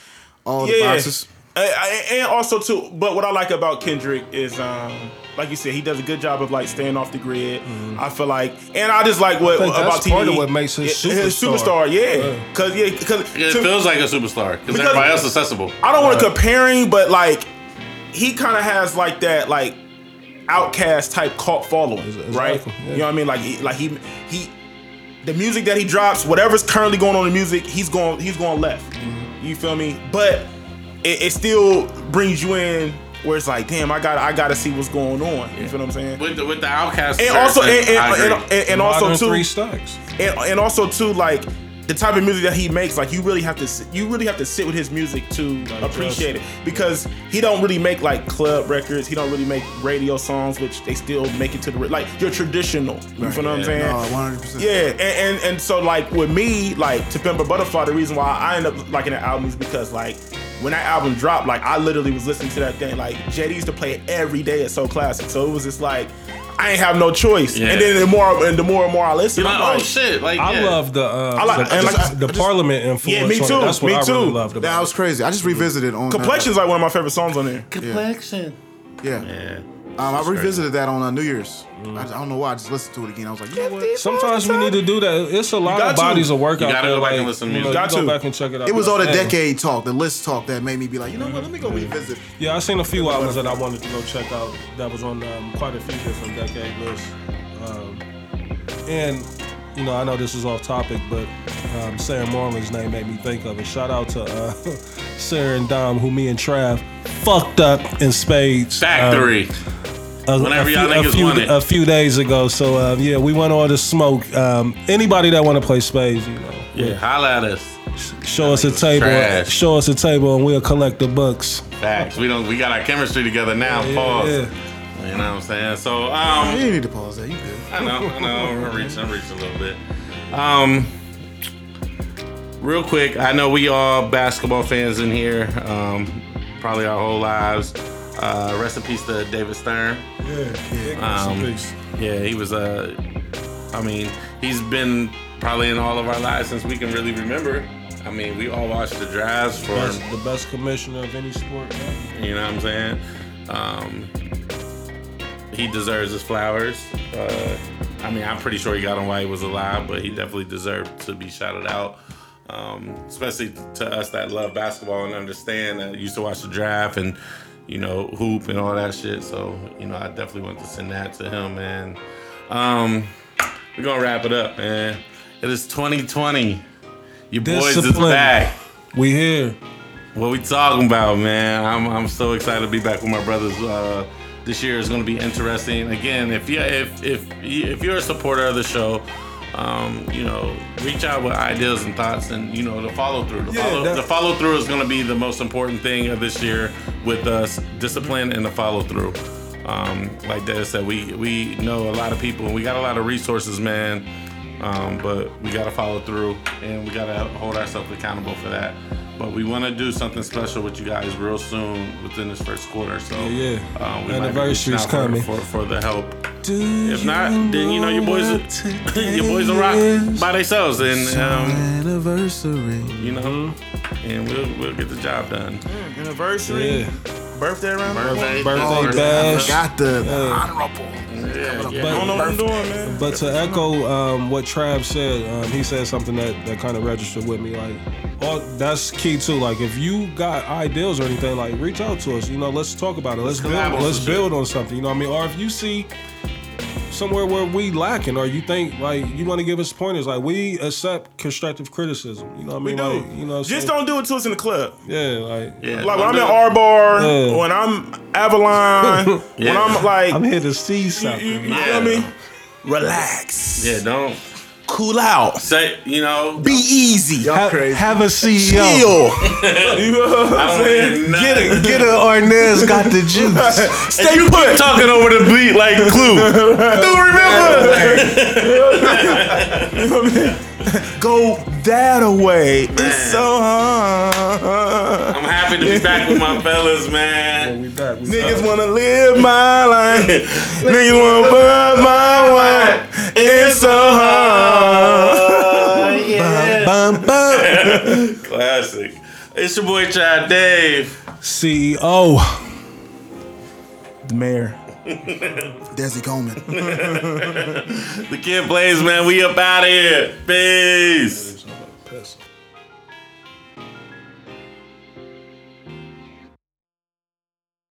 all the boxes. I- I- and also too, but what I like about Kendrick is, um, like you said, he does a good job of like staying off the grid. I feel like, and I just like what think about TV. part of what makes his Yeah, superstar. superstar. Yeah, because yeah, because It feels like a superstar because Because- everybody else is accessible. I don't want to compare him, but like he kind of has like that like outcast type cult following, Exactly, right? yeah. You know what I mean? Like he, like he he the music that he drops, whatever's currently going on in music, he's going he's going left. Mm-hmm. You feel me? But it, it still brings you in where it's like, damn, I got I got to see what's going on. You feel what I'm saying? With the, with the outcast. And also, and, comparison, and, and, and also too, three stacks. and, and also too like the type of music that he makes like you really have to sit, you really have to sit with his music to appreciate it. Because he don't really make like club records. He don't really make radio songs which they still make it to the like your traditional. You feel what I'm saying? No, one hundred percent. yeah, and, and and so like with me, like To Pimp a Butterfly, the reason why I end up liking that album is because like when that album dropped, like I literally was listening to that thing. Like JD used to play it every day at So Classic, so it was just like I ain't have no choice. Yeah. And then the more and the more and more I listen, You're I'm like, like, oh shit! Like I yeah. love the uh, I like- the, and the- like- the I just- Parliament influence. Yeah, me too, That's what me I really too. loved about. That was crazy. I just revisited on uh, Complexion's like one of my favorite songs on there. complexion. yeah. Yeah. Um, I revisited that on uh, New Year's. I, I don't know why. I just listened to it again. I was like, you know what? Sometimes we need to do that. It's a lot got of to. bodies of work You out gotta there. go back like, and listen to you know, you Got go to. back and check it out. It was all the decade talk, the list talk that made me be like, you know what? Let me go revisit. Yeah, I seen a few albums that I wanted to go check out. That was on um, quite a few different decade lists. Um, and you know, I know this is off topic, but um, Sarah Morley's name made me think of it. Shout out to uh, Sarah and Dom, who me and Trav fucked up in spades. um, Factory. A, Whenever a y'all few, a niggas few, want it. a few days ago. So uh, yeah, we went all to smoke. Um, anybody that want to play spades, you know, yeah, holla at us. show us a niggas table. trash. Show us a table, and we'll collect the books. Facts. We don't. We got our chemistry together now. Pause. yeah. You know what I'm saying? So um, You didn't need to pause that. You good. I know, I know. I'm reaching, I'm reaching a little bit. Um, real quick, I know we all basketball fans in here, um, probably our whole lives. Uh, rest in peace to David Stern. Um, Yeah, he was a. I mean, he's been probably in all of our lives since we can really remember. I mean, we all watched the drafts for Best, the best commissioner of any sport. man. you know what I'm saying? Um, he deserves his flowers. Uh, I mean, I'm pretty sure he got them while he was alive, but he definitely deserved to be shouted out. Um, especially to us that love basketball and understand that used to watch the draft and you know hoop and all that shit. So you know, I definitely want to send that to him, man. Um, we're gonna wrap it up, man. It is 2020. Your boys is back. We here. What we talking about, man? I'm, I'm so excited to be back with my brothers. Uh, this year is going to be interesting. Again, if you if if if you're a supporter of the show, um, you know, reach out with ideas and thoughts, and you know, the follow through. The, Yeah, follow, the follow through is going to be the most important thing of this year with us. Discipline and the follow through. Um, like Dad said, we we know a lot of people, and we got a lot of resources, man. Um, but we got to follow through and we got to hold ourselves accountable for that. But we want to do something special with you guys real soon within this first quarter. So Yeah, yeah. um, we might be Anniversary's reaching out for- coming. for, for the help. Do If not, then you know your boys, your boys will rock by themselves, and um, Anniversary. you know, and we'll we'll get the job done. Anniversary, Yeah. Birthday around the Birthday, Birthday birthday, bash. Got the, the honorable. Yeah, yeah. I don't know what I'm doing, man. But to echo um, what Trav said, um, he said something that, that kind of registered with me. Like, all that's key too. Like, if you got ideas or anything, like, reach out to us. You know, let's talk about it. Let's, build. on Let's build on something. You know what I mean? Or if you see somewhere where we lacking, or you think like you want to give us pointers, like we accept constructive criticism. You know what I We mean? do. Like, you know, Just don't do it to us in the club. Yeah, like Yeah, Like when I'm do in it. R Bar, Yeah. when I'm Avalon, when I'm like, I'm here to see you, something. you, you Yeah. feel me? Relax. Yeah, don't Cool out. Say, you know, Be easy. Y'all crazy. Have a CEO. Chill. you know what I I'm saying? Get nothing. it. Get it. Arnez got the juice. Stay you put. talking over the beat like Clue. Do remember? Go that away. It's so hard. I'm happy to be back with my fellas, man. We back. We Niggas wanna live my life. Niggas wanna burn my wife. It's so hard. Bum, bum. Classic. It's your boy Chad Dave. CEO. The mayor. Desi Coleman. The kid plays, man. We up out of here. Peace.